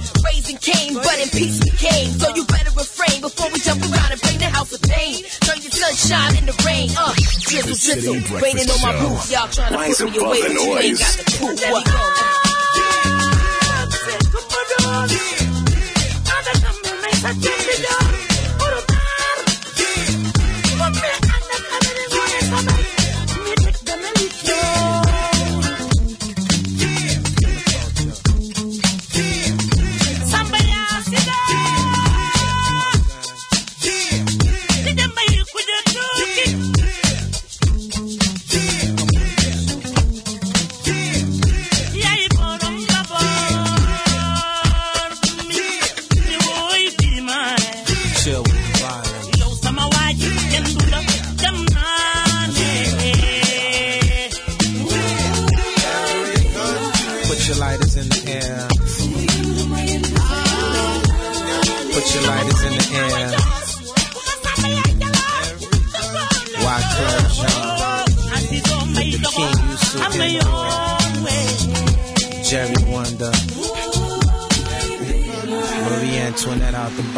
Raising Cain, but in peace we came. So you better refrain before we jump around and bring the house of pain. Turn your sunshine into rain, uh, drizzle, drizzle, raining on my roof. Y'all trying to Rise put me above away, but you ain't got the proof. What? Chill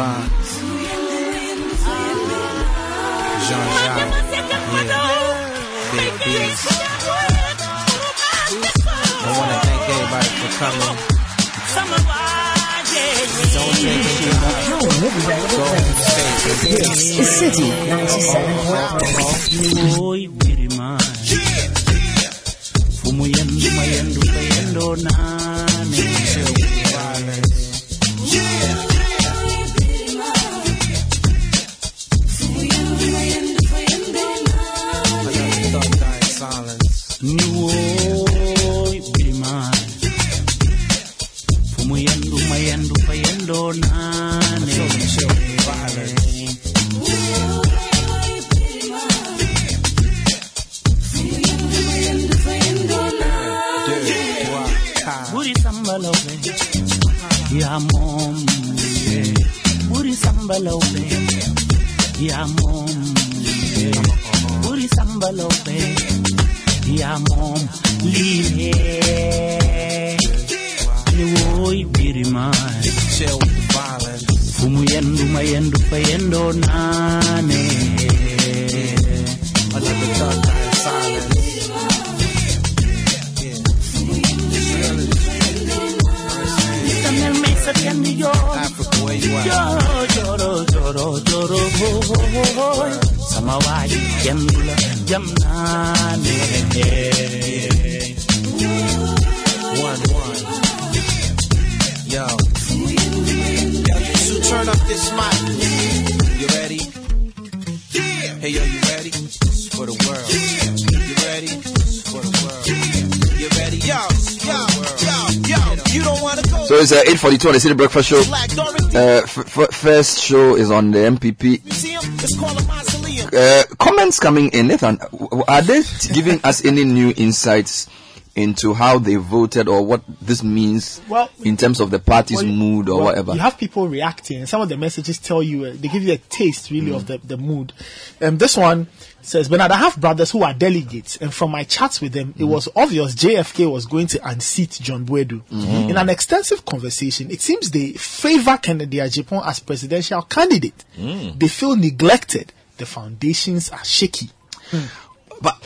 Antoinette out the box. Jean Jacques. Yeah. Big Beast. I want to thank everybody for coming. Don't drink and drive. Go home safe. This is City 97.3. Oi, birima. Fumu yendu 42 on the City Breakfast Show. Uh, f- f- first show is on the NPP. Uh, comments coming in, Nathan. Are they giving us any new insights into how they voted or what this means well, in terms of the party's well, mood or well, whatever. You have people reacting. Some of the messages tell you, uh, they give you a taste really mm. of the, the mood. And um, this one, says, Bernard, I have brothers who are delegates, and from my chats with them, it Mm. was obvious JFK was going to unseat John Boadu. Mhm. In an extensive conversation, it seems they favor Kennedy Agyapong as presidential candidate. Mm. They feel neglected. The foundations are shaky. But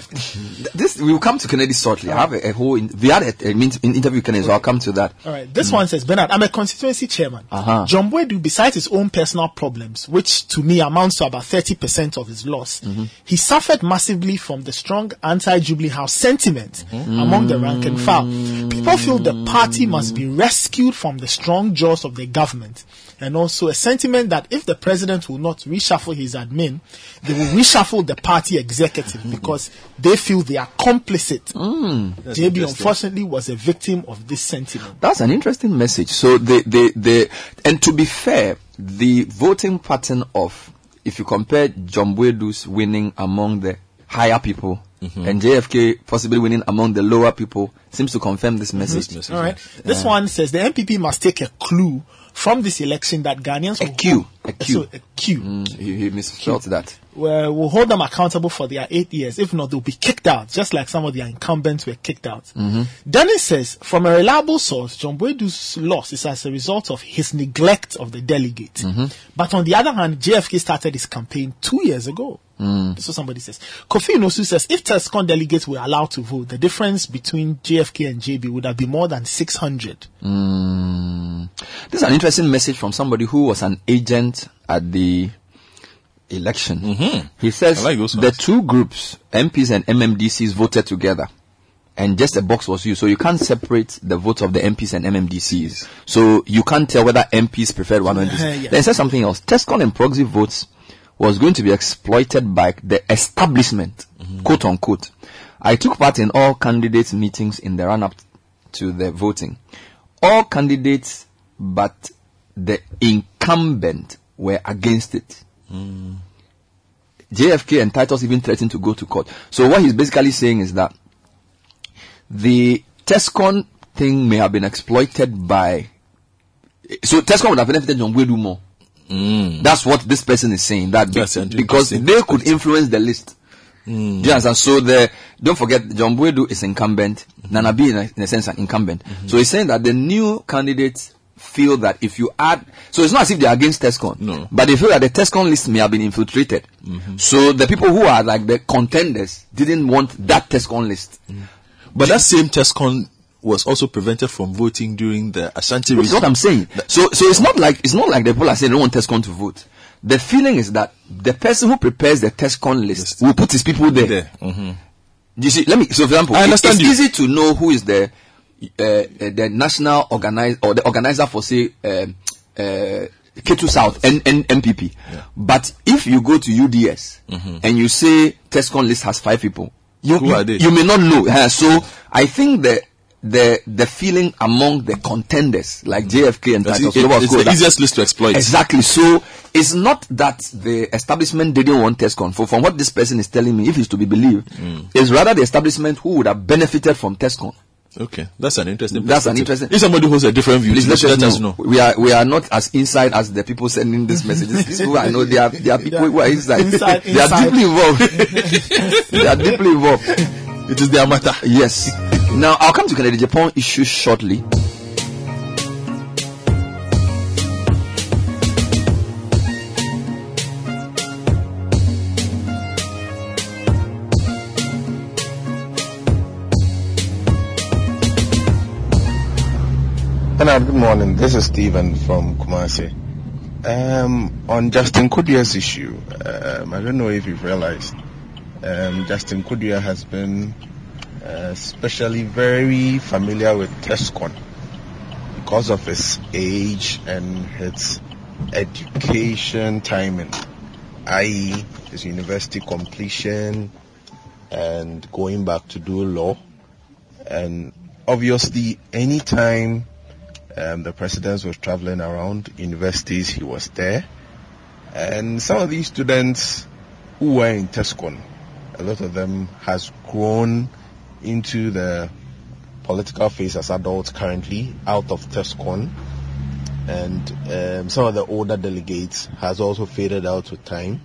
this we will come to Kennedy shortly. I have a, a whole. In, we had a, a an interview with Kennedy, so I'll come to that. All right. This one says, Bernard, I'm a constituency chairman. Uh-huh. John Boadu, besides his own personal problems, which to me amounts to about 30% of his loss, Mm-hmm. he suffered massively from the strong anti-Jubilee House sentiment among the rank and file. People feel the party must be rescued from the strong jaws of the government, and also a sentiment that if the president will not reshuffle his admin, they will reshuffle the party executive hmm. because they feel they are complicit. Hmm. That's JB unfortunately was a victim of this sentiment. That's an interesting message. So they, they, they, and to be fair, the voting pattern of, if you compare John Boadu's winning among the higher people mm-hmm. and JFK possibly winning among the lower people seems to confirm this message. All right. This Yeah. one says the NPP must take a clue from this election that Ghanaians will Q, a Q. So, a Q. Mm, he, he misspelled that. Well, we'll hold them accountable for their eight years. If not, they'll be kicked out, just like some of their incumbents were kicked out. Mhm. Dennis says, from a reliable source, John Boadu's loss is as a result of his neglect of the delegate. Mm-hmm. But on the other hand, JFK started his campaign two years ago. Mm. So somebody says. Kofi Inosu says, if TESCON delegates were allowed to vote, the difference between JFK and JB would have been more than 600. Mm. This is an interesting message from somebody who was an agent at the election. He says Mm-hmm. I like the two groups, MPs and MMDCs, voted together. And just a box was used. So you can't separate the votes of the MPs and MMDCs. So you can't tell whether MPs preferred one or MPs. Yeah. Then he said something else. Tescon and proxy votes was going to be exploited by the establishment, quote unquote. I took part in all candidates meetings in the run up to the voting. All candidates but the incumbent were against it. Mm. JFK and Titus even threatened to go to court. So what he's basically saying is that the Tescon thing may have been exploited by. So Tescon would have benefited John Boadu more. That's what this person is saying. That be- because they could influence the list. Do you understand? So the don't forget John Boadu is incumbent. Nana B in a, in a sense an incumbent. So he's saying that the new candidates feel that if you add, so it's not as if they're against Tescon, no. but they feel that the Tescon list may have been infiltrated. Mm-hmm. So the people who are like the contenders didn't want that Tescon list. Mm-hmm. But that same TESCON was also prevented from voting during the Ashanti is what I'm saying. So, so it's not like it's not like the people are saying they don't want Tescon to vote. The feeling is that the person who prepares the Tescon list will put his people there. Mm-hmm. You see, let me. So, for example, I understand it's you. easy to know who is the the national organizer or the organizer for say um, uh, K2 South and, and NPP. But if you go to UDS and you say Tescon list has five people, you Who you, are they? you may not know. Uh, so I think the the the feeling among the contenders like JFK and Titus it- it's the easiest list to exploit. Exactly. So it's not that the establishment didn't want Tescon. For from what this person is telling me, if it's to be believed, it's rather the establishment who would have benefited from Tescon. Okay, that's an interesting. That's an interesting. If somebody holds a different view, Please let, let, us know. We are we are not as inside as the people sending these messages. These people I know they are they are people who are inside. Inside, they are deeply involved. they are deeply involved. It is their matter. Yes. Now I'll come to Kennedy Agyapong issue shortly. Good morning. This is Stephen from Kumasi. Um, on Justin Kodua's issue, um, I don't know if you've realized, um, Justin Kodua has been uh, especially very familiar with TESCON because of his age and his education timing, i.e., his university completion and going back to do law. And obviously, anytime um, the president was traveling around universities, he was there. And some of these students who were in TESCON, a lot of them has grown into the political phase as adults currently out of TESCON. And um, some of the older delegates has also faded out with time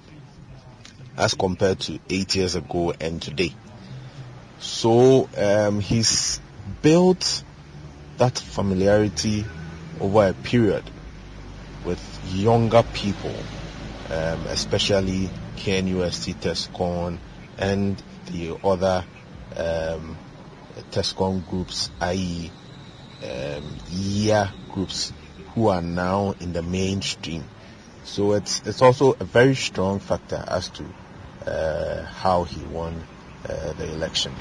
as compared to eight years ago and today. So um, he's built that familiarity over a period with younger people, um, especially KNUST TESCON and the other um, TESCON groups, i.e., um, year groups who are now in the mainstream. So it's it's also a very strong factor as to uh, how he won uh, the election.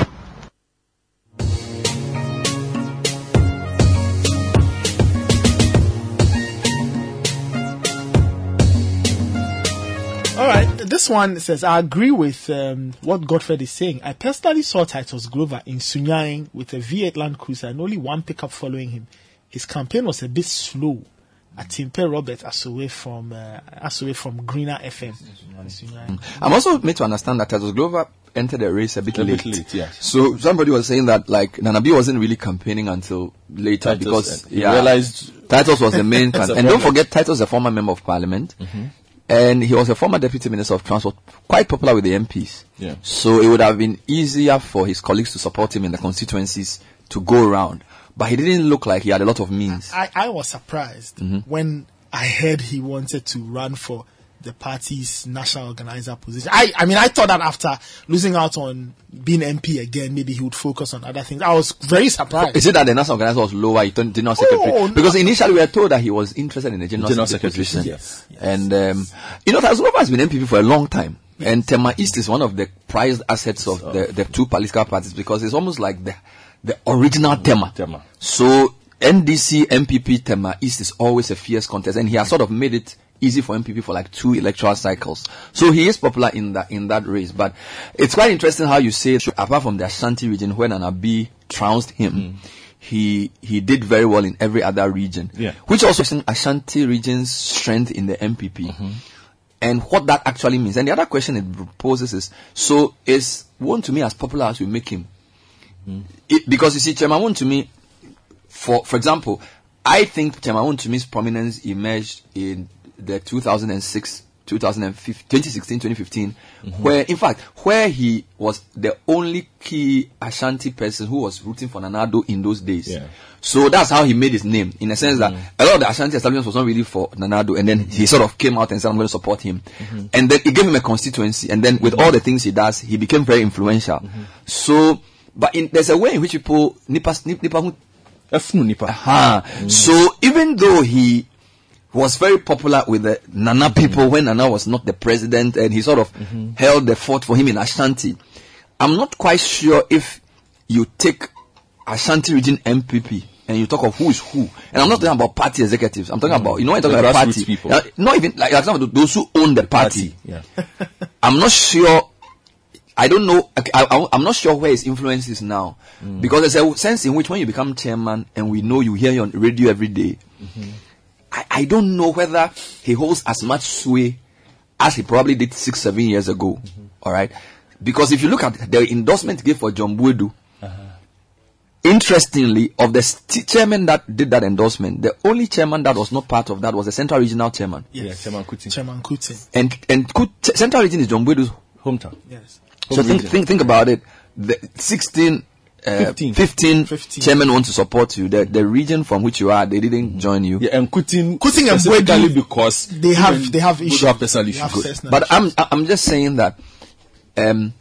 This one says, I agree with um, what Godfred is saying. I personally saw Titus Glover in Sunyani with a V8 Land Cruiser and only one pickup following him. His campaign was a bit slow. Atimpe Robert Asowe from uh, Asowe from Greener FM. I'm also made to understand that Titus Glover entered the race a bit A late. bit late, yes. So somebody was saying that like Nana B wasn't really campaigning until later Titus, because uh, he realized- Titus was the main That's can- and don't forget Titus is a former member of parliament. Mhm. And he was a former deputy minister of transport, quite popular with the MPs. Yeah. So it would have been easier for his colleagues to support him in the constituencies to go around. But he didn't look like he had a lot of means. I, I was surprised Mhm. when I heard he wanted to run for the party's national organizer position. I, I mean, I thought that after losing out on being MP again, maybe he would focus on other things. I was very surprised. Is it that the national organizer was lower? He turned general secretary no. because initially we were told that he was interested in the general, General secretary secretary, position. And um, you know, Titus Glover has been MPP for a long time, and Tema East is one of the prized assets of the, the two political parties because it's almost like the the original Tema. Tema. So NDC NPP Tema East is always a fierce contest, and he has sort of made it easy for NPP for like two electoral cycles. So he is popular in that in that race. But it's quite interesting how you say apart from the Ashanti region when Nana B trounced him, mm. he he did very well in every other region. Yeah. Which also is Ashanti region's strength in the NPP. Mm-hmm. And what that actually means. And the other question it poses is so is Wontumi as popular as we make him? Mm. It, because you see, Chairman Wontumi, for for example, I think Chairman Wontumi's prominence emerged in the 2006, 2015, 2016, 2015, where in fact where he was the only key Ashanti person who was rooting for Nana Addo in those days. Yeah. So that's how he made his name, in a sense that a lot of the Ashanti establishments was not really for Nana Addo, and then he sort of came out and said, "I'm going to support him," and then it gave him a constituency, and then with all the things he does, he became very influential. So, but in, there's a way in which people nipa nip- nipa who- Aha. So even though he was very popular with the Nana people when Nana was not the president, and he sort of held the fort for him in Ashanti, I'm not quite sure if you take Ashanti region NPP and you talk of who is who, and I'm not talking about party executives. I'm talking about you know I'm talking about party, people. Not even like for example those who own the party. Yeah. I'm not sure. I don't know. I, I'm not sure where his influence is now, because there's a sense in which when you become chairman and we know you hear you on radio every day, I, I don't know whether he holds as much sway as he probably did six, seven years ago. Mm-hmm. All right, because if you look at the endorsement he gave for John Boadu, uh-huh. interestingly, of the st- chairman that did that endorsement, the only chairman that was not part of that was the central regional chairman. Yeah, Chairman Kutin. Chairman Kuti. And and Kut- central region is John Boadu's Hometown. Yes. so think, think think about it. The 16, uh, 15. 15, 15. chairmen want to support you. The, the region from which you are, they didn't join you. Yeah, and Kutin, Kutin and specifically Boadu, because they have- they have issues. have personal issues. have Good. personal But I'm I'm just saying that um,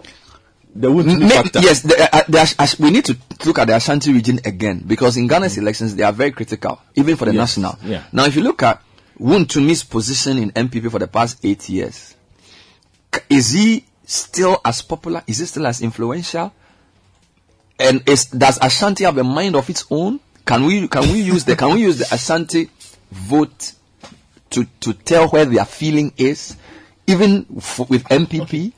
The would ma- factor. yes, the, uh, the Ash- Ash- we need to look at the Ashanti region again because in Ghana's elections they are very critical, even for the Yes, national. yeah. Now, if you look at Wontumi's position in NPP for the past eight years, is he still as popular? Is he still as influential? And is does Ashanti have a mind of its own? Can we can we use the can we use the Ashanti vote to to tell where their feeling is, even f- with NPP?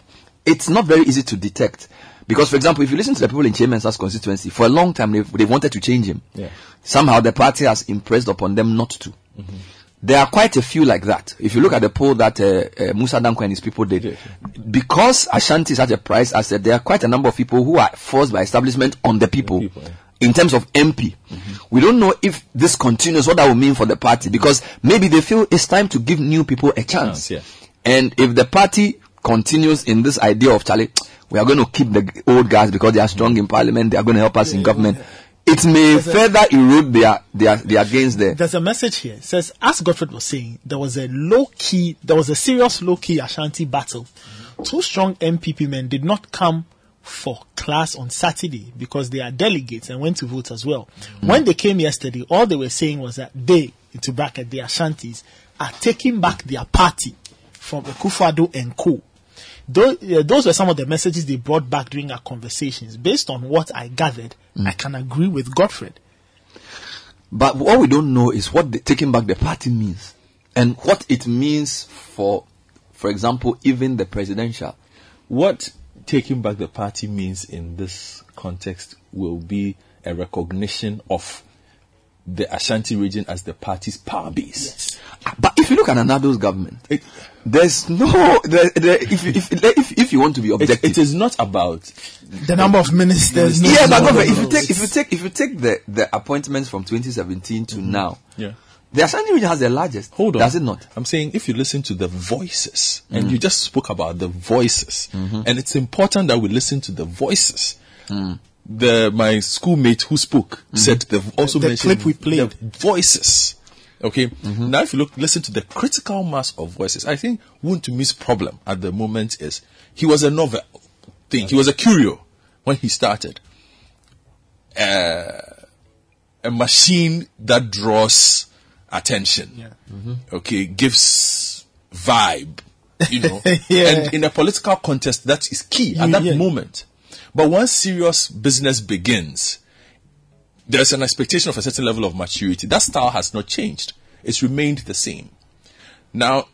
It's not very easy to detect because, for example, if you listen to the people in Chairman's constituency for a long time, they've, they wanted to change him. Yeah. Somehow the party has impressed upon them not to. Mm-hmm. There are quite a few like that. If you look at the poll that uh, uh, Mussa Dankwah and his people did, because Ashanti is such a price asset, there are quite a number of people who are forced by establishment on the people. In terms of MP, we don't know if this continues, what that will mean for the party, because maybe they feel it's time to give new people a chance. yeah. And if the party continues in this idea of Charlie, we are going to keep the old guys because they are strong in parliament, they are going to help us in government. It may There's a- further erode their, their, their gains there. There's a message here. It says, as Godfred was saying, there was a low key, there was a serious low key Ashanti battle. Mm-hmm. Two strong NPP men did not come for class on Saturday because they are delegates and went to vote as well. Mm-hmm. When they came yesterday, all they were saying was that they, into bracket, the Ashantis, are taking back their party from Akufo-Addo and Co. Those, uh, those were some of the messages they brought back during our conversations. Based on what I gathered, I can agree with Godfred. But what we don't know is what the, taking back the party means and what it means for for example, even the presidential. What taking back the party means in this context will be a recognition of the Ashanti region as the party's power base. But if you look at Nana Addo's government, there's no. There, there, if, you- if, if, if you want to be objective, it is not about The number of ministers. no- yeah, but no- government, if you take if you take if you take the, the appointments from 2017 to now, Yeah. the Ashanti region has the largest. Hold on. Does it not? I'm saying if you listen to the voices, and Mm. you just spoke about the voices, Mhm. and it's important that we listen to the voices. Mm. The my schoolmate who spoke said they've also The mentioned clip we played. the voices. Okay, Mm-hmm. now if you look, listen to the critical mass of voices. I think Wontumi's problem at the moment is he was a novel thing. He was a curio when he started. Uh, a machine that draws attention. Okay, gives vibe. You know, Yeah. and in a political context, that is key at that yeah. moment. But once serious business begins, there's an expectation of a certain level of maturity. That style has not changed. It's remained the same. Now,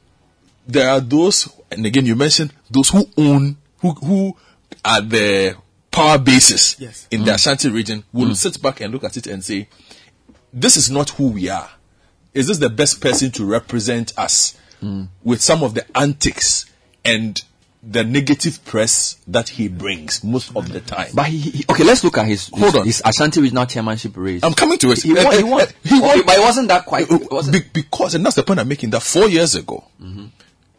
there are those, and again, you mentioned those who own, who, who are the power bases Yes. in the mm-hmm. Ashanti region will mm-hmm. sit back and look at it and say, this is not who we are. Is this the best person to represent us mm. with some of the antics and the negative press that he brings most of the time? But he, he- okay, let's look at his Hold his, on. his Ashanti regional chairmanship race. I'm coming to it. He won. He eh, won. Uh, uh, he won. But it wasn't that quite. Uh, uh, it wasn't. Be- because, and that's the point I'm making, that four years ago,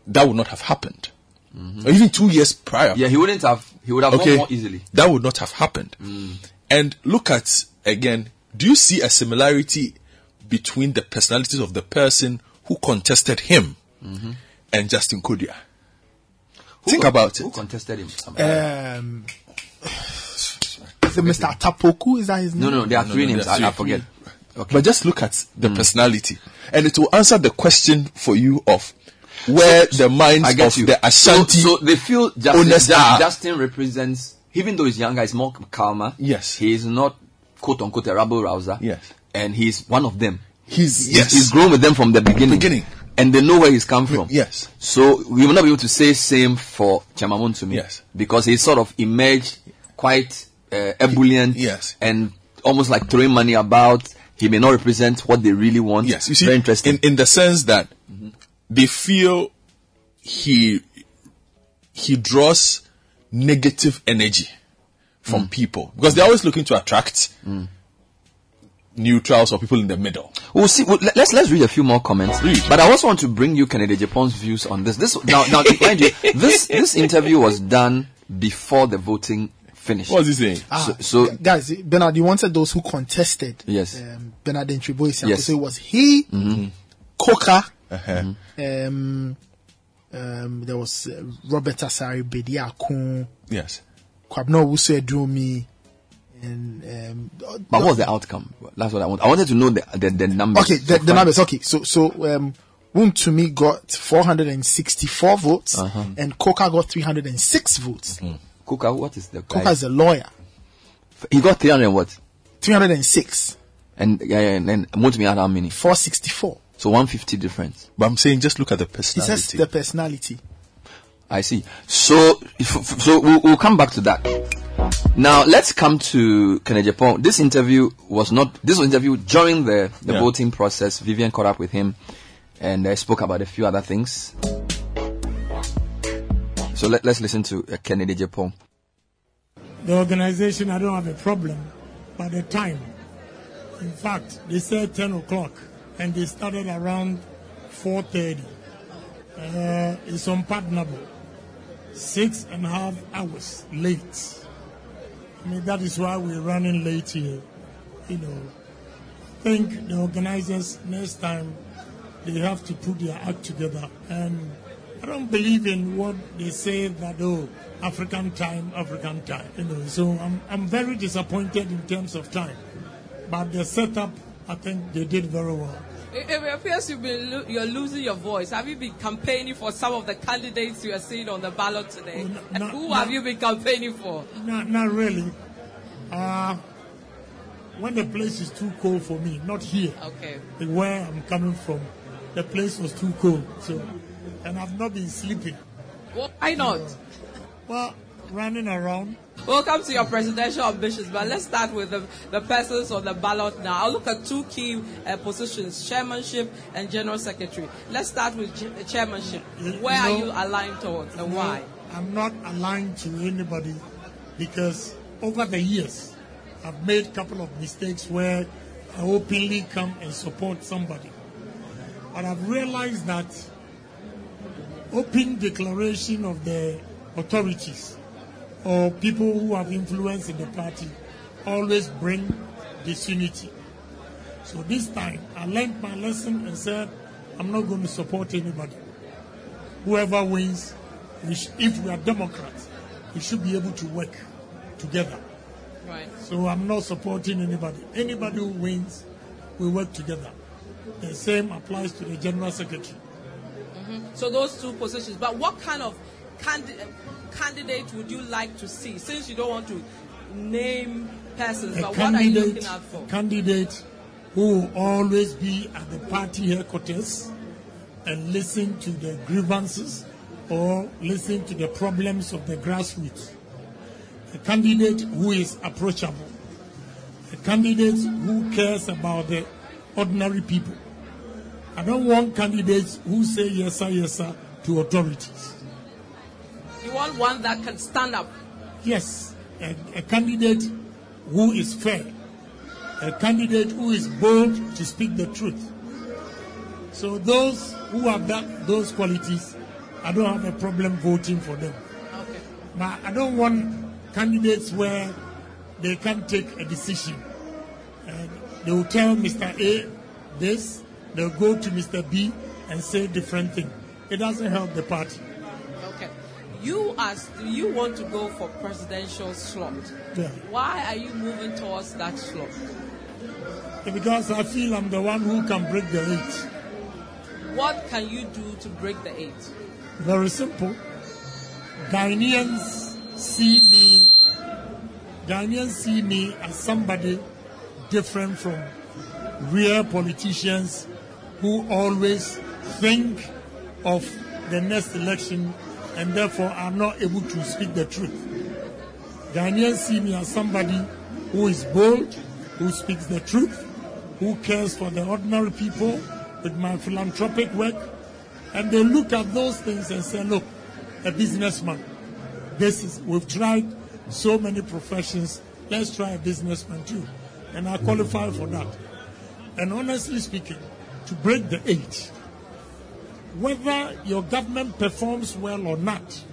that would not have happened. Or even two years prior. Yeah, he wouldn't have. He would have won more easily. That would not have happened. Mm. And look at, again, do you see a similarity between the personalities of the person who contested him mm-hmm. and Justin Kodua? Think about Who it. contested him? Um, is it Mr. Tapoku? Is that his name? no, no, there are No, three no, names. there are I, I three. forget. But just look at the Mm. personality, and it will answer the question for you of where the minds I get of you. the Ashanti So, so they feel Justin, owners Ju- are. Justin represents, even though he's younger, he's more calmer. Yes. He is not quote unquote a rabble rouser. Yes. And he's one of them. He's He's- yes. He's grown with them from the beginning. Beginning. And they know where he's come from. Yes. So we will not be able to say same for Chairman Wontumi. Yes. Because he sort of emerged quite uh, ebullient. Yes. And almost like throwing money about. He may not represent what they really want. Yes, you see, Very interesting. in in the sense that they feel he he draws negative energy from Mm. people because they're always looking to attract neutrals or people in the middle. We'll see. Well, let's let's read a few more comments. Read. But I also want to bring you Kennedy Agyapong's views on this. This now now mind you, this this interview was done before the voting finished. What's he saying? Ah, So- so- guys, Bernard, you wanted those who contested. Yes. Um, Bernard Antwi Boasiako. Yes. So it was he, Mhm. Coca, Uh-huh. um, um, there was uh, Robert Asari Bedi Akun, Yes. Kwabno Wusu Edrumi, and um, But what was the outcome? That's what I want. I wanted to know the the, the numbers. Okay, the, the numbers. Okay, so so um, Wontumi got 464 votes, Uh-huh. and Coca got 306 votes. Kuka, what is the guy? Coca is a lawyer. He got 300 what? 306, And yeah, yeah, and then Wontumi had how many? 464. So 150 difference. But I'm saying just look at the He personality. says the personality. I see. So, if, so we'll, we'll come back to that. Now, let's come to Kennedy Agyapong. This interview was not, this was interview during the, the Yeah. voting process. Vivian caught up with him and uh, spoke about a few other things. So let, let's listen to uh, Kennedy Agyapong. The organization, I don't have a problem, but the time. In fact, they said 10 o'clock, and they started around 4.30. Uh, it's unpardonable. Six and a half hours late. I mean, that is why we're running late here. You know, I think the organizers next time, they have to put their act together. And I don't believe in what they say that, oh, African time, African time. You know, so I'm, I'm very disappointed in terms of time. But the setup, I think they did very well. It, it appears you've been lo- you're losing your voice. Have you been campaigning for some of the candidates you are seeing on the ballot today? And who have you been campaigning for? Not, not really. Uh, when the place is too cold for me, not here. Okay. Where I'm coming from, the place was too cold. So and I've not been sleeping. Well, why not? Well, running around. We'll come to your presidential ambitions, but let's start with the, the persons on the ballot now. I'll look at two key uh, positions, chairmanship and general secretary. Let's start with ch- chairmanship. Where are you aligned towards and No, why? I'm not aligned to anybody because over the years I've made a couple of mistakes where I openly come and support somebody. But I've realized that open declaration of the authorities or people who have influence in the party always bring disunity. So this time I learned my lesson and said I'm not going to support anybody. Whoever wins, we sh- if we are Democrats, we should be able to work together. Right. So I'm not supporting anybody. Anybody who wins, we work together. The same applies to the General Secretary. Mhm. So those two positions. But what kind of candi- candidate would you like to see? Since you don't want to name persons, A but what are you looking out for? candidate who will always be at the party headquarters and listen to the grievances or listen to the problems of the grassroots. A candidate who is approachable. A candidate who cares about the ordinary people. I don't want candidates who say yes sir, yes sir to authorities. You want one that can stand up. Yes, a, a candidate who is fair, a candidate who is bold to speak the truth. So those who have that those qualities, I don't have a problem voting for them. Okay. But I don't want candidates where they can't take a decision. And they will tell Mr. A this, they'll go to Mr. B and say different thing. It doesn't help the party. You as you want to go for presidential slot. Yeah. Why are you moving towards that slot? Because I feel I'm the one who can break the eight. What can you do to break the eight? Very simple. Ghanaians see me, Ghanaians see me as somebody different from real politicians who always think of the next election and therefore are not able to speak the truth. Ghanaians see me as somebody who is bold, who speaks the truth, who cares for the ordinary people with my philanthropic work, and they look at those things and say, look, a businessman. This is we've tried so many professions. Let's try a businessman too. And I qualify for that. And honestly speaking, to break the eight, whether your government performs well or not,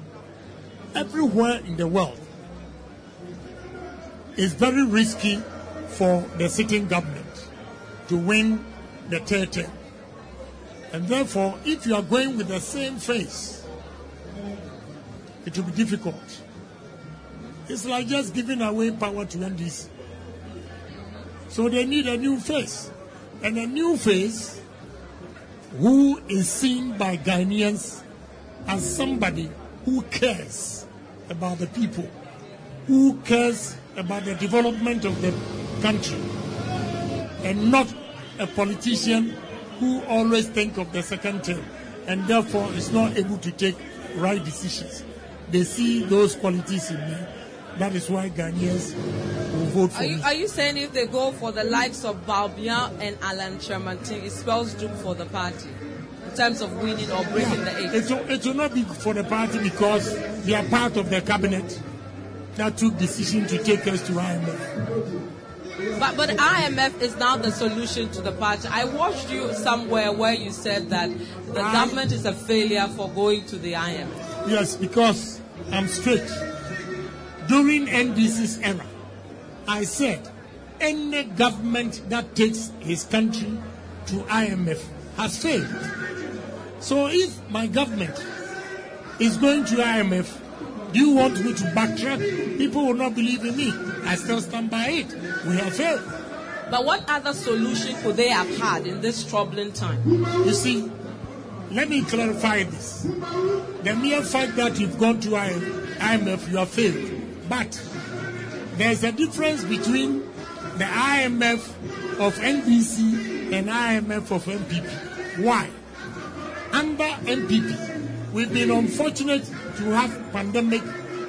everywhere in the world, it's very risky for the sitting government to win the third term. And therefore, if you are going with the same face, it will be difficult. It's like just giving away power to NDC. So they need a new face. And a new face who is seen by Ghanaians as somebody who cares about the people, who cares about the development of the country, and not a politician who always think of the second term and therefore is not able to take right decisions. They see those qualities in me. That is why Ghanaians will vote for Are you, me. are you saying if they go for the likes of Bawumia and Alan Kyerematen, it spells doom for the party in terms of winning or breaking the eight? It will, it will not be for the party because they are part of the cabinet that took decision to take us to IMF. But but IMF is not the solution to the party. I watched you somewhere where you said that the government is a failure for going to the IMF. Yes, because I'm straight. During NDC's era, I said any government that takes his country to IMF has failed. So if my government is going to IMF, do you want me to backtrack? People will not believe in me. I still stand by it. We have failed. But what other solution could they have had in this troubling time? You see, let me clarify this. The mere fact that you've gone to IMF, you have failed. But there's a difference between the IMF of NBC and IMF of MPP. Why? Under MPP, We've been unfortunate to have pandemic,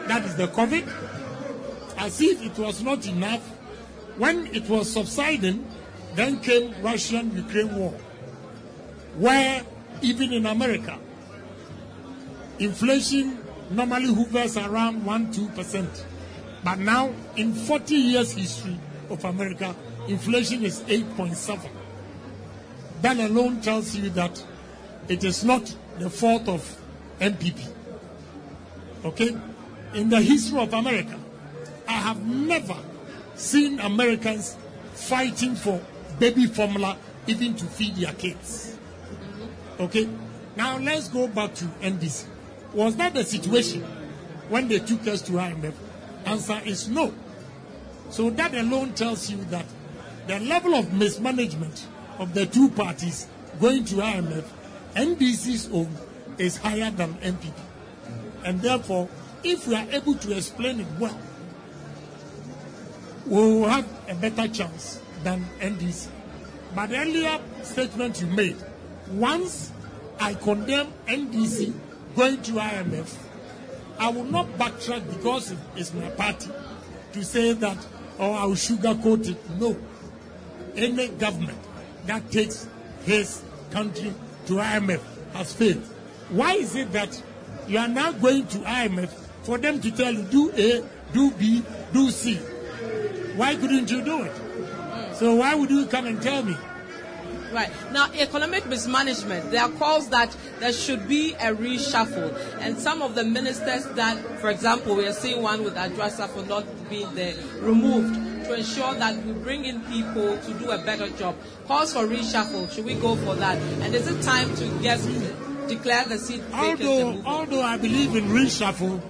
that is the COVID. As if it was not enough, when it was subsiding, then came Russian-Ukraine war, where even in America, inflation normally hovers around 1-2%. But now, in 40 years history of America, inflation is 8.7. That alone tells you that it is not the fault of NPP. Okay? In the history of America, I have never seen Americans fighting for baby formula even to feed their kids. Okay? Now let's go back to NDC. Was that the situation when they took us to IMF? Answer is no. So that alone tells you that the level of mismanagement of the two parties going to IMF, NDC's own is higher than NPP. And therefore, if we are able to explain it well, we will have a better chance than NDC. But earlier statement you made, once I condemn NDC going to IMF, I will not backtrack because it is my party to say that, or I will sugarcoat it. No. Any government that takes his country to IMF has failed. Why is it that you are now going to IMF for them to tell you do A, do B, do C? Why couldn't you do it? So why would you come and tell me? Right. Now, economic mismanagement, there are calls that there should be a reshuffle. And some of the ministers that, for example, we are seeing one with Adrasa for not being there, removed to ensure that we bring in people to do a better job. Calls for reshuffle. Should we go for that? And is it time to get declare the seat vacant? Although, although I believe in reshuffle,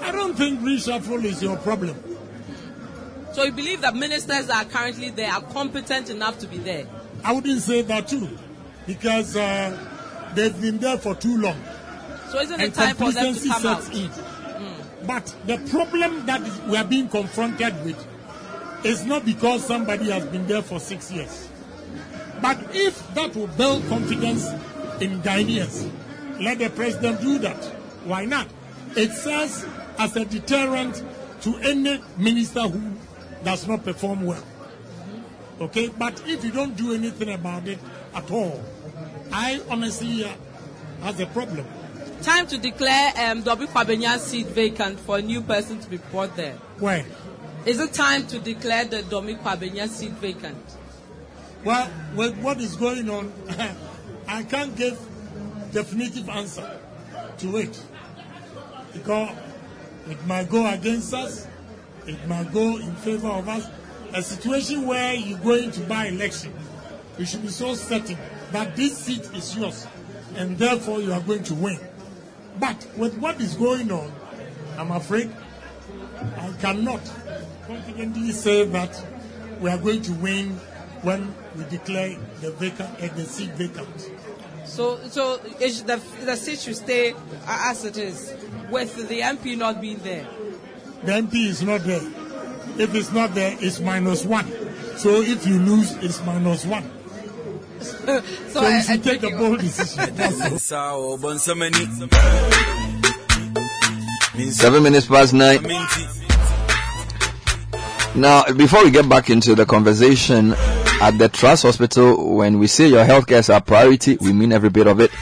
I don't think reshuffle is your problem. So you believe that ministers that are currently there are competent enough to be there? I wouldn't say that too, because uh, they've been there for too long. So isn't and it time for them to come out? in. But the problem that we are being confronted with is not because somebody has been there for six years. But if that will build confidence in Ghanaians, let the president do that. Why not? It serves as a deterrent to any minister who does not perform well. Okay, but if you don't do anything about it at all, I honestly uh, has a problem. Time to declare um, Dome Kwabenya's seat vacant for a new person to be brought there. Where? Is it time to declare the Dome Kwabenya seat vacant? Well, with what is going on, I can't give definitive answer to it because it might go against us, it might go in favor of us. A situation where you're going to buy election, you should be so certain that this seat is yours, and therefore you are going to win. But with what is going on, I'm afraid I cannot confidently say that we are going to win when we declare the vacant uh, the seat vacant. So, so is the, the seat should stay as it is, with the MP not being there. The MP is not there. If it's not there, it's minus one. So if you lose, it's minus one. so, So you should take a bold decision. That's all. Seven minutes past nine. Now, before we get back into the conversation, at the Trust Hospital, when we say your healthcare is our priority, we mean every bit of it.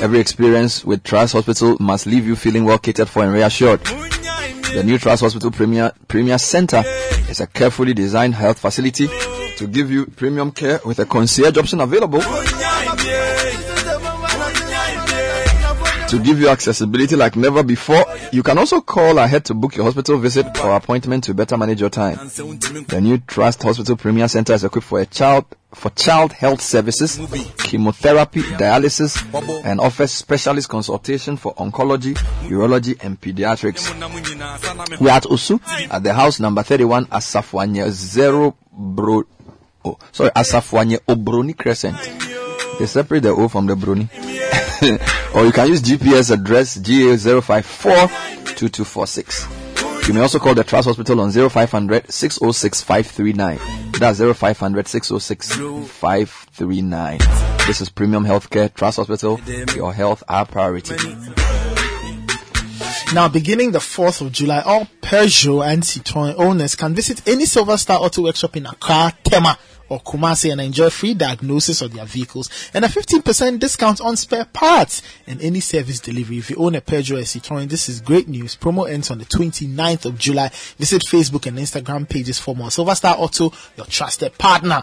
Every experience with Trust Hospital must leave you feeling well catered for and reassured. The new Trust Hospital Premier, Premier Center is a carefully designed health facility to give you premium care with a concierge option available to give you accessibility like never before. You can also call ahead to book your hospital visit or appointment to better manage your time. The new Trust Hospital Premier Center is equipped for a child for child health services, chemotherapy, dialysis, and offers specialist consultation for oncology, urology, and pediatrics. We are at Osu at the house number 31 Asafwanya Zero Bro. Oh, sorry, Asafwanya Obroni Crescent. They separate the O from the Bruni. or you can use GPS address GA054-2246. You may also call the Trust Hospital on 0500 606 539. That's 0500 606 539. This is premium healthcare. Trust Hospital. Your health our priority. Now, beginning the 4th of July, all Peugeot and Citroën owners can visit any Silver Star Auto Workshop in Accra, Tema, or Kumasi and enjoy free diagnosis of their vehicles and a 15% discount on spare parts and any service delivery. If you own a Peugeot or Citroën, this is great news. Promo ends on the 29th of July. Visit Facebook and Instagram pages for more. Silver Star Auto, your trusted partner.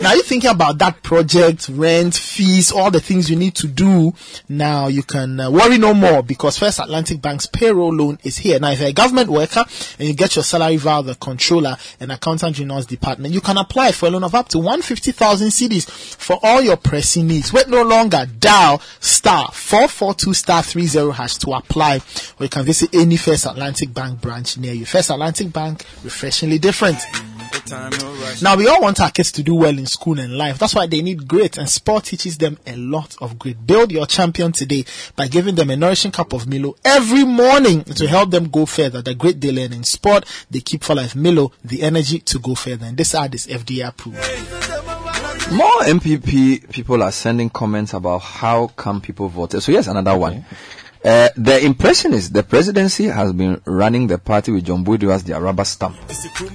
Now you're thinking about that project, rent, fees, all the things you need to do. Now you can uh, worry no more because First Atlantic Bank's payroll loan is here. Now if you're a government worker and you get your salary via the controller and accountant general's department, you can apply for a loan of up to 150,000 cedis for all your pressing needs. Wait no longer. Dial star 442 star 30 hash to apply or you can visit any First Atlantic Bank branch near you. First Atlantic Bank, refreshingly different. Now we all want our kids to do well in school and life. That's why they need grit and sport teaches them a lot of grit. Build your champion today by giving them a nourishing cup of Milo every morning to help them go further. The grit they learn in sport, they keep for life. Milo, the energy to go further. And this ad is FDA approved. More NPP people are sending comments about how come people voted. So here's another one. Uh, the impression is the presidency has been running the party with John Boadu as their rubber stamp.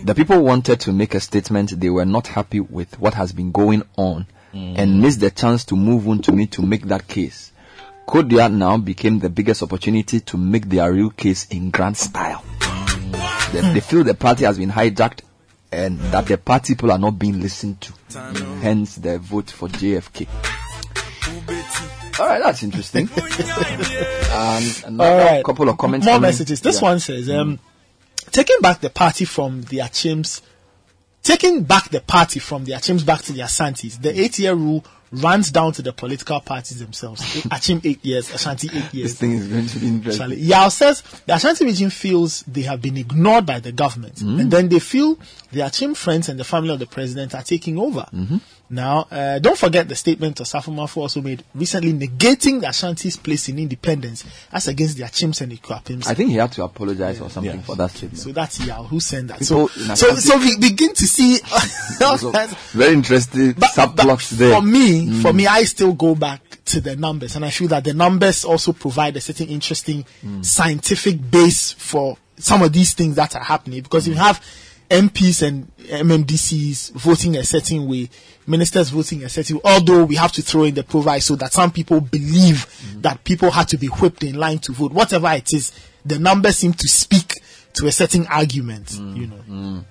The people wanted to make a statement. They were not happy with what has been going on and missed the chance to move on to me to make that case. Kodua now became the biggest opportunity to make their real case in grand style. They, they feel the party has been hijacked and that the party people are not being listened to. Hence the vote for JFK. All right, that's interesting. and another All right. couple of comments. More coming. messages. This Yeah. one says, um, taking back the party from the Akyems, taking back the party from the Akyems back to the Asantis. The eight-year rule runs down to the political parties themselves. Akyem eight years, Ashanti eight years. This thing is going to be interesting. Charlie. Yao says the Ashanti region feels they have been ignored by the government, Mm. and then they feel the Akyem friends and the family of the president are taking over. Mm-hmm. Now, uh, don't forget the statement Osafo-Maafo also made recently negating the Ashanti's place in independence as against the Akyems and the Kwapims. I think he had to apologize or something for that statement. So that's Yao who sent that. People So, so, so we begin to see all So, kinds- very interesting subplots there. for me, Mm. for me, I still go back to the numbers, and I feel that the numbers also provide a certain interesting Mm. scientific base for some of these things that are happening. Because if you have MPs and MMDCs voting a certain way, ministers voting a certain way, although we have to throw in the provide so that some people believe Mm. that people had to be whipped in line to vote. Whatever it is, the numbers seem to speak to a certain argument, Mm. you know.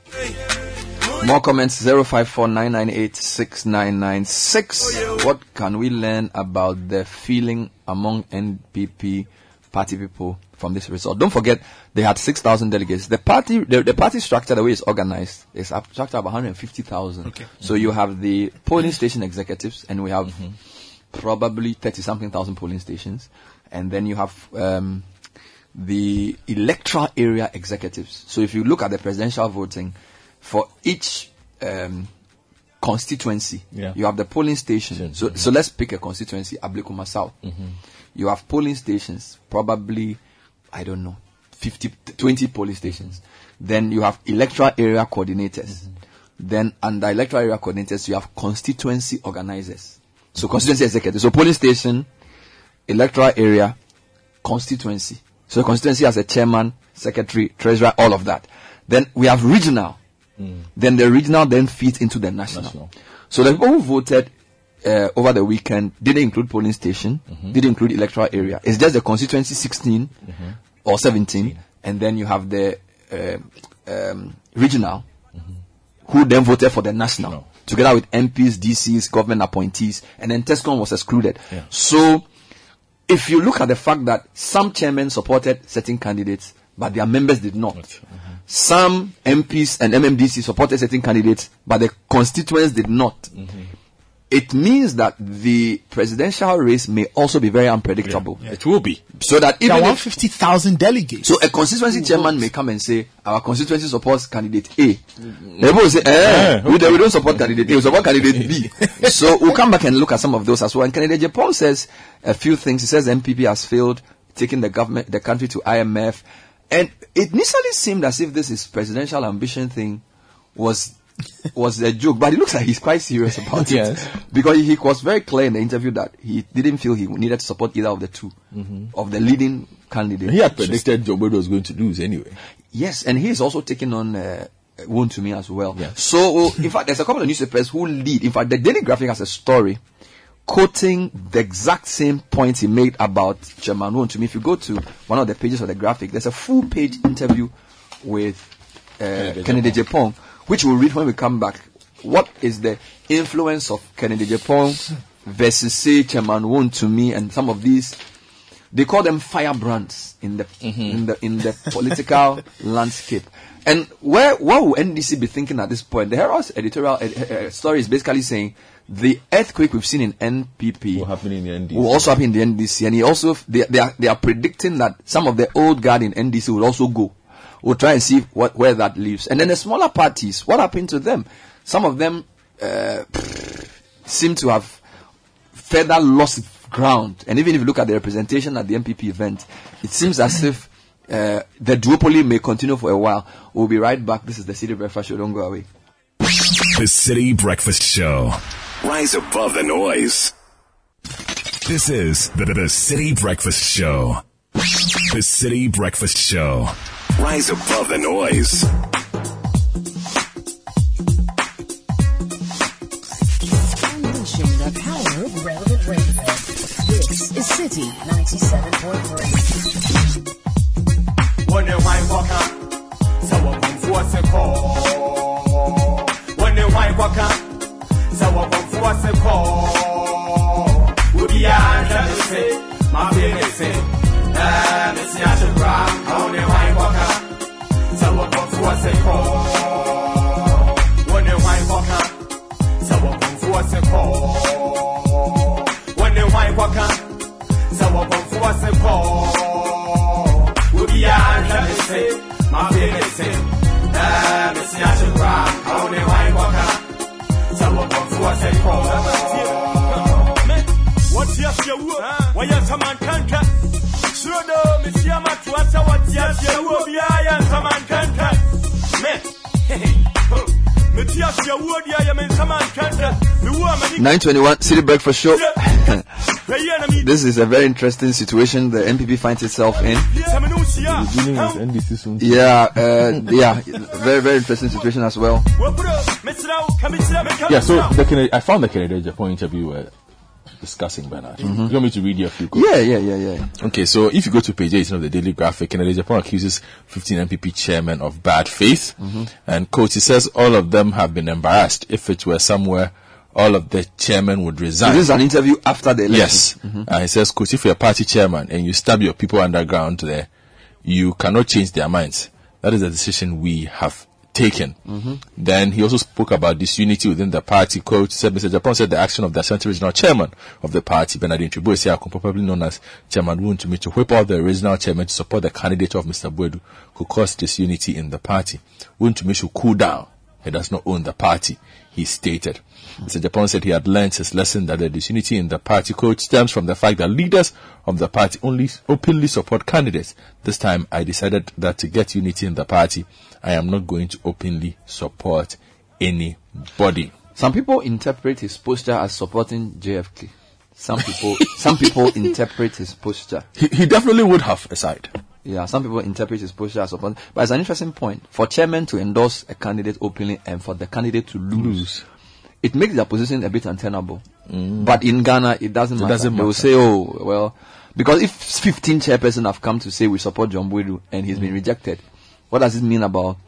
More comments 0549986996. What can we learn about the feeling among NPP party people from this result? Don't forget they had 6,000 delegates. The party the, the party structure the way it's organized is up structure of 150,000. Okay. So you have the polling station executives and we have probably 30 something thousand polling stations and then you have um, the electoral area executives. So if you look at the presidential voting, for each um, constituency, Yeah. you have the polling station. So, so let's pick a constituency, Ablekuma South. You have polling stations, probably, I don't know, 50, 20 polling stations. Then you have electoral area coordinators. Mm-hmm. Then under electoral area coordinators, you have constituency organizers. So constituency executives. So polling station, electoral area, constituency. So constituency has a chairman, secretary, treasurer, all of that. Then we have regional. Mm. Then the regional then feeds into the national. So the people who voted uh, over the weekend didn't include polling station, didn't include electoral area. It's just the constituency 16 or 17, and then you have the um um, regional who then voted for the national together with MPs, DCs, government appointees, and then TESCON was excluded. So if you look at the fact that some chairmen supported certain candidates, but their members did not. Some MPs and MMDC supported certain candidates, but the constituents did not. It means that the presidential race may also be very unpredictable. It will be. So that There are even if 150,000 delegates. so a constituency chairman may come and say, our constituency supports candidate A. Mm-hmm. The people will say, eh, Yeah, we, don't- we don't support candidate A, we support candidate B. so we'll come back and look at some of those as well. And candidate J. Paul says a few things. He says NPP has failed taking the government, the country to IMF. And it initially seemed as if this is presidential ambition thing was was a joke, but it looks like he's quite serious about Yes. it. Because he was very clear in the interview that he didn't feel he needed to support either of the 2 of the leading candidates. He had predicted Boadu was going to lose anyway. Yes, and he is also taking on uh, Wontumi as well. So, in fact, there's a couple of newspapers who lead. In fact, the Daily Graphic has a story quoting the exact same points he made about Chairman Wontumi. If you go to one of the pages of the graphic, there's a full page interview with uh, Kennedy Kennedy Gyapong, which we'll read when we come back. What is the influence of Kennedy Gyapong versus, say, Chairman Wontumi and some of these they call them firebrands in the in the in the political landscape. And where what will NDC be thinking at this point? The Herald's editorial ed- uh, story is basically saying the earthquake we've seen in NPP Will happen in the NDC. will also happen in the NDC, and he also they, they are they are predicting that some of the old guard in NDC will also go. We'll try and see what where that leaves. And then the smaller parties, what happened to them? Some of them uh, seem to have further lost ground. And even if you look at the representation at the NPP event, it seems as if uh, the duopoly may continue for a while. We'll be right back. This is the City Breakfast Show. Don't go away. The City Breakfast Show. Rise above the noise. This is the, the City Breakfast Show. The City Breakfast Show. Rise above the noise. The power of relevant radio. This is City 97.3. When the wine walk up, so come force a call. When the wine walk up, so come force a call. We'll be of the my favorite city. Ah, Miss Yasha Bra, on what come force a call. When the wine walk up, so what come force a call. When the wine walk up, so what come force a call. We'll be out of the city, my favorite city. Ah, Miss Yasha Bra, on the wine walk up, so what come force a call. What's your show? Why you some man can't Sure do, Miss Yama to answer what your show be I and some man can't 921 City Breakfast Show. this is a very interesting situation the NPP finds itself in. Yeah, uh, yeah, very, very interesting situation as well. Yeah, so the Kennedy, I found the Kennedy Gyapong interview uh, discussing Bernard. Mhm. You want me to read you a few quotes? Yeah, yeah, yeah, yeah. Okay, so if you go to page 18 of the Daily Graphic, Kennedy Gyapong accuses 15 NPP chairmen of bad faith. Mhm. And quote, he says all of them have been embarrassed. If it were somewhere, all of the chairmen would So resign. this is an interview after the election. Yes. Mhm. And he says, quote, if you're a party chairman and you stab your people underground there, you cannot change their minds. That is the decision we have taken. Mhm. Then he also spoke about disunity within the party. Quote, said Mr. Gyapong said the action of the Ashanti regional chairman of the party, Bernard Antwi Boasiako, probably known as Chairman Woon to whip out the regional chairman to support the candidate of Mr. Boadu, who caused disunity in the party. Me should cool down. He does not own the party, he stated. Mr. Gyapong said he had learned his lesson that the disunity in the party quote stems from the fact that leaders of the party only openly support candidates. This time I decided that to get unity in the party, I am not going to openly support anybody. Some people interpret his posture as supporting JFK. Some people, some people interpret his posture. He, he definitely would have a side. Yeah, some people interpret his posture as supporting, but it's an interesting point. For chairman to endorse a candidate openly and for the candidate to lose, it makes their position a bit untenable. But in Ghana, it doesn't Mm. It matter. doesn't they will say, oh, well, because if 15 chairperson have come to say we support John Boadu and he's Mm. been rejected, what does it mean about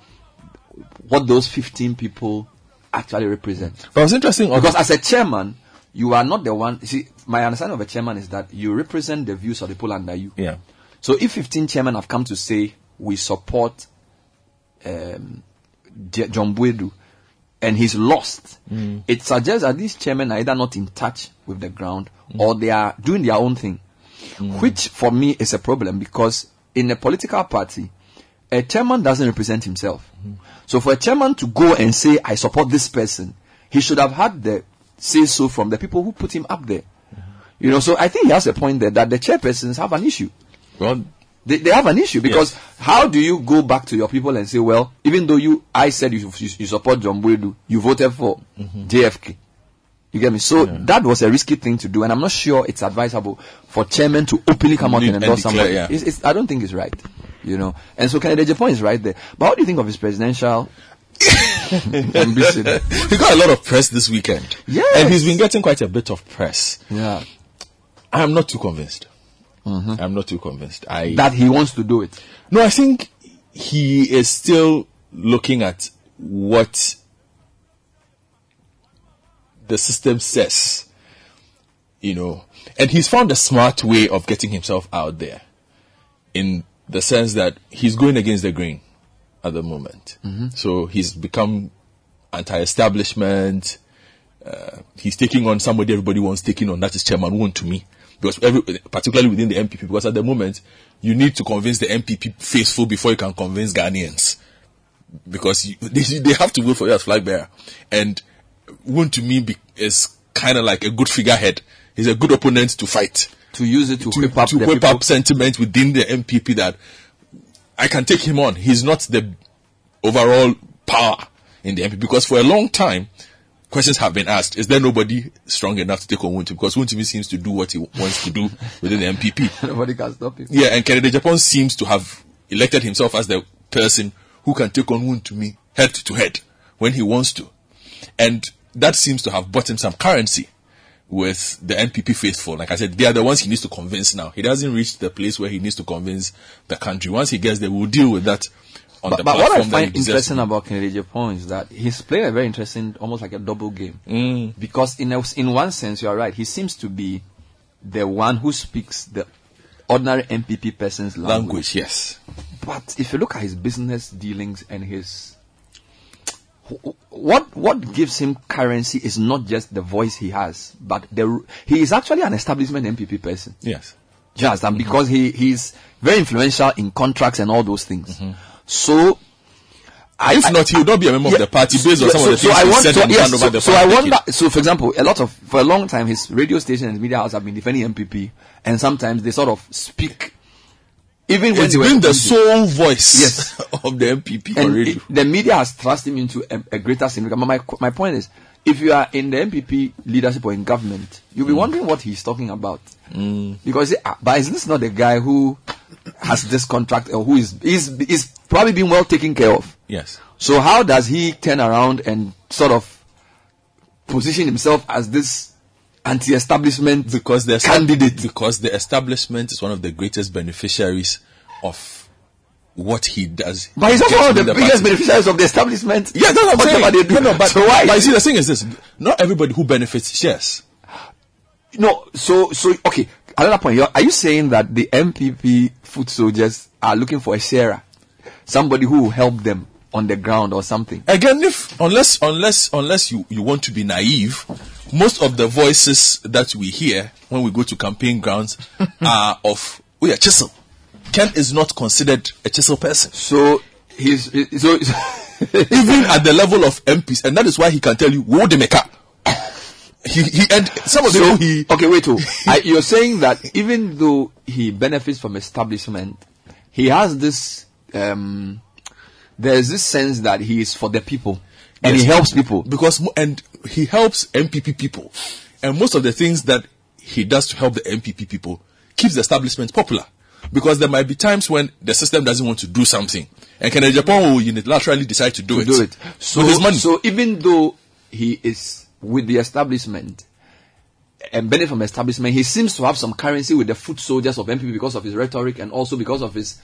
what those 15 people actually represent? But it's interesting because as a chairman, you are not the one. See, my understanding of a chairman is that you represent the views of the people under you. Yeah. So if 15 chairmen have come to say we support um, John Boadu and he's lost, Mm. it suggests that these chairmen are either not in touch with the ground or they are doing their own thing, which for me is a problem because in a political party, a chairman doesn't represent himself. So for a chairman to go and say, I support this person, he should have had the say so from the people who put him up there. You know, so I think he has a point there that the chairpersons have an issue. Well, They, they have an issue because how do you go back to your people and say, well, even though you, I said you, you, you support John Boadu, you voted for Mm-hmm. JFK. You get me? So that was a risky thing to do, and I'm not sure it's advisable for chairman to openly come out and and endorse declare, somebody. yeah. It's, it's, I don't think it's right. You know, and so Kennedy Gyapong is right there. But what do you think of his presidential ambition? he got a lot of press this weekend. Yeah. And he's been getting quite a bit of press. Yeah. I'm not too convinced. Mm-hmm. I'm not too convinced. I That he wants to do it. No, I think he is still looking at what the system says. You know, and he's found a smart way of getting himself out there in the sense that he's going against the grain at the moment. So he's become anti-establishment. Uh, he's taking on somebody everybody wants taking on. That is Chairman Wontumi, because every, particularly within the NPP, because at the moment you need to convince the NPP faithful before you can convince Ghanaians, because you, they, they have to vote for you as flag bearer. And Wontumi be, is kind of like a good figurehead. He's a good opponent to fight. To use it to, whip up to whip up sentiment within the NPP that I can take him on. He's not the overall power in the NPP because for a long time, questions have been asked: Is there nobody strong enough to take on Wunti? Because Wunti seems to do what he wants to do within the NPP. Nobody can stop him. Yeah, and Kennedy Gyapong seems to have elected himself as the person who can take on Wontumi head to head when he wants to. And that seems to have bought him some currency with the NPP faithful. Like I said, they are the ones he needs to convince now. He doesn't reach the place where he needs to convince the country. Once he gets there, we'll deal with that on But, the but what I platform that he find interesting about Kennedy Gyapong is that he's playing a very interesting, almost like a double game. Mm. Because in a, in one sense, you are right. He seems to be the one who speaks the ordinary NPP person's language. Language, yes. But if you look at his business dealings and his what what gives him currency is not just the voice he has, but the he is actually an establishment NPP person. Yes. Just and because he he's very influential in contracts and all those things. Mm-hmm. So. I, If not, he would not be a member of the party based on some of the things I want said to, and yes, so, over the so I wonder. So, for example, a lot of for a long time, his radio station and media house have been defending NPP, and sometimes they sort of speak, even when It's been the sole voice Yes. of the NPP and already. it- the media has thrust him into a, a greater significance. But my my point is, if you are in the NPP leadership or in government, you'll be Mm. wondering what he's talking about. Because, you ah, but is this not the guy who has this contract or who is is is probably being well taken care of? Yes. So how does he turn around and sort of position himself as this anti-establishment because the candidate? because the establishment is one of the greatest beneficiaries of what he does. But he's also one of the within biggest party. beneficiaries of the establishment. Yeah, that's what I'm saying. they do. No, no, but, so why? but you see, the thing is this: not everybody who benefits shares. No, so so okay. Another point. Are you saying that the NPP foot soldiers are looking for a sharer, somebody who will help them on the ground or something? Again, if unless unless unless you you want to be naive, most of the voices that we hear when we go to campaign grounds are of oh yeah, Chisel. Ken is not considered a Chisel person. So he's so even at the level of MPs, and that is why he can tell you wo de meka. He he and some of So, them he okay, wait. Oh, I, you're saying that even though he benefits from establishment, he has this. Um, there's this sense that he is for the people, and he helps people. because and he helps NPP people, and most of the things that he does to help the NPP people keeps the establishment popular. Because there might be times when the system doesn't want to do something, and Kennedy Gyapong will unilaterally decide to do to it. do it. So, with his money. so even though he is with the establishment and benefit from establishment, he seems to have some currency with the foot soldiers of NPP because of his rhetoric and also because of his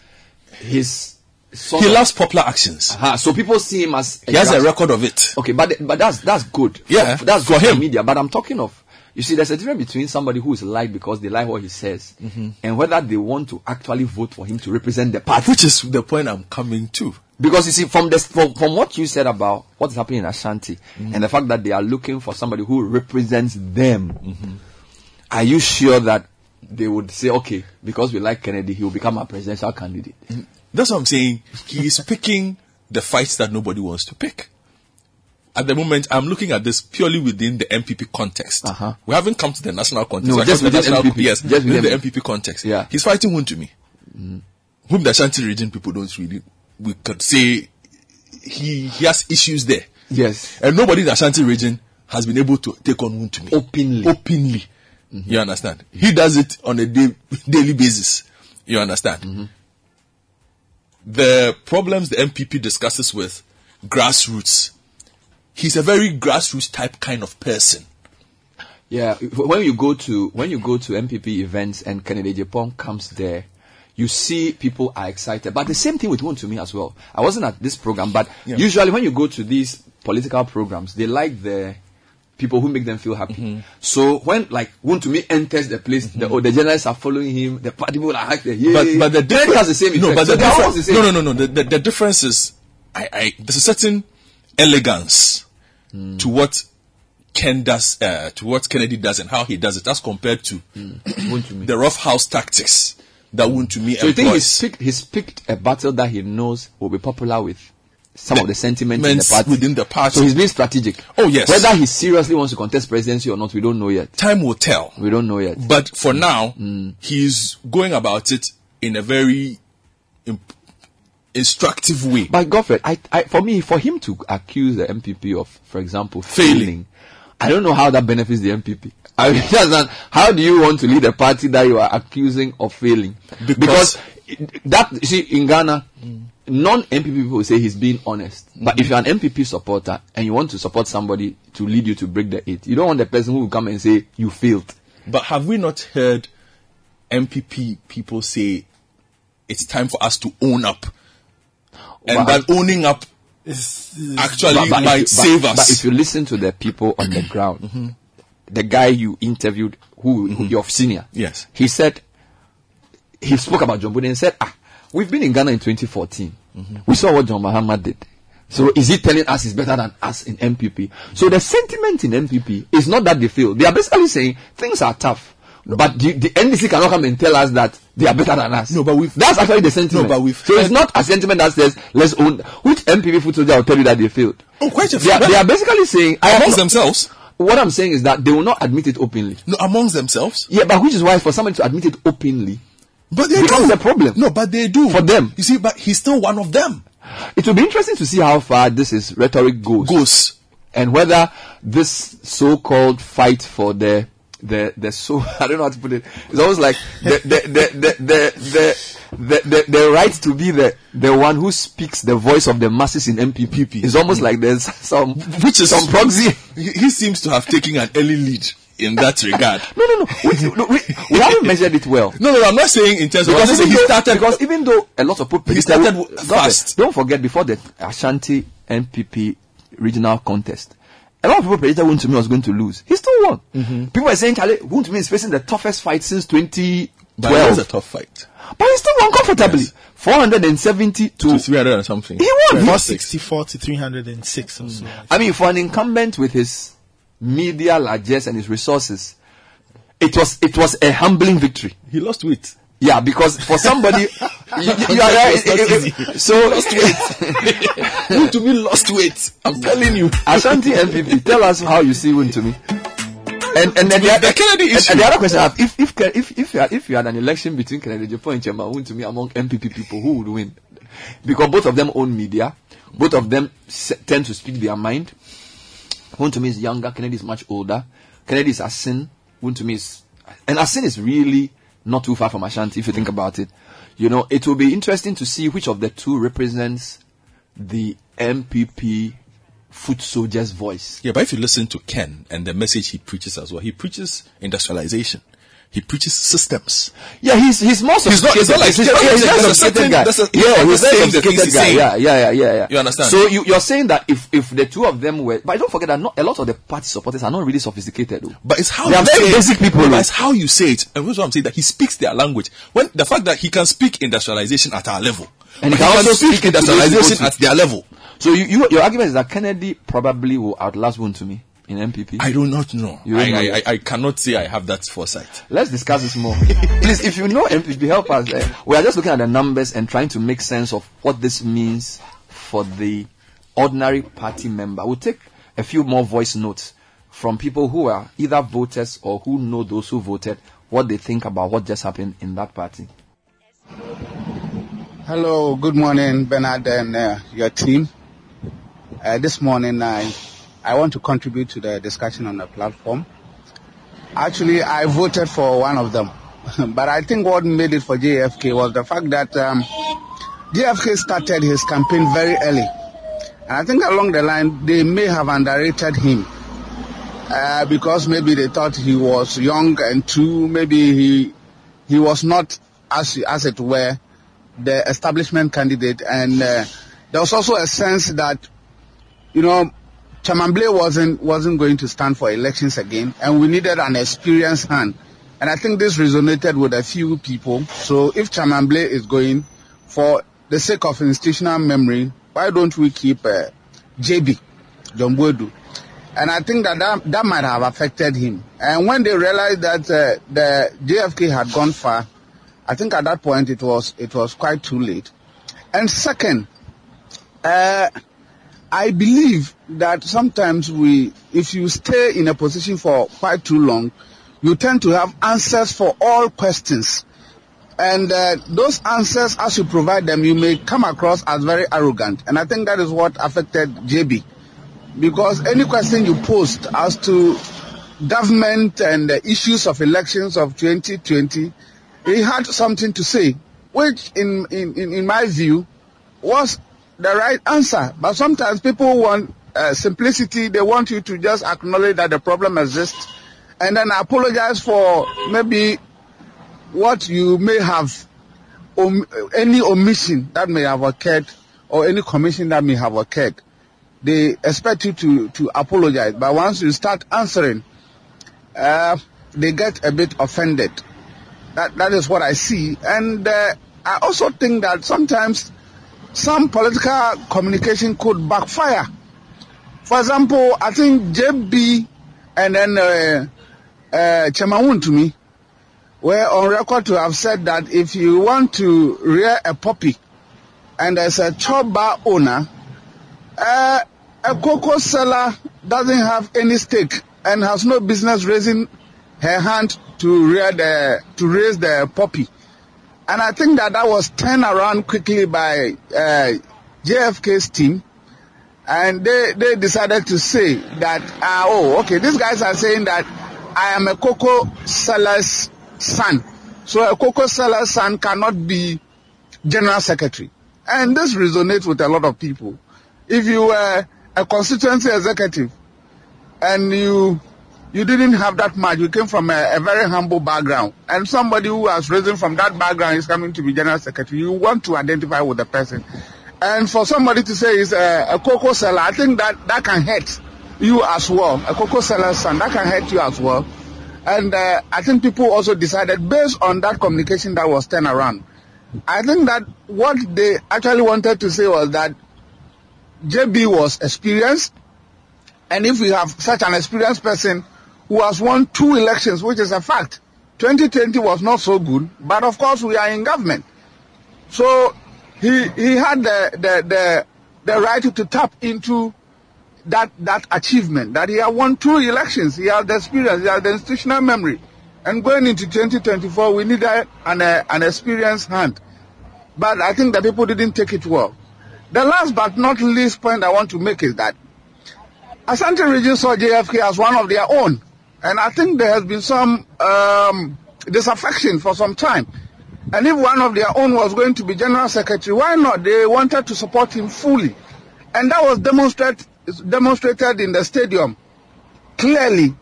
his. Sort he loves popular actions. Uh-huh. So people see him as He has a record of it. Okay, but but that's that's good. Yeah, For- that's for good for him. media. But I'm talking of. You see, there's a difference between somebody who is liked because they like what he says, Mm-hmm. and whether they want to actually vote for him to represent the party. Which is the point I'm coming to. Because you see, from this, from, from what you said about what's happening in Ashanti, Mm-hmm. and the fact that they are looking for somebody who represents them, Mm-hmm. are you sure that they would say, okay, because we like Kennedy, he will become our presidential candidate? That's what I'm saying. He is picking the fights that nobody wants to pick. At the moment, I'm looking at this purely within the NPP context. Uh-huh. We haven't come to the national context. No, We're just within national, NPP. Yes, Just within the NPP context. Yeah. He's fighting Wontumi. Mm. whom the Ashanti region people don't really, we could say he, he has issues there. Yes. And nobody in the Ashanti region has been able to take on Wontumi. Openly. Openly. Mm-hmm. You understand? He does it on a day, daily basis. You understand? Mm-hmm. The problems the NPP discusses with grassroots, he's a very grassroots type kind of person. Yeah, when you go to when you go to NPP events and Kennedy Gyapong comes there, you see people are excited. But the same thing with Wontumi as well. I wasn't at this program, but Yeah. usually when you go to these political programs, they like the people who make them feel happy. Mm-hmm. So when like me enters the place, the, or the journalists are following him, the party people are like, yeah, But but the difference has the same effect. No, but so the difference the same. no no no no the, the, the difference is I, I there's a certain elegance Hmm. to what Ken does uh, to what Kennedy does and how he does it as compared to the rough house tactics that Wontumi So you think employs. he's picked, he's picked a battle that he knows will be popular with some of the sentiments in the party. within the party. So he's being strategic. Oh, yes. Whether he seriously wants to contest presidency or not, we don't know yet. Time will tell. We don't know yet. But for now, Hmm. he's going about it in a very imp- instructive way. But Godfrey, I, I, for me, for him to accuse the NPP of, for example, Failing. failing, I don't know how that benefits the NPP. I mean, not- how do you want to lead a party that you are accusing of failing? Because- that, you see, in Ghana, non-NPP people say he's being honest. But if you're an NPP supporter and you want to support somebody to lead you to break the eight, you don't want the person who will come and say you failed. But have we not heard NPP people say it's time for us to own up? And But- that owning up is actually might if, save but, us. But if you listen to the people on the ground, the guy you interviewed, who, who your senior, Yes. he said he spoke about John Boadu and said, "Ah, we've been in Ghana in 2014. We saw what John Mahama did." So is he telling us he's better than us in NPP? So the sentiment in NPP is not that they feel. They are basically saying things are tough. But the, the NDC cannot come and tell us that they are better than us. No, but we've that's actually the sentiment. No, but we've so it's not a sentiment that says let's own. Which NPP foot soldier will tell you that they failed? Oh, quite a They are, few. they are basically saying I Amongst themselves? What I'm saying is that they will not admit it openly. No, amongst themselves. Yeah, but which is why for somebody to admit it openly, But they becomes do. a problem. No, but they do. For them. You see, but he's still one of them. It will be interesting to see how far this is rhetoric goes. Goes. And whether this so-called fight for the the the so I don't know how to put it. It's almost like the the the the the the, the, the, the right to be the the one who speaks the voice of the masses in NPP. It's almost like there's some Which is some proxy. He, he seems to have taken an early lead in that regard. No, no, no. We, no, we, we haven't measured it well. No, no, I'm not saying in terms of. Because even, he though, started. because even though a lot of people He started w- Don't- fast. Don't forget before the Ashanti NPP regional contest, a lot of people predicted Wontumi was going to lose. He still won. Mm-hmm. People are saying Charlie Wontumi is facing the toughest fight since 2012. But it was a tough fight. But he still won comfortably. 470 to To 300 and something. He won. 464 to 306 or so. I mean, for an incumbent with his media largesse and his resources, it was it was a humbling victory. He lost weight. Yeah, because for somebody, you, you, are right. It- it- so lost weight. to me lost weight. I'm telling you. Ashanti NPP, tell us how you see Wontumi. And and then the, The Kennedy and, issue. and the other question I have, if if if if you had, if you had an election between Kennedy Gyapong and Chema Wontumi among NPP people, who would win? Because both of them own media, both of them tend to speak their mind. Wontumi is younger, Kennedy is much older. Kennedy is Assin, Wontumi is, and Assin is really not too far from Ashanti if you think about it. You know, it will be interesting to see which of the two represents the NPP foot soldier's voice. Yeah, but if you listen to Ken and the message he preaches as well, he preaches industrialization. He preaches systems. Yeah, he's he's more He's not- sophisticated. it's not like- he's, not he's like a certain- guy. there's a- yeah, he's a saying the things he's guy. saying. Yeah, yeah, yeah, yeah, yeah. You understand? So you, you're saying that if if the two of them were, but don't forget that not a lot of the party supporters are not really sophisticated. Though. But it's how they you are very say basic it. people. But it's how you say it. And that's what I'm saying that he speaks their language. When the fact that he can speak industrialization at our level, And he can also speak speak industrialization at their level. So you, you your argument is that Kennedy probably will outlast Wontumi in NPP. I do not know. You I, know I. I, I cannot say I have that foresight. Let's discuss this more. Please, if you know NPP, help us. eh. we are just looking at the numbers and trying to make sense of what this means for the ordinary party member. We'll take a few more voice notes from people who are either voters or who know those who voted, what they think about what just happened in that party. Hello, good morning, Bernard and uh, your team. Uh, this morning, I I want to contribute to the discussion on the platform. Actually, I voted for one of them, but I think what made it for JFK was the fact that um, JFK started his campaign very early, and I think along the line they may have underrated him uh, because maybe they thought he was young and two, maybe he he was not as as it were the establishment candidate, and uh, there was also a sense that you know Chairman Blay wasn't wasn't going to stand for elections again, and we needed an experienced hand. And I think this resonated with a few people. So if Chairman Blay is going, for the sake of institutional memory, why don't we keep uh, JB, John? And I think that, that that might have affected him. And when they realized that uh, the JFK had gone far, I think at that point it was it was quite too late. And second, uh, I believe that sometimes we, if you stay in a position for quite too long, you tend to have answers for all questions. And uh, those answers, as you provide them, you may come across as very arrogant. And I think that is what affected JB. Because any question you post as to government and the issues of elections of 2020, he had something to say, which in, in, in my view was the right answer. But sometimes people want uh, simplicity. They want you to just acknowledge that the problem exists and then apologize for maybe what you may have, om- any omission that may have occurred or any commission that may have occurred. They expect you to, to apologize. But once you start answering, uh, they get a bit offended. That, that is what I see. And uh, I also think that sometimes some political communication could backfire. For example, I think JB and then uh, uh, me were on record to have said that if you want to rear a puppy and there's a chop bar owner, uh, a cocoa seller doesn't have any stake and has no business raising her hand to rear the to raise the puppy. And I think that that was turned around quickly by uh, JFK's team. And they, they decided to say that, uh, oh, okay, these guys are saying that I am a cocoa seller's son. So a cocoa seller's son cannot be general secretary. And this resonates with a lot of people. If you were a constituency executive and you you didn't have that much. You came from a, a, very humble background. And somebody who has risen from that background is coming to be general secretary. You want to identify with the person. And for somebody to say he's a, a cocoa seller, I think that that can hurt you as well. A cocoa seller's son, that can hurt you as well. And uh, I think people also decided based on that communication that was turned around. I think that what they actually wanted to say was that JB was experienced. And if we have such an experienced person who has won two elections, which is a fact. 2020 was not so good, but of course we are in government. So he he had the the the, the right to tap into that that achievement that he had won two elections. He had the experience, he had the institutional memory. And going into 2024, we need a, an, a, an experienced hand. But I think that people didn't take it well. The last but not least point I want to make is that Asante region saw JFK as one of their own. And I think there has been some um, disaffection for some time. And if one of their own was going to be general secretary, why not? They wanted to support him fully. And that was demonstrate, demonstrated in the stadium clearly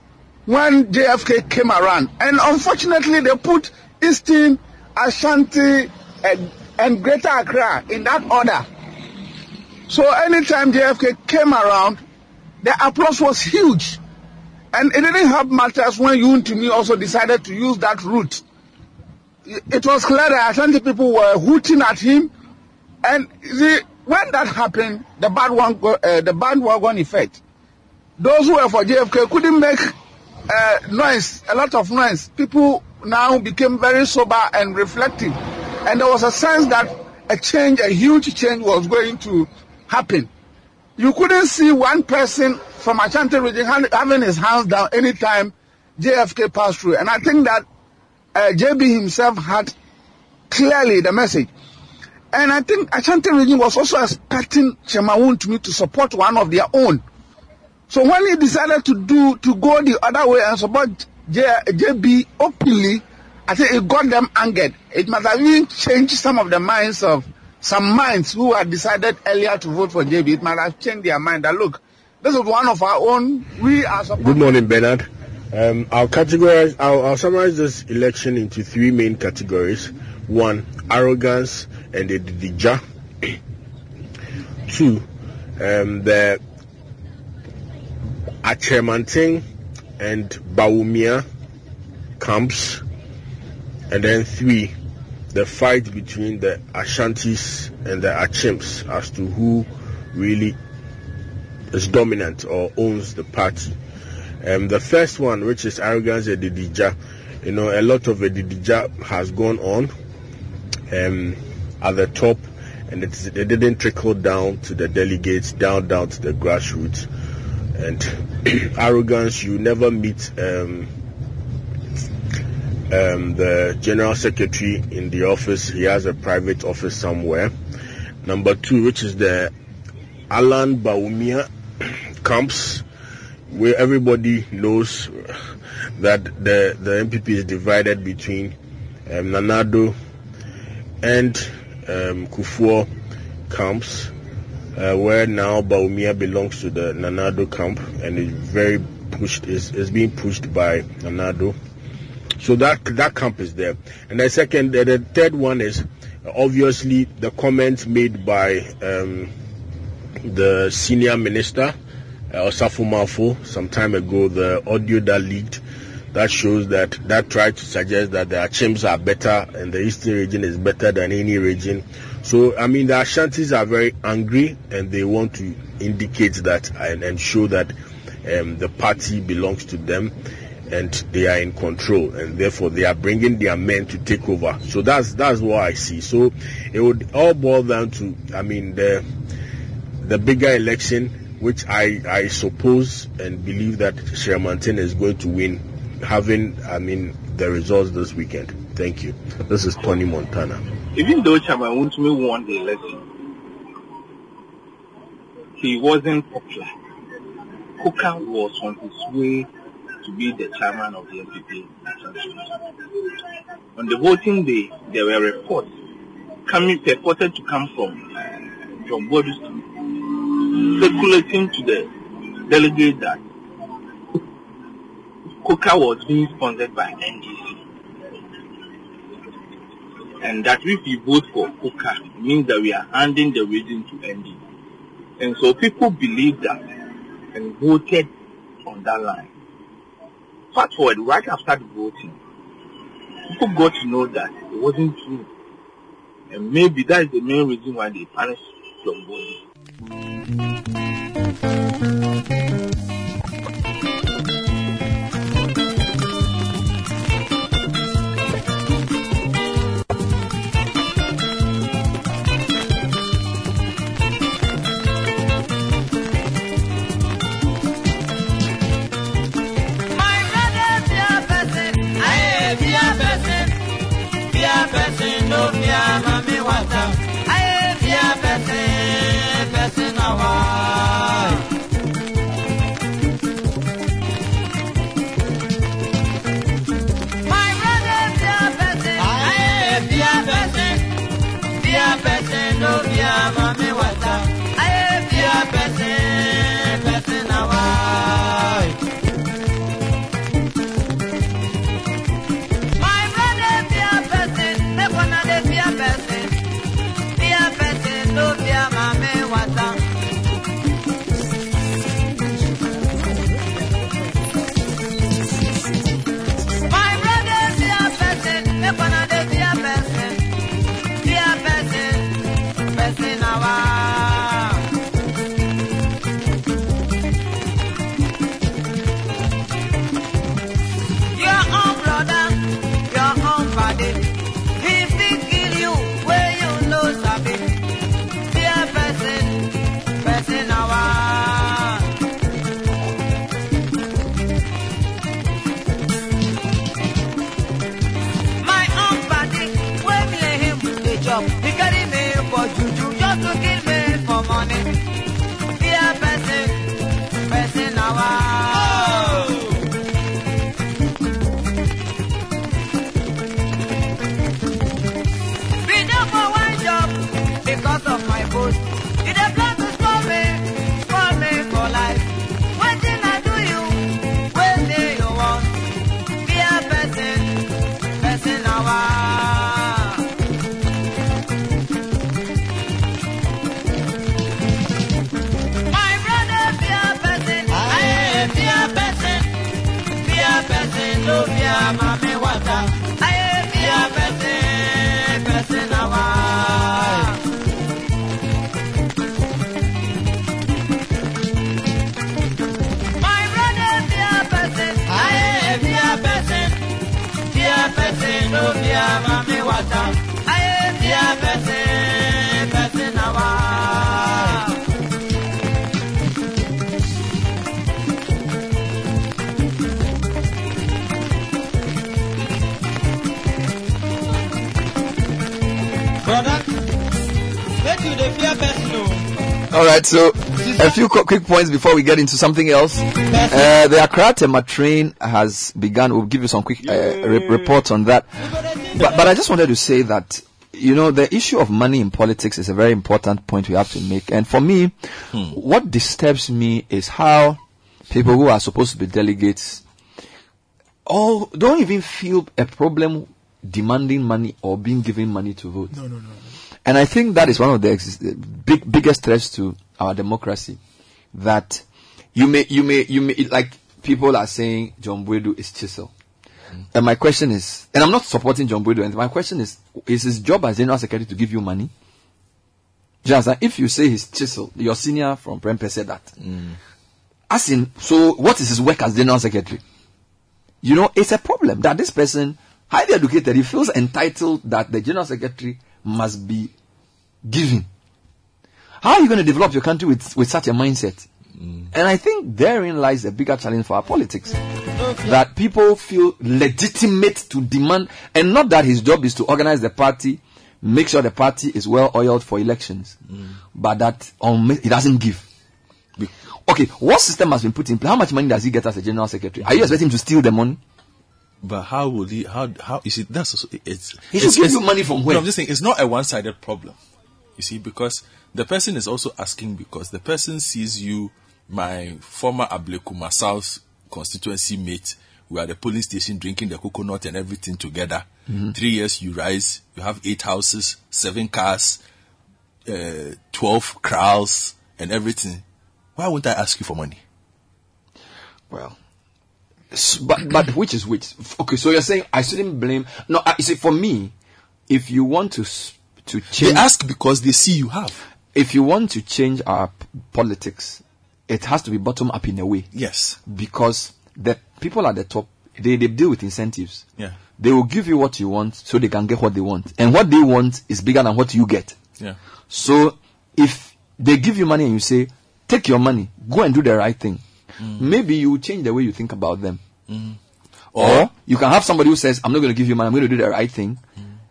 when JFK came around. And unfortunately, they put Eastern, Ashanti, and, and Greater Accra in that order. So anytime JFK came around, the applause was huge. And it didn't help matters when me also decided to use that route. It was clear that Ashanti people were hooting at him. And see, when that happened, the bad one, uh, the bandwagon effect, those who were for JFK couldn't make uh, noise, a lot of noise. People now became very sober and reflective. And there was a sense that a change, a huge change was going to happen. You couldn't see one person from Ashanti region having his hands down anytime JFK passed through. And I think that uh, JB himself had clearly the message. And I think Ashanti region was also expecting Shemawun to me to support one of their own. So when he decided to do to go the other way and support J, JB openly, I think it got them angered. It must have even changed some of the minds of some minds who had decided earlier to vote for JB. It might have changed their mind that look, this is one of our own. We are. Good morning, Bernard. Um, I'll categorize, I'll, I'll summarize this election into three main categories. One, arrogance and the dija. Two, um, the Achemanting and Bawumia camps. And then three, the fight between the Ashantis and the Akyems as to who really is dominant or owns the party. Um, the first one, which is arrogance and Didija, you know, a lot of the Didija has gone on um, at the top, and it, it didn't trickle down to the delegates, down down to the grassroots. And arrogance, you never meet um, um, the general secretary in the office. He has a private office somewhere. Number two, which is the Alan Bawumia camps, where everybody knows that the, the NPP is divided between um, Nana Addo and um, Kufuor camps, uh, where now Bawumia belongs to the Nana Addo camp and is very pushed, is, is being pushed by Nana Addo. So that that camp is there. And the second, the, the third one is obviously the comments made by um, the senior minister, uh, Osafo-Maafo, some time ago, the audio that leaked that shows that that tried to suggest that the Akyems are better and the eastern region is better than any region. So, I mean, the Ashantis are very angry and they want to indicate that and, and show that um, the party belongs to them and they are in control and therefore they are bringing their men to take over. So that's that's what I see. So it would all boil down to, I mean, the the bigger election, which I I suppose and believe that Shermanton is going to win, having I mean the results this weekend. Thank you. This is Tony Montana. Even though Chairman won the election, he wasn't popular. Kuka was on his way to be the chairman of the NPP. On the voting day, there were reports coming purported to come from uh, John Boadu's circulating to the delegate that Kuka was being sponsored by NDC. And that if we vote for Kuka, it means that we are handing the region to NDC. And so people believe that and voted on that line. Fast forward, right after the voting, people got to know that it wasn't true. And maybe that is the main reason why they punished John Body. love me. All right, so a few qu- quick points before we get into something else. Uh, the Accra Tema train has begun. We'll give you some quick uh, re- reports on that. But, but I just wanted to say that, you know, the issue of money in politics is a very important point we have to make. And for me, what disturbs me is how people who are supposed to be delegates all don't even feel a problem demanding money or being given money to vote. No, no, no. And I think that is one of the ex- big biggest threats to our democracy. That you may you may you may like people are saying John Boadu is chisel. And my question is, and I'm not supporting John Boadu. And my question is, is his job as general secretary to give you money? Just if you say he's chisel, your senior from Prempeh said that. Mm. As in, so what is his work as general secretary? You know, it's a problem that this person, highly educated, he feels entitled that the general secretary must be given. How are you going to develop your country with, with such a mindset? And I think therein lies a bigger challenge for our politics. That people feel legitimate to demand, and not that his job is to organize the party, make sure the party is well oiled for elections, but that um, he doesn't give. Okay, what system has been put in place? How much money does he get as a general secretary? Are you expecting him to steal the money? But how will he? How how you see? That's also, it's. He should it's, give you money from where? No, I'm just saying it's not a one-sided problem. You see, because the person is also asking because the person sees you, my former Ablekuma South constituency mate. We are at the polling station drinking the coconut and everything together. Mhm. Three years you rise, you have eight houses, seven cars, uh, twelve crowds, and everything. Why won't I ask you for money? Well, but but which is which? Okay, so you're saying I shouldn't blame? No, I, you see, for me, if you want to to change, They ask because they see you have. If you want to change our p- politics, it has to be bottom up in a way. Yes. Because the people at the top, they, they deal with incentives. Yeah. They will give you what you want so they can get what they want. And what they want is bigger than what you get. Yeah. So if they give you money and you say, take your money, go and do the right thing, maybe you will change the way you think about them. Mm. Or you can have somebody who says, I'm not going to give you money, I'm going to do the right thing.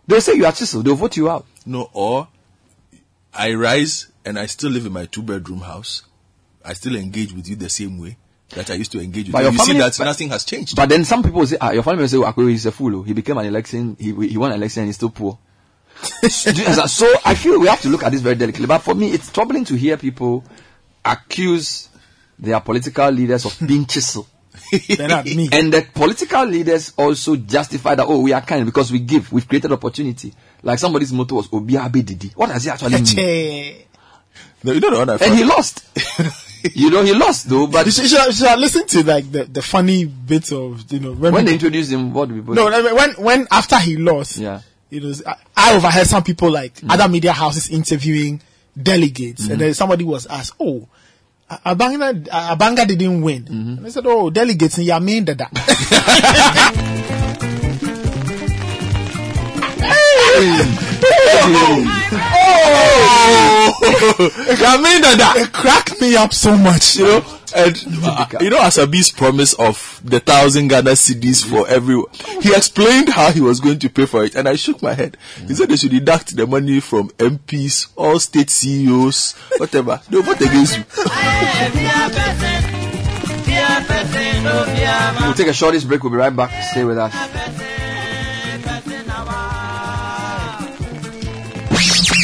They'll say you are chisel, they'll vote you out. No, or I rise and I still live in my two bedroom house. I still engage with you the same way that I used to engage with But you. your You see family- that but- nothing has changed. But then some people say, ah, your family will say, oh, he's a fool. oh. He became an election, he, he won an election and he's still poor. so do you understand? So I feel we have to look at this very delicately. But for me, it's troubling to hear people accuse their political leaders of being chisel. They're not me. And the political leaders also justify that, oh, we are kind because we give, we've created opportunity. Like somebody's motto was Obiabe Didi. What does he actually mean? No, you know the one I And he lost. you know, he lost though, but you should, you should, you should listen to like the, the funny bits of you know when, when they introduced him, what do people no I mean, when when after he lost Yeah. you know I, I overheard some people like other media houses interviewing delegates Mhm. and then somebody was asked oh A- Abanga Abanga didn't win. Mm-hmm. and I said oh delegates in your main dada oh, It cracked me up so much, you know. And uh, you know, Asabi's promise of the thousand Ghana cedis for everyone, he explained how he was going to pay for it, and I shook my head. He said they should deduct the money from MPs, all state CEOs, whatever. They'll vote against you. We'll take a shortest break. We'll be right back. Stay with us.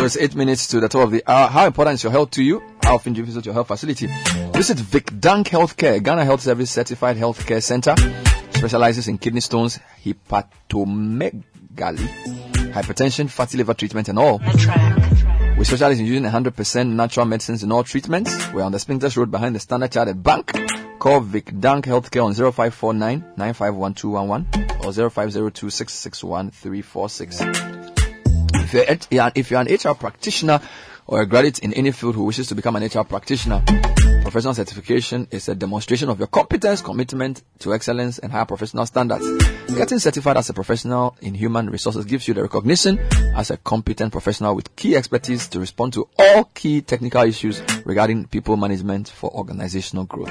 So it's eight minutes to the top of the hour. How important is your health to you? How often do you visit your health facility? Visit Vic Dunk Healthcare, Ghana Health Service certified healthcare center. Specializes in kidney stones, hepatomegaly, hypertension, fatty liver treatment, and all. We specialize in using 100% natural medicines in all treatments. We're on the Spintex Road behind the Standard Chartered Bank. Call Vic Dunk Healthcare on 0549 or 0502 661 346. If you're, if you're an HR practitioner or a graduate in any field who wishes to become an HR practitioner, professional certification is a demonstration of your competence, commitment to excellence, and high professional standards. Getting certified as a professional in human resources gives you the recognition as a competent professional with key expertise to respond to all key technical issues regarding people management for organizational growth.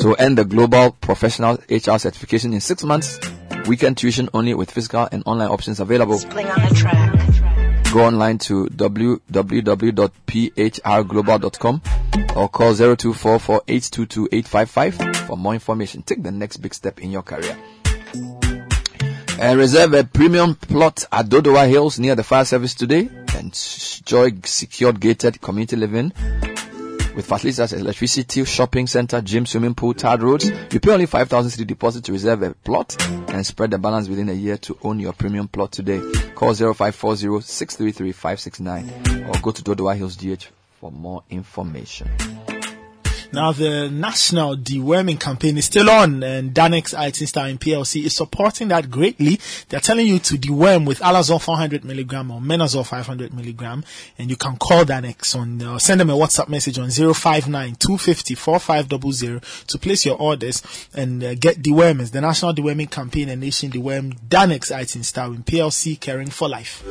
So end the global professional HR certification in six months. Weekend tuition only with physical and online options available. Go online to www.phrglobal.com or call 0244822855 for more information. Take the next big step in your career. Uh, reserve a premium plot at Dodowa Hills near the fire service today and enjoy secured gated community living with facilities as electricity, shopping center, gym, swimming pool, tarred roads. You pay only 5,000 cedi deposit to reserve a plot and spread the balance within a year to own your premium plot today. Call 0540 633 569 or go to Dodowa Hills GH for more information. Now, the national deworming campaign is still on, and Dannex Ayrton Starwin PLC is supporting that greatly. They're telling you to deworm with Alazol 400 milligram or Menazol 500 milligram, and you can call Dannex on, uh, send them a WhatsApp message on 059 250 4500 to place your orders and uh, get dewormers. The national deworming campaign and nation deworm Dannex Ayrton Starwin PLC, caring for life.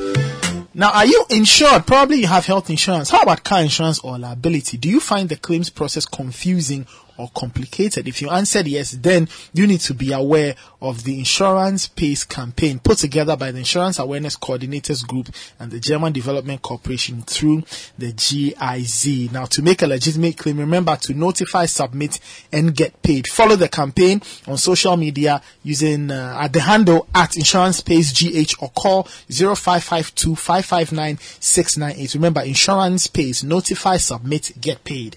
Now, are you insured? Probably you have health insurance. How about car insurance or liability? Do you find the claims process confusing or complicated? If you answered yes, then you need to be aware of the Insurance Pace campaign put together by the Insurance Awareness Coordinators Group and the German Development Corporation through the GIZ. Now, to make a legitimate claim, remember to notify, submit, and get paid. Follow the campaign on social media using uh, at the handle at Insurance Pace GH or call 0552 559 698. Remember, Insurance Pace, notify, submit, get paid.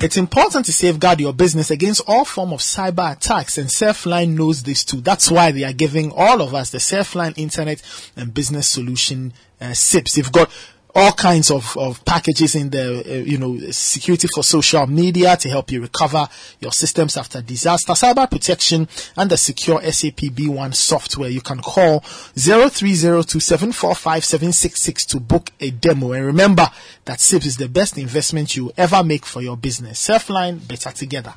It's important to safeguard your business against all form of cyber attacks and Surfline knows this too. That's why they are giving all of us the Surfline Internet and Business Solution uh, SIPs. They've got all kinds of, of packages in the, uh, you know, security for social media to help you recover your systems after disaster, cyber protection, and the secure SAP B1 software. You can call 0302745766 to book a demo. And remember that SIPS is the best investment you ever make for your business. Surfline, better together.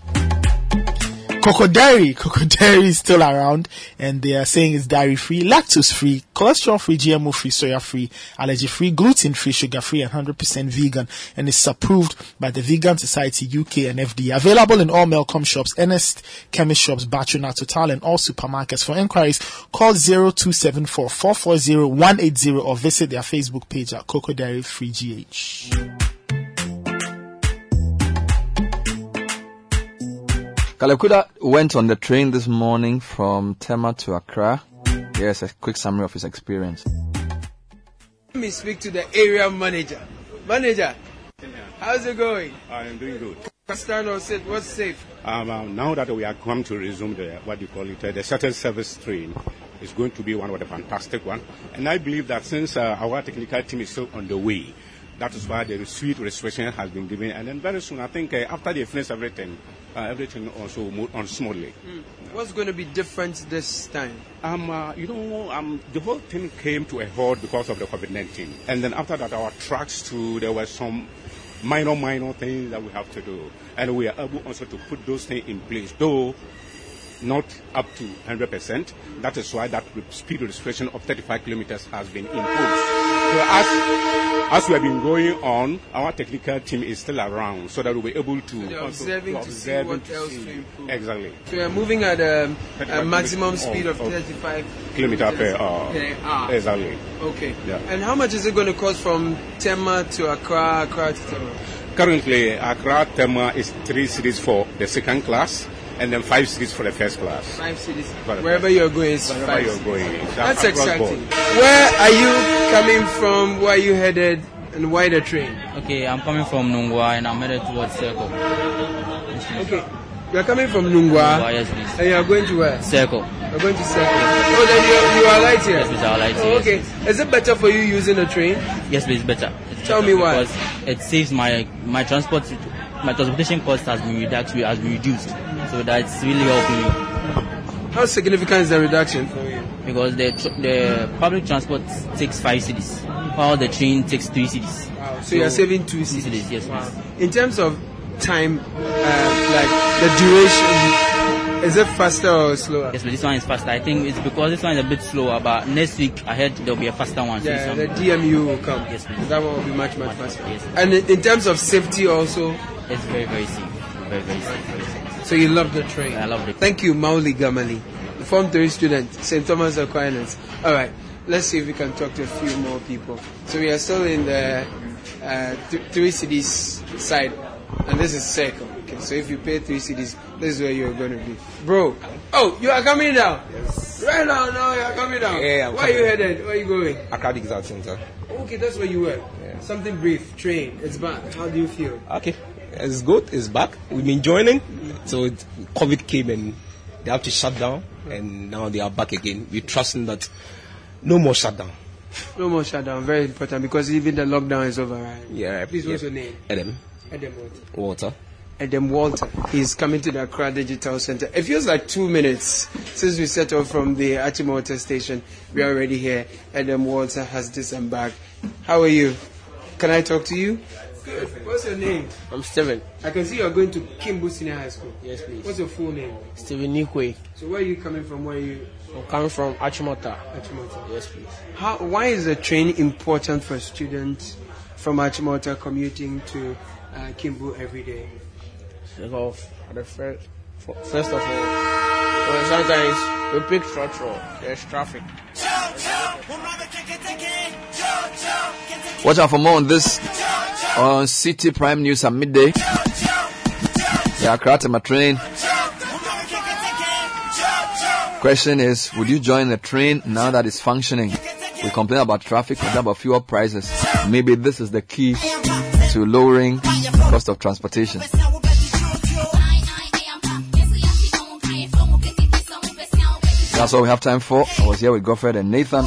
Coco Dairy. Coco Dairy is still around and they are saying it's dairy free, lactose free, cholesterol free, GMO free, soya free, allergy free, gluten free, sugar free, and 100% vegan. And it's approved by the Vegan Society UK and FDA. Available in all Melcom shops, Ernest Chemist shops, Batuna Total, and all supermarkets. For inquiries, call 0274 440 180 or visit their Facebook page at Coco Dairy Free GH. Kalekuda went on the train this morning from Tema to Accra. Here's a quick summary of his experience. Let me speak to the area manager. Manager, how's it going? I am doing good. Castano said, what's safe? Um, um, now that we are come to resume the what do you call it, uh, the shuttle service train is going to be one of the fantastic one. And I believe that since uh, our technical team is still on the way, that is why the sweet restriction has been given. And then very soon, I think uh, after they finish everything, uh, everything also moved on smoothly. What's going to be different this time? Um, uh, you know, um, the whole thing came to a halt because of the COVID-19. And then after that, our tracks too, there were some minor, minor things that we have to do. And we are able also to put those things in place, though not up to 100%. That is why that speed restriction of 35 kilometers has been imposed. So as, as we have been going on, our technical team is still around so that we'll be able to also observing to see what to else see. to improve. Exactly. So you're moving at um, a, a maximum speed of of- 35 Kilometer per hour. per hour. Exactly. Okay. Yeah. And how much is it going to cost from Tema to Accra, Accra to Tema? Currently, Accra Tema is three cedis for the second class and then five cedis for the first class. Five cedis. For the Wherever you're going, it's Wherever five you're going, it's That's across exciting. board. Where are you coming from? Where are you headed? And why the train? Okay, I'm coming from Nungwa and I'm headed towards Circle. Okay. You're coming from Nungwa. Nungwa, yes, please. And you're going to where? Circle. You're going to Circle. Oh, then you, you are light here. Yes, please, I light oh, here, Okay. Is it better for you using the train? Yes, please, better. It's Tell better me why. Because it saves my my transport my transportation cost has been reduced has been reduced. So that's really helping me. How significant is the reduction for you? Because the tr- the public transport takes five cedis, while the train takes three cedis. Wow. So, you're saving two cedis. cedis, yes, Wow. please. In terms of time, uh, like the duration, is it faster or slower? Yes, but this one is faster. I think it's because this one is a bit slower, but next week I heard there'll be a faster one. Yeah, this the DMU will come. Yes, please. That one will be much, much faster. Yes. And in in terms of safety also, It's very, very safe. Very, very safe. Very safe. So you love the train. I love it. Thank you, Mauli Gamali, Form 3 student, St. Thomas Aquinas. All right, let's see if we can talk to a few more people. So we are still in the uh, th- three cedis side, and this is circle. Okay, so if you pay three cedis, this is where you're going to be. Bro, oh, you are coming down. Yes. Right now, now you are coming down. Yeah, I'm Where are you headed? Where are you going? Accra Exam Center. Okay, that's where you were. Something brief, train, it's back. How do you feel? Okay, it's good. It's back. We've been joining. So it, COVID came and they have to shut down, and now they are back again. We're trusting that no more shutdown. No more shutdown, very important because even the lockdown is over, right? Yeah. Please, what's yeah. your name? Adam Adam? Walter. Adam Walter. He's coming to the Accra Digital Center. It feels like two minutes since we set off from the Achimota station. We are already here. Adam Walter has disembarked. How are you? Can I talk to you? Good. What's your name? I'm Steven. I can see you're going to Kimbu Senior High School. Yes, please. What's your full name? Steven Nikwe. So where are you coming from? Where are you? I'm coming from Achimota. Achimota. Yes, please. How, why is the train important for students from Achimota commuting to uh, Kimbu every day? Because the first, first of all, sometimes we pick short road. There's traffic. Watch out for more on this on Citi Prime News at midday. Yeah, Kratema train. Question is, would you join the train now that it's functioning? We complain about traffic, complain about fuel prices. Maybe this is the key to lowering cost of transportation. That's all we have time for. I was here with Godfred and Nathan.